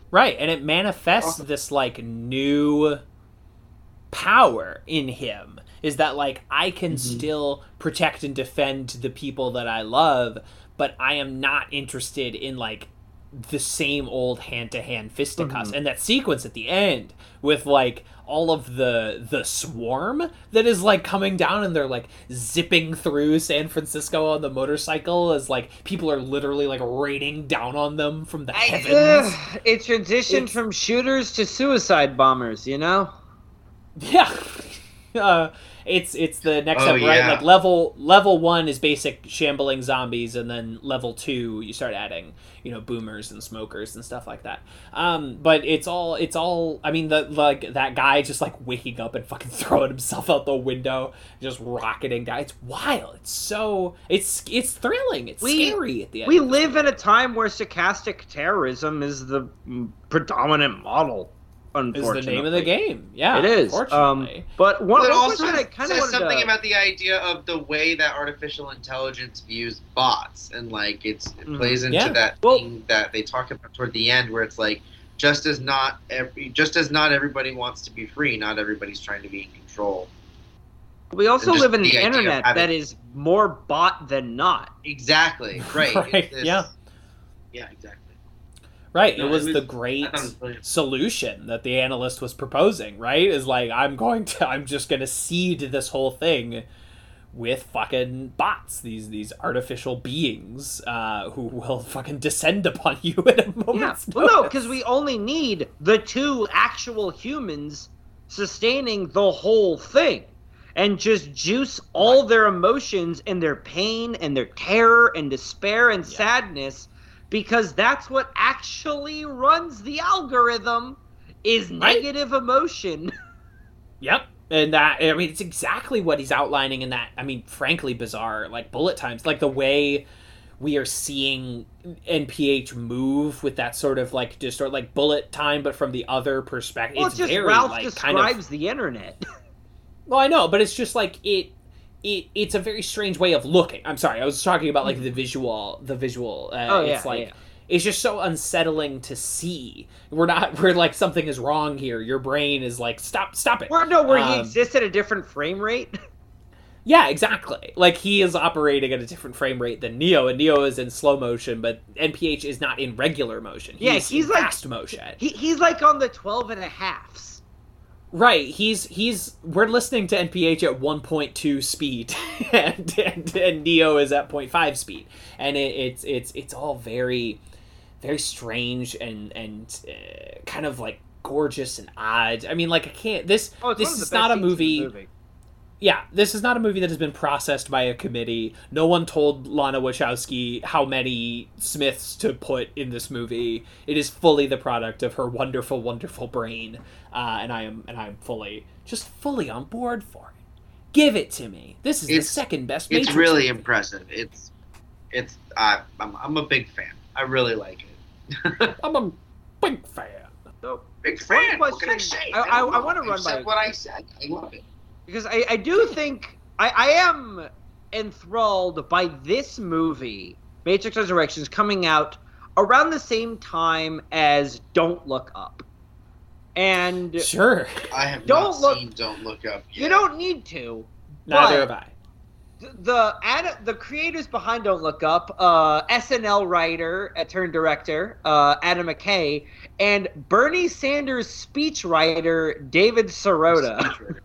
Right, and it manifests this like new power in him is that like I can mm-hmm. still protect and defend the people that I love, but I am not interested in like the same old hand-to-hand fisticuffs and that sequence at the end with like all of the the swarm that is like coming down and they're like zipping through San Francisco on the motorcycle as like people are literally like raining down on them from the heavens. Ugh, it transitioned It's- from shooters to suicide bombers, you know? Yeah. Uh, it's it's the next Oh, up, right? yeah. Like level level one is basic shambling zombies, and then level two you start adding, you know, boomers and smokers and stuff like that. Um, but it's all it's all. I mean, the like that guy just like waking up and fucking throwing himself out the window, just rocketing down. It's wild. It's so it's it's thrilling. It's We- scary at the end. We live movie. in a time where stochastic terrorism is the predominant model, is the name of the game. Yeah, It is. Um, Unfortunately. but one, But it one also question I kind of says something to... about the idea of the way that artificial intelligence views bots, and like it's it Mhm. plays into Yeah. that Well- thing that they talk about toward the end, where it's like just as not every just as not everybody wants to be free, not everybody's trying to be in control. we also live in the an idea of internet having- that is more bot than not. Exactly. Right. Right, It's this- yeah. Yeah. Exactly. Right. No, it it was, was- the great was solution that the analyst was proposing, right? Is like I'm going to I'm just going to seed this whole thing with fucking bots, these these artificial beings uh, who will fucking descend upon you at a Yeah. Well, no, because we only need the two actual humans sustaining the whole thing. And just juice all their emotions and their pain and their terror and despair and Yeah. sadness because that's what actually runs the algorithm is Right. negative emotion. Yep. And that I mean it's exactly what he's outlining in that I mean frankly bizarre like bullet times like the way we are seeing NPH move with that sort of like distort like bullet time but from the other perspective well, it's it's just very Ralph like describes kind of the internet. Well, I know, but it's just like it it it's a very strange way of looking. I'm sorry. I was talking about like the visual the visual uh, Oh, yeah, it's like yeah. it's just so unsettling to see. We're not we're like something is wrong here. Your brain is like stop stop it. Where no, where he Um, exists at a different frame rate. Yeah, exactly. Like he is operating at a different frame rate than Neo, and Neo is in slow motion, but NPH is not in regular motion. Yeah, he's, he's in like- fast motion. He, he's like on the 12 and a halves. Right, he's he's we're listening to NPH at 1.2 speed, and, and and Neo is at 0.5 speed, and it, it's it's it's all very very strange and and uh, kind of like gorgeous and odd. I mean, like I can't this Oh, this one of the is not a scenes in the movie movie. Yeah, this is not a movie that has been processed by a committee. No one told Lana Wachowski how many Smiths to put in this movie. It is fully the product of her wonderful, wonderful brain, uh, and I am and I am fully, just fully on board for it. Give it to me. This is the second best. Movie. It's really movie. impressive. It's it's I I'm, I'm a big fan. I really like it. I'm a big fan. So, big One fan. What can I say? I- don't I- I wanna run said by- what I said. I love it. Because I, I do think I, I am enthralled by this movie, Matrix Resurrections, coming out around the same time as Don't Look Up. And Sure. I have Don't not look- seen Don't Look Up. Yet. you don't need to. Neither have I. The the, ad, the creators behind Don't Look Up, uh, SNL writer, uh, turned director, uh, Adam McKay, and Bernie Sanders speechwriter, David Sirota.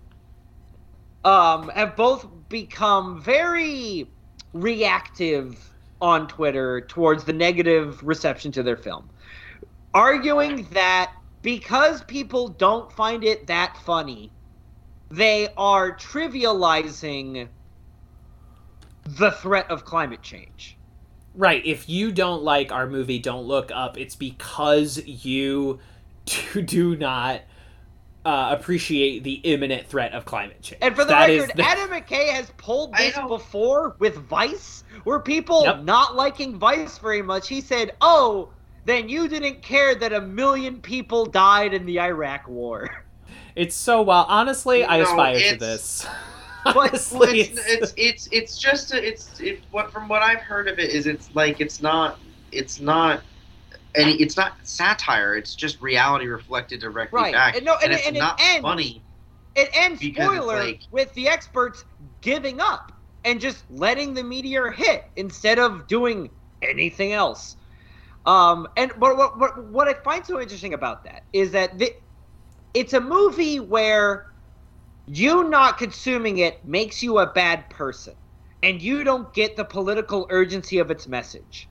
Um, have both become very reactive on Twitter towards the negative reception to their film, arguing that because people don't find it that funny, they are trivializing the threat of climate change. Right. If you don't like our movie, don't look up. It's because you do, do not uh, appreciate the imminent threat of climate change. And for the That is record, the- Adam McKay has pulled this before with Vice, where people Yep. not liking Vice very much, he said, "Oh, then you didn't care that a million people died in the Iraq War." it's so well. Honestly, I No, aspire to this. Honestly, it's, it's, it's it's it's just a, it's it, what from what I've heard of it is it's like it's not it's not any it's not satire. It's just reality reflected directly Right. back. And no, and it- it's and it not ends- funny. It ends spoiler like- with the experts giving up and just letting the meteor hit instead of doing anything else. Um, and but what, what what I find so interesting about that is that the, it's a movie where you not consuming it makes you a bad person, and you don't get the political urgency of its message.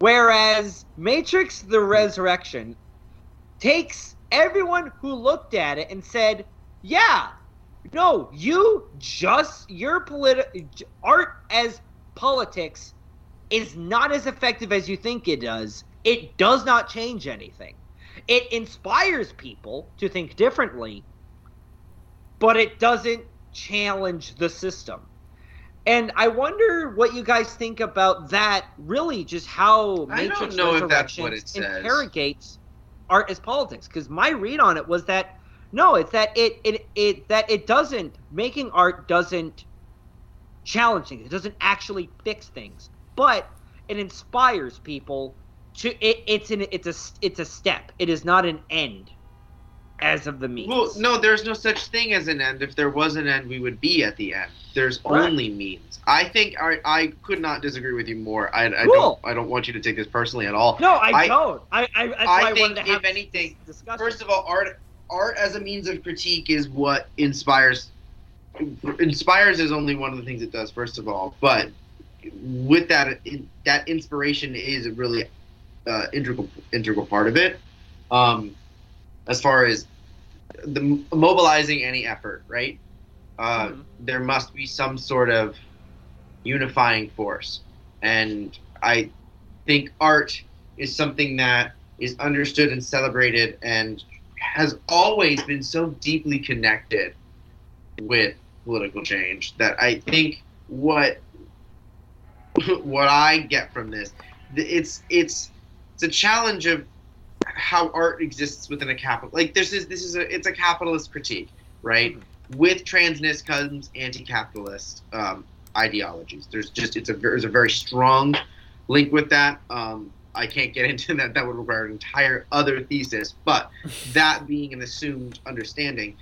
Whereas Matrix: The Resurrection takes everyone who looked at it and said, "Yeah, no, you just your politi- art as politics is not as effective as you think it does. It does not change anything. It inspires people to think differently, but it doesn't challenge the system." And I wonder what you guys think about that. Really, just how Matrix know if that's what Resurrections interrogates art as politics. Because my read on it was that no, it's that it it it that it doesn't making art doesn't challenge things. It doesn't actually fix things, but it inspires people to. It, it's an it's a it's a step. It is not an end, as of the means. Well, no, there's no such thing as an end. If there was an end, we would be at the end. There's Right. only means. I think I, I could not disagree with you more. I, I Cool. don't I don't want you to take this personally at all. No, I, I- don't. I I, that's I think if have anything. First of all, art art as a means of critique is what inspires inspires is only one of the things it does first of all but with that that inspiration is a really uh, integral integral part of it um, as far as the mobilizing any effort right uh, Mhm. there must be some sort of unifying force and i think art is something that is understood and celebrated and has always been so deeply connected with political change that I think what what I get from this it's it's it's a challenge of how art exists within a capital like this is this is a it's a capitalist critique right? With transness comes anti-capitalist um, ideologies. There's just it's a there's a very strong link with that. Um, I can't get into that that would require an entire other thesis but that being an assumed understanding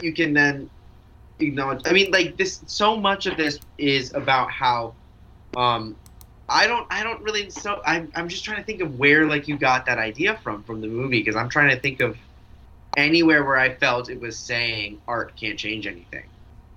you can then acknowledge i mean like this so much of this is about how um i don't i don't really so i'm, I'm just trying to think of where like you got that idea from from the movie because i'm trying to think of anywhere where i felt it was saying art can't change anything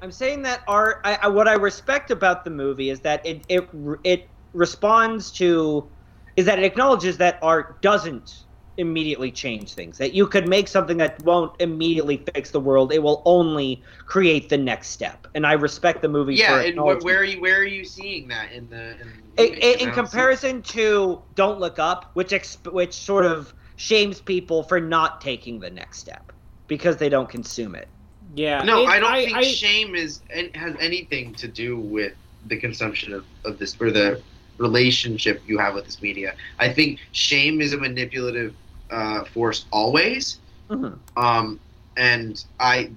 I'm saying that art. I, I, what I respect about the movie is that it it it responds to, is that it acknowledges that art doesn't immediately change things. That you could make something that won't immediately fix the world. It will only create the next step. And I respect the movie. yeah for and wh- where are you where are you seeing that in the in, in, the movie? in, 'Cause in comparison to Don't Look Up, which exp- which sort of shames people for not taking the next step because they don't consume it. Yeah. no it- i don't I, think I- shame is an- has anything to do with the consumption of, of this or the relationship you have with this media i think shame is a manipulative uh, force always Mhm. um, and I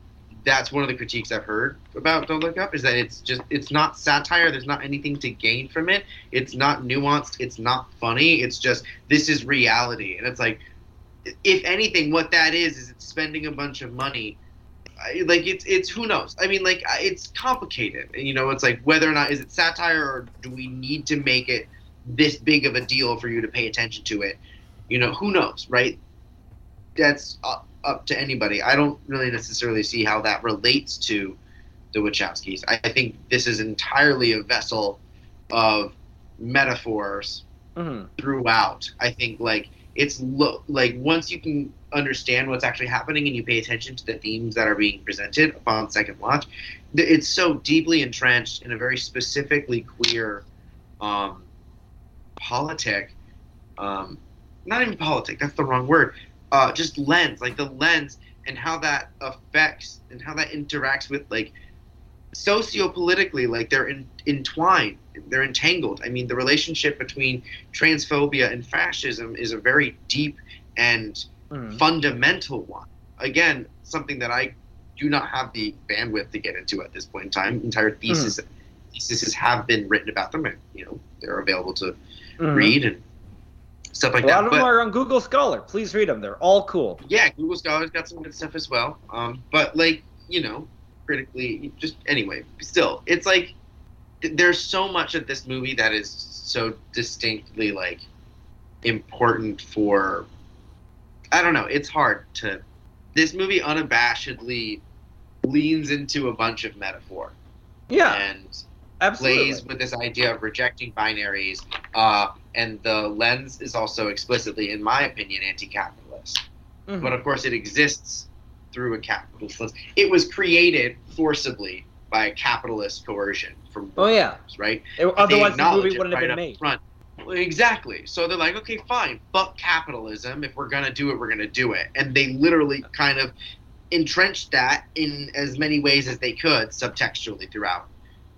that's one of the critiques I've heard about Don't Look Up is that it's just it's not satire. There's not anything to gain from it. It's not nuanced. It's not funny. It's just this is reality, and it's like if anything, what that is is it's spending a bunch of money. Like it's it's who knows? I mean, like it's complicated. You know, it's like whether or not is it satire or do we need to make it this big of a deal for you to pay attention to it? You know, who knows, right? That's up, up to anybody. I don't really necessarily see how that relates to the Wachowskis. I, I think this is entirely a vessel of metaphors Mhm. throughout. I think like it's lo- like once you can understand what's actually happening and you pay attention to the themes that are being presented upon second watch, th- it's so deeply entrenched in a very specifically queer um, politic. Um, not even politic. That's the wrong word. Uh, just lens, like the lens and how that affects and how that interacts with like sociopolitically like they're in, entwined they're entangled i mean the relationship between transphobia and fascism is a very deep and Mhm. fundamental one again something that i do not have the bandwidth to get into at this point in time entire thesis theses have been written about them and you know they're available to Mhm. read and stuff like A lot that of them but are on Google Scholar. Please read them. They're all cool. yeah, Google Scholar's got some good stuff as well. Um, but like you know, critically, just anyway, still, it's like th- there's so much of this movie that is so distinctly like important for. I don't know. It's hard to. This movie unabashedly leans into a bunch of metaphor Yeah, and absolutely. plays with this idea of rejecting binaries, uh, and the lens is also explicitly, in my opinion, anti-capitalist Mhm. but of course it exists through a capitalist lens. It was created forcibly by a capitalist coercion from Oh, yeah. workers, right? It- otherwise, the movie wouldn't have been made. Front. Exactly. So they're like, okay, fine, fuck capitalism. If we're gonna do it, we're gonna do it. And they literally kind of entrenched that in as many ways as they could subtextually throughout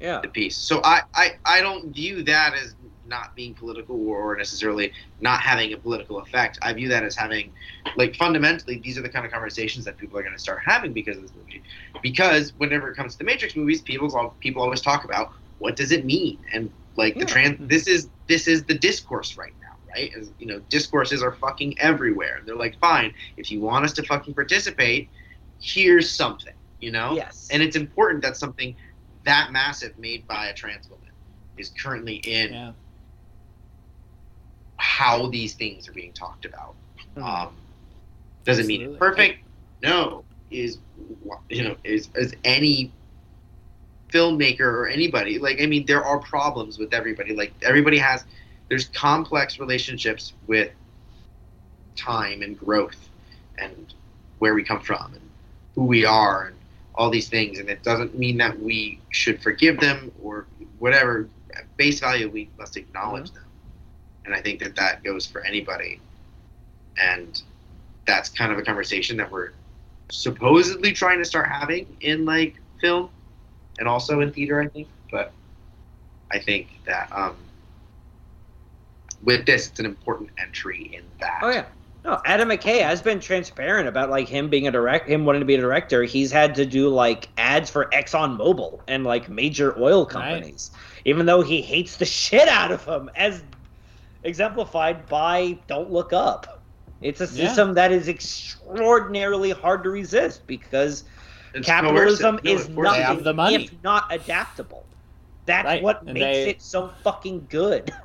Yeah. the piece. So I, I, I don't view that as not being political or necessarily not having a political effect. I view that as having, like, fundamentally, these are the kind of conversations that people are going to start having because of this movie. Because whenever it comes to the Matrix movies, people's all, people always talk about what does it mean and like the Yeah. trans. This is this is the discourse right now, right? As, you know, discourses are fucking everywhere. They're like, fine, if you want us to fucking participate, here's something, you know. Yes. And it's important that something that massive made by a trans woman is currently in Yeah. How these things are being talked about. Mhm. Um, does it mean it's perfect? No. Is you know is is any filmmaker or anybody. Like, I mean, there are problems with everybody. Like, everybody has, there's complex relationships with time and growth and where we come from and who we are and all these things. And it doesn't mean that we should forgive them or whatever. At base value, we must acknowledge them. And I think that that goes for anybody. And that's kind of a conversation that we're supposedly trying to start having in like film and also in theater, I think. But I think that um, with this, it's an important entry in that. Oh yeah. No, Adam McKay has been transparent about like him being a direct, him wanting to be a director. He's had to do like ads for Exxon Mobil and like major oil companies, even though he hates the shit out of them, as exemplified by "Don't Look Up." It's a Yeah. system that is extraordinarily hard to resist because It's capitalism coercive. No, is of course They it have nothing the money. if not adaptable. That's Right, what and makes they- it so fucking good.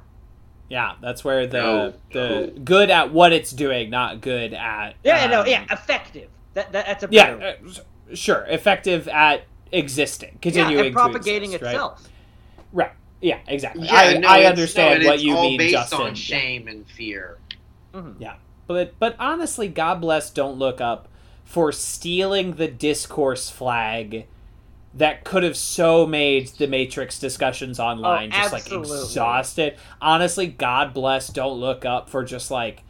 Yeah, that's where the No, the no. good at what it's doing, not good at Yeah, no, um, yeah, effective. That, that that's a better yeah, uh, sure, effective at existing, yeah, continuing and propagating to exist, right? itself. Right. Yeah, exactly. Yeah, I, no, I understand no, what it's you all mean, based Justin. on Yeah. shame and fear. Mm-hmm. Yeah, But but honestly, God bless Don't Look Up for stealing the discourse flag that could have so made the Matrix discussions oh, online Oh, just like exhausted. Honestly, God bless Don't Look Up for just like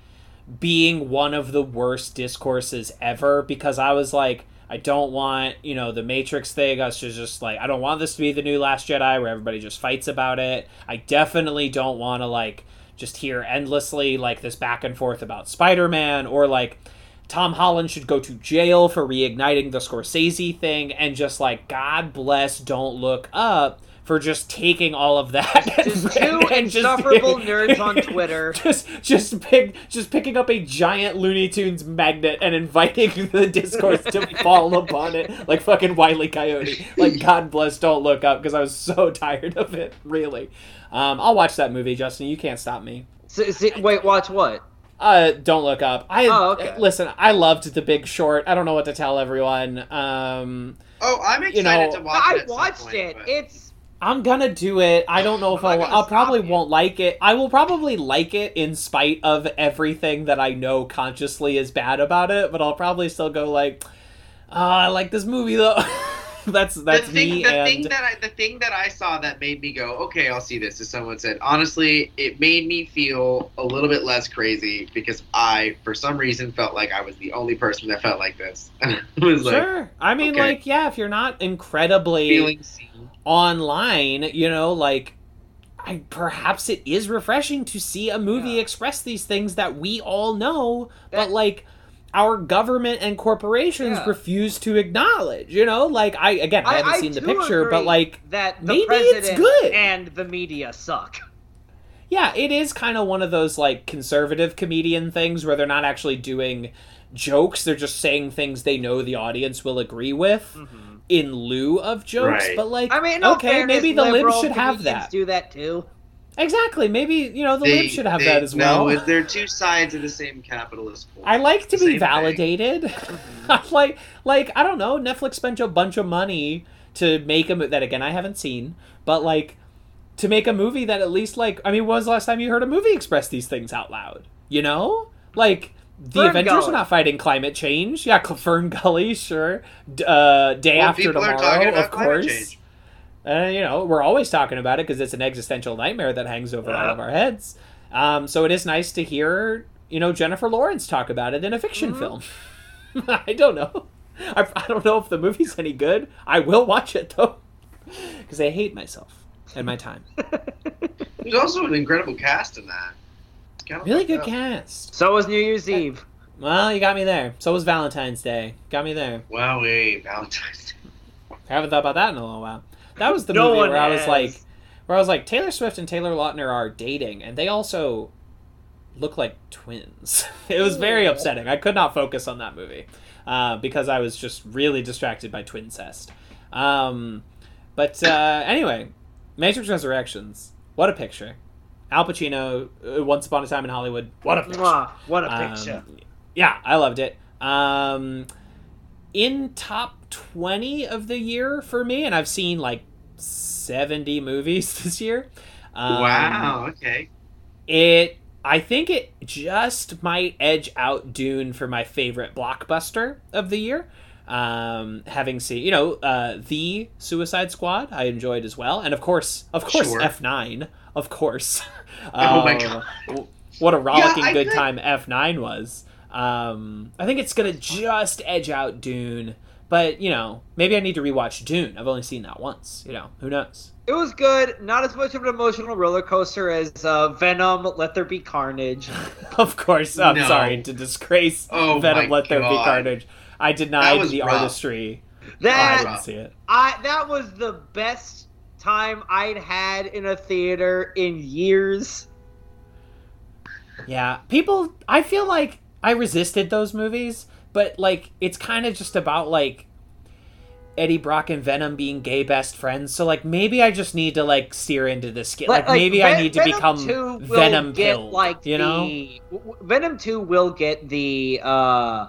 being one of the worst discourses ever because I was like I don't want, you know, the Matrix thing. Was just, just like, I don't want this to be the new Last Jedi where everybody just fights about it. I definitely don't want to, like, just hear endlessly, like, this back and forth about Spider Man or, like, Tom Holland should go to jail for reigniting the Scorsese thing and just, like, God bless Don't Look Up for just taking all of that Just two insufferable nerds on Twitter. just just pick just picking up a giant Looney Tunes magnet and inviting the discourse to fall upon it like fucking Wiley Coyote. Like God bless, don't look up because I was so tired of it. Really, um, I'll watch that movie, Justin. You can't stop me. So, so- wait, watch what? Uh, don't look up. I Oh, okay. listen. I loved The Big Short. I don't know what to tell everyone. Um, Oh, I'm excited You know, to watch I it. at some watched point, it. but- It's I'm gonna do it. I don't know if I'll. I'll probably you. won't like it. I will probably like it in spite of everything that I know consciously is bad about it. But I'll probably still go like, oh, I like this movie though. that's that's the thing, me the and thing that I, the thing that I saw that made me go, okay, I'll see this. As someone said, honestly, it made me feel a little bit less crazy because I, for some reason, felt like I was the only person that felt like this. was like sure. I mean, okay. like, yeah, if you're not incredibly feeling seen. Online, you know, like. I, perhaps it is refreshing to see a movie Yeah. express these things that we all know, but like our government and corporations Yeah. refuse to acknowledge. You know, like I again I, haven't seen the picture, but like that the maybe it's good. and the media suck. yeah, it is kind of one of those like conservative comedian things where they're not actually doing jokes; they're just saying things they know the audience will agree with mm-hmm. In lieu of jokes. Right. But like, I mean, in okay, fairness, maybe the libs should have that. Do that too. Exactly. Maybe you know the They- libs should have they- that as well. No, they're two sides of the same capitalist coin. I like to The be same thing. validated. Mm-hmm. Like, like I don't know. Netflix spent a bunch of money to make a mo- that again I haven't seen, but like to make a movie that at least like I mean, when was the last time you heard a movie express these things out loud? You know, like the Fern Avengers Gully. are not fighting climate change. Yeah, Fern Gully, sure. D- uh, Day Well, after people are tomorrow, about of course. change. Uh, you know, we're always talking about it because it's an existential nightmare that hangs over all of our heads. Um, so it is nice to hear, you know, Jennifer Lawrence talk about it in a fiction Mhm. film. I don't know. I, I don't know if the movie's any good. I will watch it though, because I hate myself and my time. There's also an incredible cast in that. It's kinda Really good up. cast. So was New Year's Eve. Well, you got me there. So was Valentine's Day. Got me there. Wow, wait, Valentine's Day. I haven't thought about that in a little while. That was the No movie one where I was like, where I was like, Taylor Swift and Taylor Lautner are dating, and they also look like twins. it was very upsetting. I could not focus on that movie uh, because I was just really distracted by twincest. Um, but uh, anyway, Matrix Resurrections. What a picture! Al Pacino, uh, Once Upon a Time in Hollywood. What a picture! Mwah, what a Um, picture. yeah, I loved it. Um, in top 20 of the year for me, and I've seen like 70 movies this year. Um, wow. Okay. It I think it just might edge out Dune for my favorite blockbuster of the year. Um, having seen, you know, uh, the Suicide Squad, I enjoyed as well, and of course, of course, Sure. F nine, of course. Oh my Uh, God. What a rollicking I good could- time F nine was. Um, I think it's gonna just edge out Dune, but you know, maybe I need to rewatch Dune. I've only seen that once. You know, who knows? It was good. Not as much of an emotional roller coaster as uh, Venom. Let there be carnage. Of course, I'm No. sorry to disgrace Oh Venom. Let there be carnage. I denied the rough. artistry. I That didn't see it. I that was the best time I'd had in a theater in years. Yeah, people. I feel like I resisted those movies, but like it's kind of just about like Eddie Brock and Venom being gay best friends. So like maybe I just need to like steer into this. Like, like maybe I need to Venom become Venom get, pilled. Like you know? the, w- w- Venom Two will get the uh,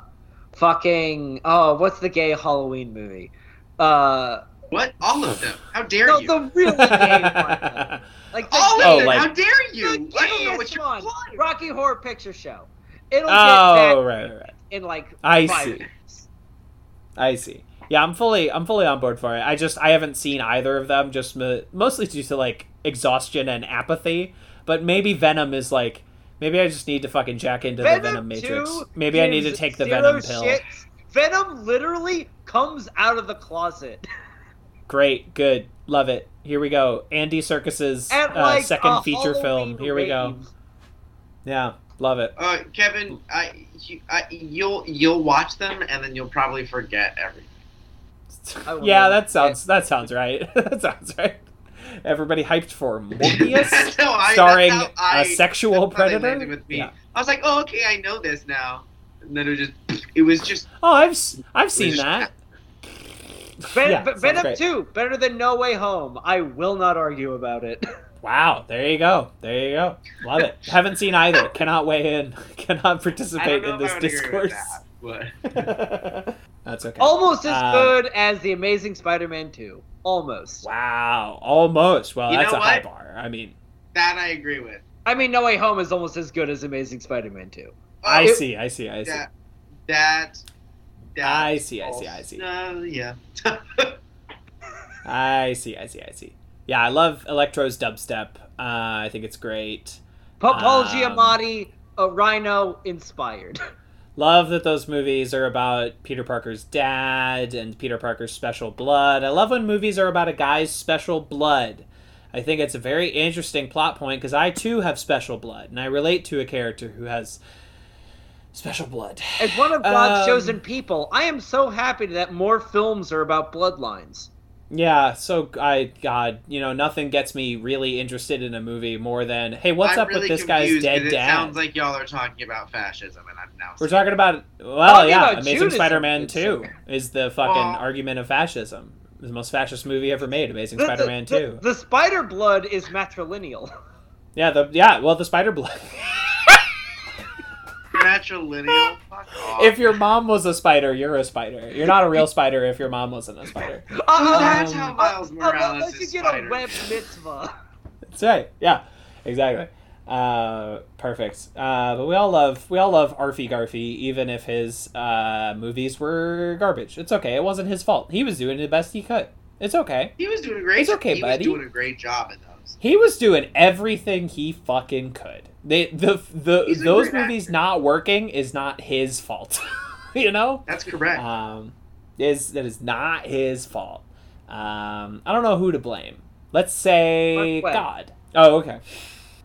fucking oh, what's the gay Halloween movie? Uh, What? All of them? How dare no, you? the really gay one. Like the All Oh, of them? like- How dare you? the I don't know what you're one. implying. Rocky Horror Picture Show. It'll oh that right, right, right. in like I five see. minutes. I see. Yeah, I'm fully I'm fully on board for it. I just I haven't seen either of them, just mo- mostly due to like exhaustion and apathy. But maybe Venom is like maybe I just need to fucking jack into the Venom Matrix. Maybe I need to take the Venom pill. shits. Venom literally comes out of the closet. Great, good, love it. Here we go. Andy Serkis's And uh, second a feature film. Here we go. Yeah, love it. Uh, Kevin, I, you, I, you'll you'll watch them and then you'll probably forget everything. Yeah, never that sounds that sounds right. that sounds right. Everybody hyped for Morbius, That's how I- starring that's how I- a sexual that's how they predator. with me. Yeah. I was like, oh, okay, I know this now. And then it was just, it was just. Oh, I've s- I've seen just- that. Ven- Yeah, Ven- Venom great. 2, better than No Way Home. I will not argue about it. Wow, there you go. There you go. Love it. Haven't seen either. Cannot weigh in. Cannot participate in this I would agree with discourse. that, but That's okay. Almost as Uh, good as The Amazing Spider Man 2. Almost. Wow, almost. Well, You that's know a high bar. I mean, that I agree with. I mean, No Way Home is almost as good as Amazing Spider Man 2. I Oh, see, I see, I see. That, that, that I see, I see, I see. Uh, yeah. I see, I see, I see. Yeah, I love Electro's dubstep. Uh, I think it's great. Pa- Paul Um, Giamatti, a Rhino inspired. Love that those movies are about Peter Parker's dad and Peter Parker's special blood. I love when movies are about a guy's special blood. I think it's a very interesting plot point because I too have special blood and I relate to a character who has special blood. As one of God's Um, chosen people, I am so happy that more films are about bloodlines. Yeah, so I God, you know, nothing gets me really interested in a movie more than hey, what's I'm up really with this guy's confused, dead 'cause dad? Sounds like y'all are talking about fascism, and I'm now. We're talking about well, yeah, about Amazing Judas Spider-Man is- 2 is the fucking Well- argument of fascism. It's the most fascist movie ever made, Amazing The- the- Spider-Man the, 2. The, Spider Blood is matrilineal. Yeah, the yeah, well, the Spider Blood. matrilineal. Fuck off. if your mom was a spider, you're a spider. You're not a real spider if your mom wasn't a spider. Uh, that's Um, how Miles Morales Unless you is get Spider. a web mitzvah. That's right. Yeah, exactly. Uh, perfect. Uh, but we all love we all love Arfie Garfy, even if his uh, movies were garbage. It's okay. It wasn't his fault. He was doing the best he could. It's okay. He was doing a great. It's okay, he buddy. was doing a great job at those. He was doing everything he fucking could. They the the He's those movies actor. not working is not his fault. you know. That's correct. um, is that is not his fault. Um, I don't know who to blame. Let's say God. Oh, okay.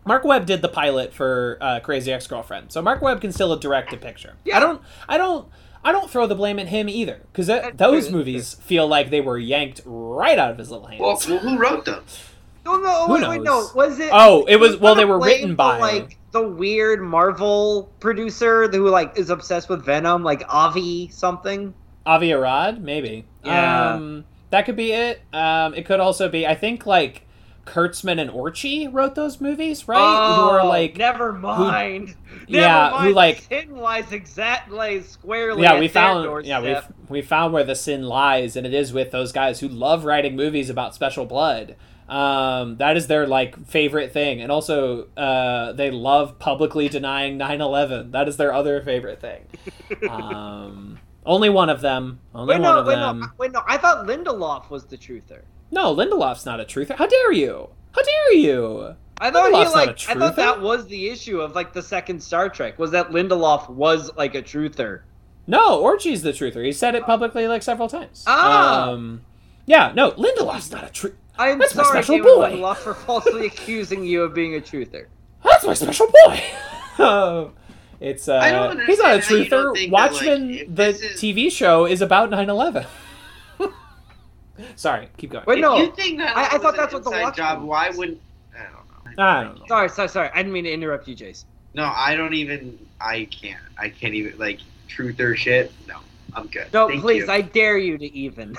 Marc Webb did the pilot for uh, Crazy Ex Girlfriend, so Marc Webb can still direct a picture. Yeah. I don't. I don't. I don't throw the blame at him either, because those true, movies feel like they were yanked right out of his little hands. well, well, who wrote them? No, no, Who wait, wait, no. Was it? Oh, it was- well, they were written by- like the weird Marvel producer who like is obsessed with Venom, like Avi something. Avi Arad, maybe. Yeah. Um, that could be it. Um, it could also be. I think like Kurtzman and Orci wrote those movies, right? who are Oh, like never mind. Never yeah, who, like- sin lies exactly squarely. yeah we found yeah we we found where the sin lies and it is with those guys who love writing movies about special blood um that is their like favorite thing and also uh they love publicly denying 9-11 that is their other favorite thing um only one of them only Wait one no, of wait them no, wait no. I thought Lindelof was the truther. no lindelof's not a truther how dare you how dare you I thought Lindelof's he like. I thought that was the issue of like the second Star Trek was that Lindelof was like a truther. No, Orci's the truther. He said it publicly like several times. Ah. Um, yeah, no, Lindelof's not a truth. I'm That's my sorry, special Damon boy. Lindelof, for falsely accusing you of being a truther. That's my special boy. Um, it's uh, I don't he's not a understand how you don't truther. think that, like, Watchmen, the is- TV show, is about 9/11. Sorry, keep going. Wait, If no. you think that I- I thought that's what the inside Watchmen job, was. why wouldn't? I don't know. I don't know. Sorry, sorry, sorry. I didn't mean to interrupt you, Jace. No, I don't even. I can't. I can't even like truther shit. No, I'm good. No, Thank please, you. I dare you to even.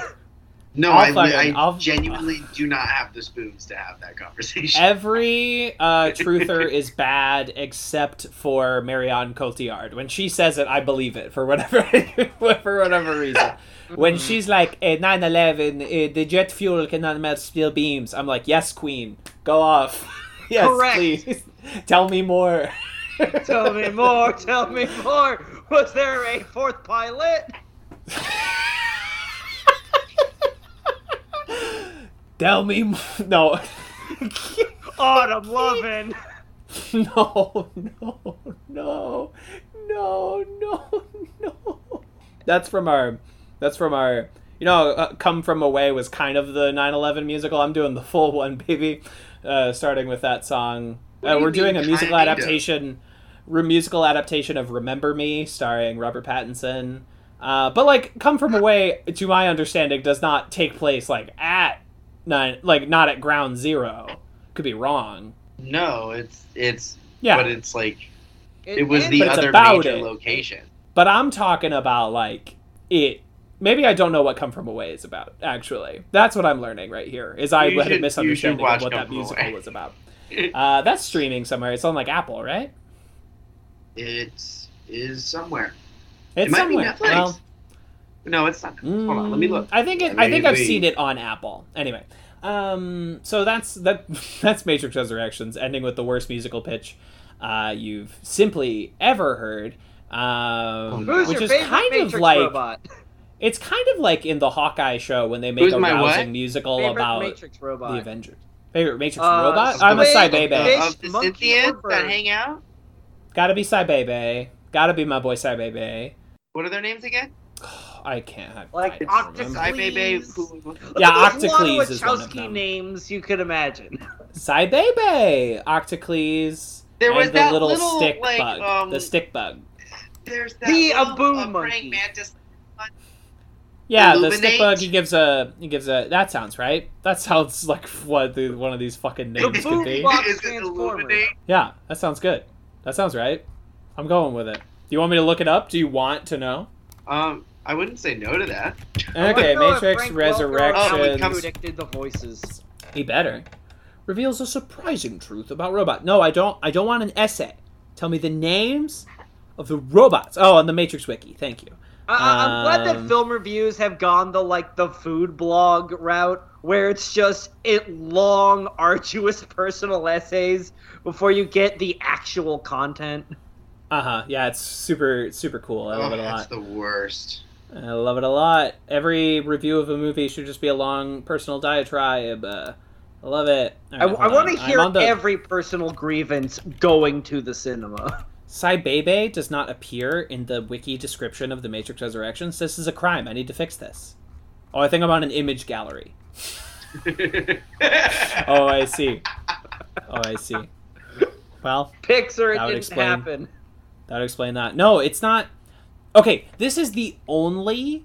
No, I'll I, I I'll- genuinely do not have the spoons to have that conversation. Every uh, truther is bad except for Marion Cotillard. When she says it, I believe it for whatever for whatever reason. When she's like, eh, 9/11, eh, the jet fuel cannot melt steel beams. I'm like, yes, Queen, go off. yes, Correct. please. Tell me more. tell me more, tell me more. Was there a fourth pilot? Tell me more. No. Autumn loving. No, no, no, no, no, no. That's from our. That's from our. You know, uh, "Come From Away" was kind of the 9/11 musical. I'm doing the full one, baby. Uh, starting with that song. Uh, we're doing a musical adaptation, re- musical adaptation of "Remember Me," starring Robert Pattinson. Uh, but like, "Come From Away," to my understanding, does not take place like at nine, like not at Ground Zero. Could be wrong. no, it's it's. Yeah, But it's like it was the other about major it. location. But I'm talking about like it. Maybe I don't know what "Come From Away" is about. Actually, that's what I'm learning right here. Is I You had a should- you misunderstanding of what Come that musical Away. was about. Uh, that's streaming somewhere. It's on like Apple, right? It is somewhere. It's it might somewhere. be Netflix. Well, no, it's not. Hold on, let me look. mm, I think it, I think I've seen it on Apple. Anyway, um, so that's that. That's Matrix Resurrections, ending with the worst musical pitch uh, you've simply ever heard. Um, Who's which your is kind Matrix of like robot? it's kind of like in the Hawkeye show when they make Who's a my what? musical Favorite about Matrix robot. the Avengers. Favorite Matrix Uh, robot? I'm a Space- Cy Space- Bebe. of the monkey Cynthians or that hang out. Gotta be Cy Bebe. Gotta be my boy Cy Bebe. What are their names again? I can't. I, Like I don't Octopus. remember. Cy Bebe. Please. Who, who- Yeah, There's a Octocles is one of Wachowski them. names you could imagine. Cy Bebe, Octocles, There was and the that little, little, stick like, bug. um, the stick bug. There's that The little, Abu uh, monkey. mantis. Yeah, the stick bug. He gives a. He gives a. That sounds right. That sounds like what the, one of these fucking names could boom be. box Is it transformer. Illuminate? Yeah, that sounds good. That sounds right. I'm going with it. Do you want me to look it up? Do you want to know? Um, I wouldn't say no to that. Okay, I wonder if Matrix Resurrection. Welker or Resurrections. Alan predicted the voices. He better. Reveals a surprising truth about robot. No, I don't. I don't want an essay. Tell me the names of the robots. Oh, on the Matrix Wiki. Thank you. I- I- I'm glad Um, that film reviews have gone the like the food blog route, where it's just it long, arduous personal essays before you get the actual content. Uh huh. Yeah, it's super super cool. I love oh, it a that's lot. the worst. I love it a lot. Every review of a movie should just be a long personal diatribe. Uh, I love it. All I, right, hold want to hear the- every personal grievance going to the cinema. Cy Bebe does not appear in the wiki description of the Matrix Resurrections. This is a crime. I need to fix this. Oh, I think I'm on an image gallery. Oh, I see. Oh, I see. Well, Pixar, it didn't explain- happen. that would explain that. No, it's not. Okay, this is the only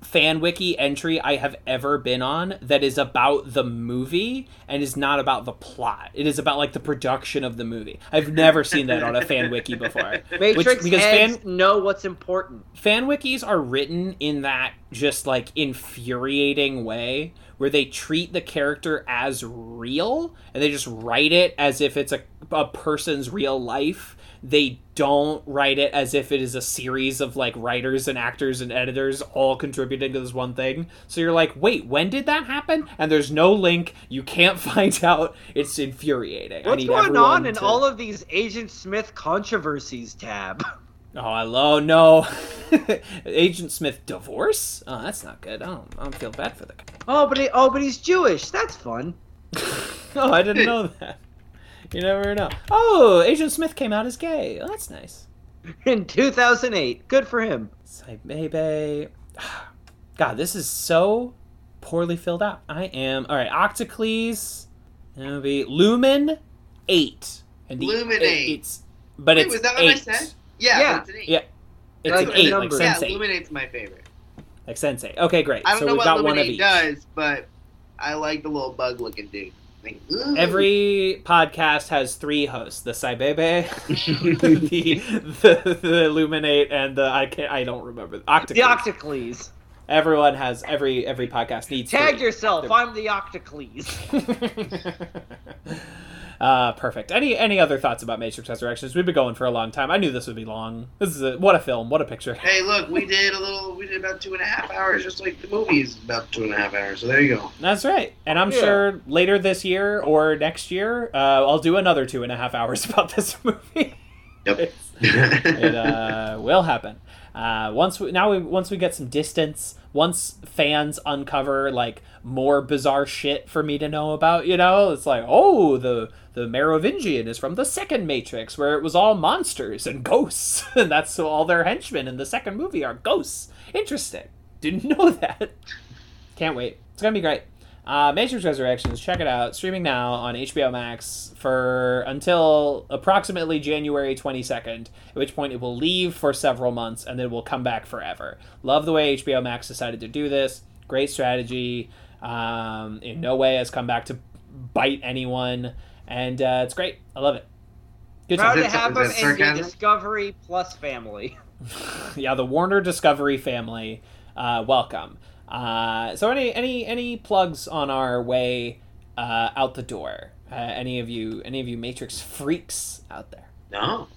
fan wiki entry I have ever been on that is about the movie and is not about the plot. It is about like the production of the movie. I've never seen that on a fan wiki before. Matrix because fan- know what's important. fan wikis are written in that just like infuriating way where they treat the character as real and they just write it as if it's a, a person's real life they don't write it as if it is a series of like writers and actors and editors all contributing to this one thing so you're like wait when did that happen and there's no link you can't find out it's infuriating What's going on in to- all of these Agent Smith controversies tab? Oh, hello, no. Agent Smith divorce? Oh, that's not good. I don't, I don't feel bad for the guy. Oh, but he, oh, but he's Jewish. That's fun. Oh, I didn't know that. You never know. Oh, Agent Smith came out as gay. Oh, that's nice. In 2008, good for him. Say, baby. God, this is so poorly filled out. I am. All right, Octocles. It'll be Lumen 8. And the, Lumen it- 8. It's, but Wait, it's was that what eight. I said? Yeah, Yeah. but it's an eight. Yeah. It's Like an the 8, like numbers. Yeah, Sensei. Luminate's my favorite. Like Sensei. Okay, great. I don't so know we've what got one of each. does, but I like the little bug looking dude. Like. Every podcast has three hosts: the Saibebe, the, the the Illuminate, and the I can't I don't remember Octocles. The Octocles. Everyone has every every podcast needs Tag three. yourself. I'm the Octocles. uh, perfect. Any any other thoughts about Matrix Resurrections? We've been going for a long time. I knew this would be long. This is a, what a film. What a picture. Hey, look, we did a little. We did about two and a half hours, just like the movie is about two and a half hours. So there you go. That's right. And I'm Yeah. sure later this year or next year, uh, I'll do another two and a half hours about this movie. Yep. it uh, will happen. Uh, once we, now we once we get some distance, once fans uncover like more bizarre shit for me to know about, you know, it's like oh the the Merovingian is from the second Matrix where it was all monsters and ghosts, and that's all their henchmen in the second movie are ghosts. Interesting. Didn't know that. Can't wait. It's gonna be great. Uh, Matrix Resurrections, check it out. Streaming now on HBO Max for until approximately January 22nd, at which point it will leave for several months and then will come back forever. Love the way HBO Max decided to do this. Great strategy. Um, in no way has come back to bite anyone, and uh, it's great. I love it. Good Proud time. to Is that- have is him that in the sarcasm? Discovery Plus family. yeah, the Warner Discovery family, uh, welcome. Uh, so any any any plugs on our way uh, out the door? Uh, any of you any of you Matrix freaks out there? no,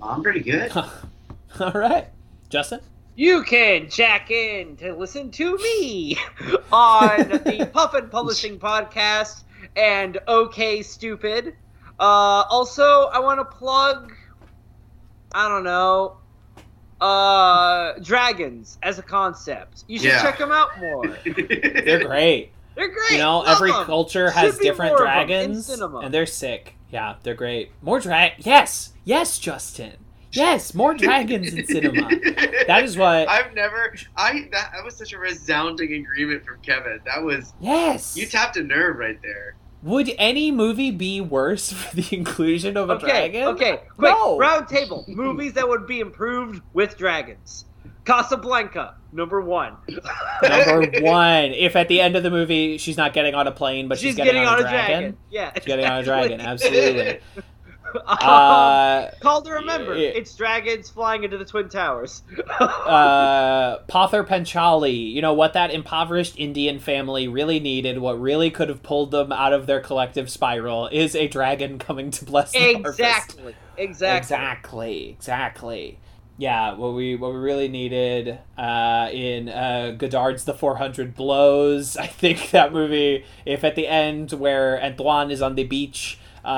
I'm pretty good. All right, Justin. You can jack in to listen to me on the Puffin Publishing Podcast and OK Stupid. Uh, also, I want to plug, I don't know, uh, dragons as a concept. You should Yeah. check them out more. They're great. They're great. You know, Love every 'em. culture has be different more of 'em in dragons, and they're sick. Yeah, they're great. More drag. Yes, yes, Justin. Yes, more dragons in cinema. That is what. I've never. I that, that was such a resounding agreement from Kevin. That was Yes. you tapped a nerve right there. Would any movie be worse for the inclusion of a Okay, dragon? okay, quick, No. round table. Movies that would be improved with dragons. Casablanca, number one. Number one. If at the end of the movie she's not getting on a plane, but she's, She's getting, on, a dragon. dragon. Yeah, She's getting on a dragon, absolutely. Uh, Call to remember, yeah. it's dragons flying into the Twin Towers. uh, Pather Panchali, you know what that impoverished Indian family really needed, what really could have pulled them out of their collective spiral, is a dragon coming to bless them. exactly, exactly. Exactly, exactly. Yeah, what we what we really needed uh, in uh, Godard's The 400 Blows. I think that movie, if at the end where Antoine is on the beach uh,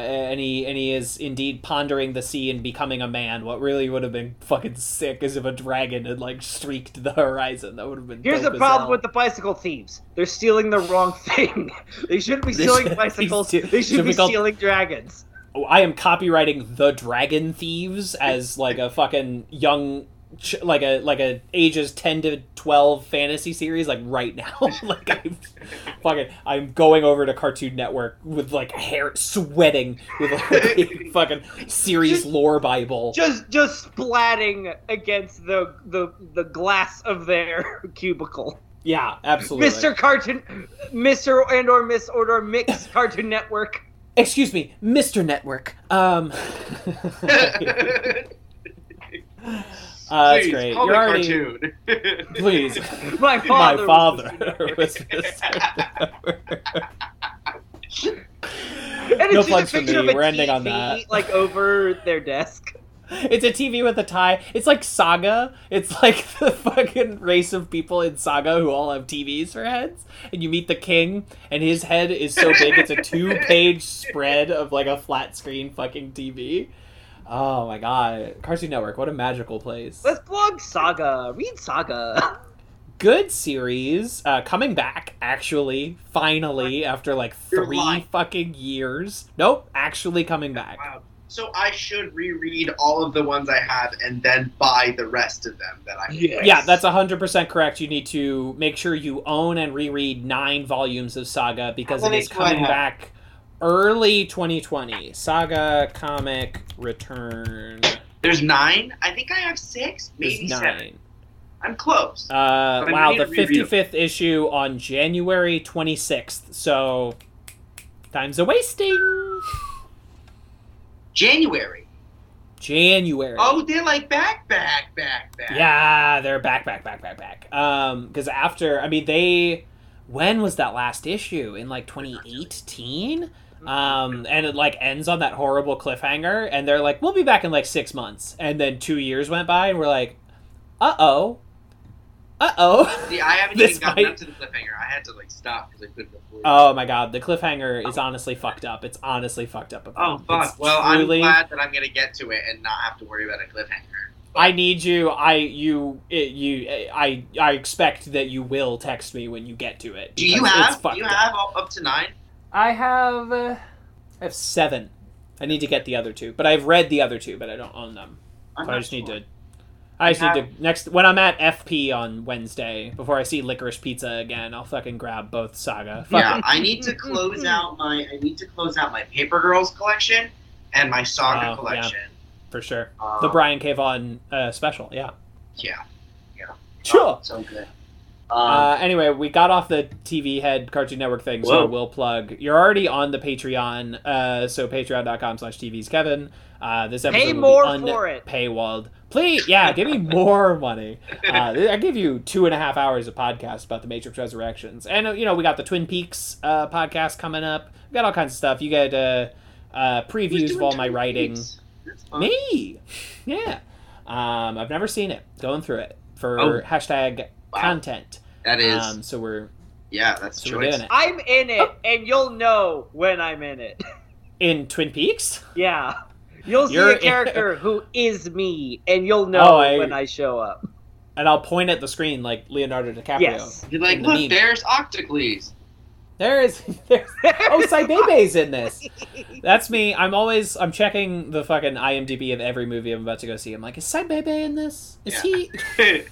and he and he is indeed pondering the sea and becoming a man, what really would have been fucking sick is if a dragon had like streaked the horizon. That would have been. Here's the problem hell. with the bicycle thieves. They're stealing the wrong thing. they shouldn't be stealing should be bicycles. ste- they should should be be called- stealing dragons. Oh, I am copyrighting the Dragon Thieves as like a fucking young ch- like a like a ages 10 to 12 fantasy series like right now like i'm fucking i'm going over to cartoon network with like hair sweating with like a fucking series lore bible Just just splatting against the the the glass of their cubicle. yeah absolutely Mr. Cartoon Mr. and or Miss or Mix Cartoon Network. excuse me mr network um uh, that's great call you're already cartoon. please My father. my father. was Mr. No plugs for me. We're ending on that. like over their desk. It's a TV with a tie. It's like Saga. It's like the fucking race of people in Saga who all have TVs for heads. And you meet the king, and his head is so big it's a two page spread of like a flat screen fucking TV. Oh my god. Cartoon Network, what a magical place. Let's blog Saga. Read Saga. Good series. Uh, coming back, actually, finally, after like You're three lying. fucking years. Nope, actually coming back. Wow. So I should reread all of the ones I have and then buy the rest of them that I Yes. Yeah, that's 100% correct. You need to make sure you own and reread nine volumes of Saga because it is it many is do I coming have? back early 2020. Saga comic return. There's nine. I think I have six, maybe is seven. nine. I'm close. Uh, wow, the 55th issue on January 26th. So, time's a wasting. January. January. Oh, they're like back, back, back, back. Yeah, they're back, back, back, back, back. Um, because after, I mean, they, when was that last issue? In like 2018. Um, and it like ends on that horrible cliffhanger, and they're like, "We'll be back in like six months." And then two years went by, and we're like, "Uh oh, uh oh." See, I haven't even gotten might- up to the cliffhanger. I had to like stop because I couldn't afford. Oh my god, the cliffhanger is honestly fucked up. It's honestly fucked up. Oh It's fuck! Well, truly- I'm glad that I'm gonna get to it and not have to worry about a cliffhanger. I need you. I you it, you. I I expect that you will text me when you get to it. Do you have? Do you have all, up to nine? I have. Uh, I have seven. I need to get the other two, but I've read the other two, but I don't own them. I'm So I not just need to. I just have- need to next when I'm at FP on Wednesday before I see Licorice Pizza again. I'll fucking grab both Saga. Fuck Yeah, it. I need to close out my. I need to close out my Paper Girls collection and my Saga Oh, yeah. collection. for sure. Um, The Brian K. Vaughan uh, special, yeah. Yeah. Sure. Oh, so good. Um, Uh, anyway, we got off the TV head Cartoon Network thing, so we'll plug. You're already on the Patreon, uh, so patreon.com slash TV's Kevin. Uh, this episode Pay will more be for it. Paywalled. Please, yeah, give me more money. Uh, I give you two and a half hours of podcast about the Matrix Resurrections, and uh, you know we got the Twin Peaks uh, podcast coming up. We got all kinds of stuff. You get uh, uh, previews of doing all my Twin writing. Peaks? That's fun. Me, yeah. Um, I've never seen it. Going through it for Oh. hashtag Wow. content. That is. Um, so we're yeah, that's so we're choice. doing it I'm in it, and you'll know when I'm in it. in Twin Peaks. Yeah. You'll see You're a in- character who is me, and you'll know Oh, I- when I show up. and I'll point at the screen like Leonardo DiCaprio. Yes. You're like, in the look, meme. there's Octocles. There is. There's, oh, Saibebe's in this. That's me. I'm always. I'm checking the fucking IMDb of every movie I'm about to go see. I'm like, is Saibebe in this? Is Yeah. he?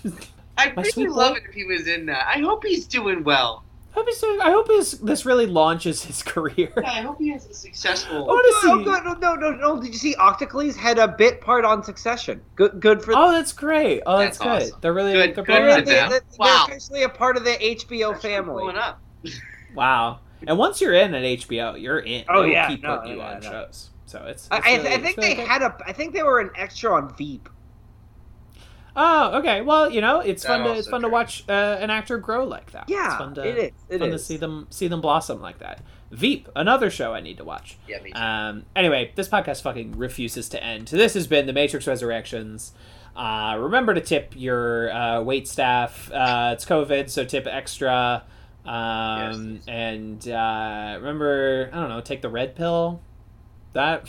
I'd My really love boy. it if he was in that. I hope he's doing well. I hope, he's doing- I hope his, this really launches his career. Yeah, I hope he has a successful. I wanna Oh, see- good. No, no, no, no. Did you see Octocles had a bit part on Succession? Good, good for. Oh, that's great. Oh, that's, That's good. awesome. They're really Good- they're good pulling for that they, are Wow. officially a part of the HBO That's family. up. Wow. And once you're in at HBO, you're in. Oh, They will yeah. keep No, putting you no, on no. shows. So it's. I, it's I, really- I it's think really they good. had a. I think they were an extra on Veep. Oh, okay. Well, you know, it's That fun to it's also fun to watch uh, an actor grow like that. it's Yeah, fun to, it is. It fun to see them see them blossom like that. Veep, another show I need to watch. Yeah, me too. Um. Anyway, this podcast fucking refuses to end. This has been the Matrix Resurrections. Uh, remember to tip your uh, wait staff. Uh, it's COVID, so tip extra. Um, Yes. and uh, remember, I don't know, take the red pill. That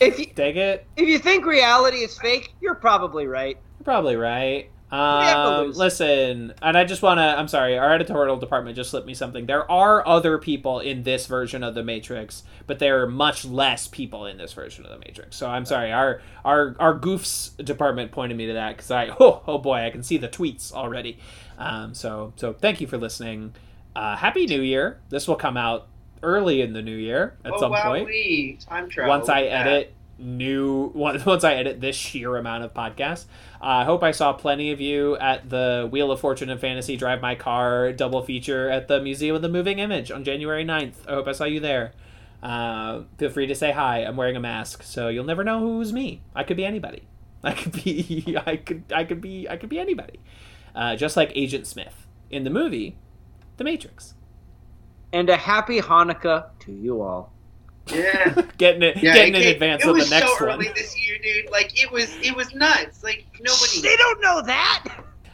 If you take it. if you think reality is fake, you're probably right. Probably right. Um, listen, and I just want to. I'm sorry, our editorial department just slipped me something. There are other people in this version of the Matrix, but there are much less people in this version of the Matrix. So I'm sorry, our our our goofs department pointed me to that because I oh oh boy, I can see the tweets already. Um, so so thank you for listening. Uh, Happy New Year. This will come out early in the new year at oh, some wow, point time travel. once I edit new once once I edit this sheer amount of podcasts. I hope I saw plenty of you at the Wheel of Fortune and Fantasy Drive My Car double feature at the Museum of the Moving Image on January 9th. I hope I saw you there. Uh, feel free to say hi. I'm wearing a mask, so you'll never know who's me. I could be anybody. I could be I could I could be I could be anybody. Uh, just like Agent Smith in the movie The Matrix. And a happy Hanukkah to you all. That. Yeah. Getting it Yeah, getting it, in it- advance it of the was next so one. early this year, dude. Like it was, it was nuts. Like nobody. They don't know that.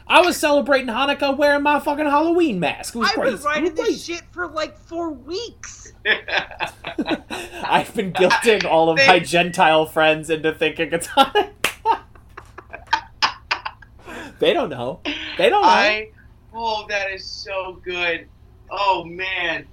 I was celebrating Hanukkah wearing my fucking Halloween mask. It was I've crazy. been writing It was this shit for like four weeks. I've been guilting all of my Gentile friends into thinking it's Hanukkah. they don't know. They don't know. I. Oh, that is so good. Oh man.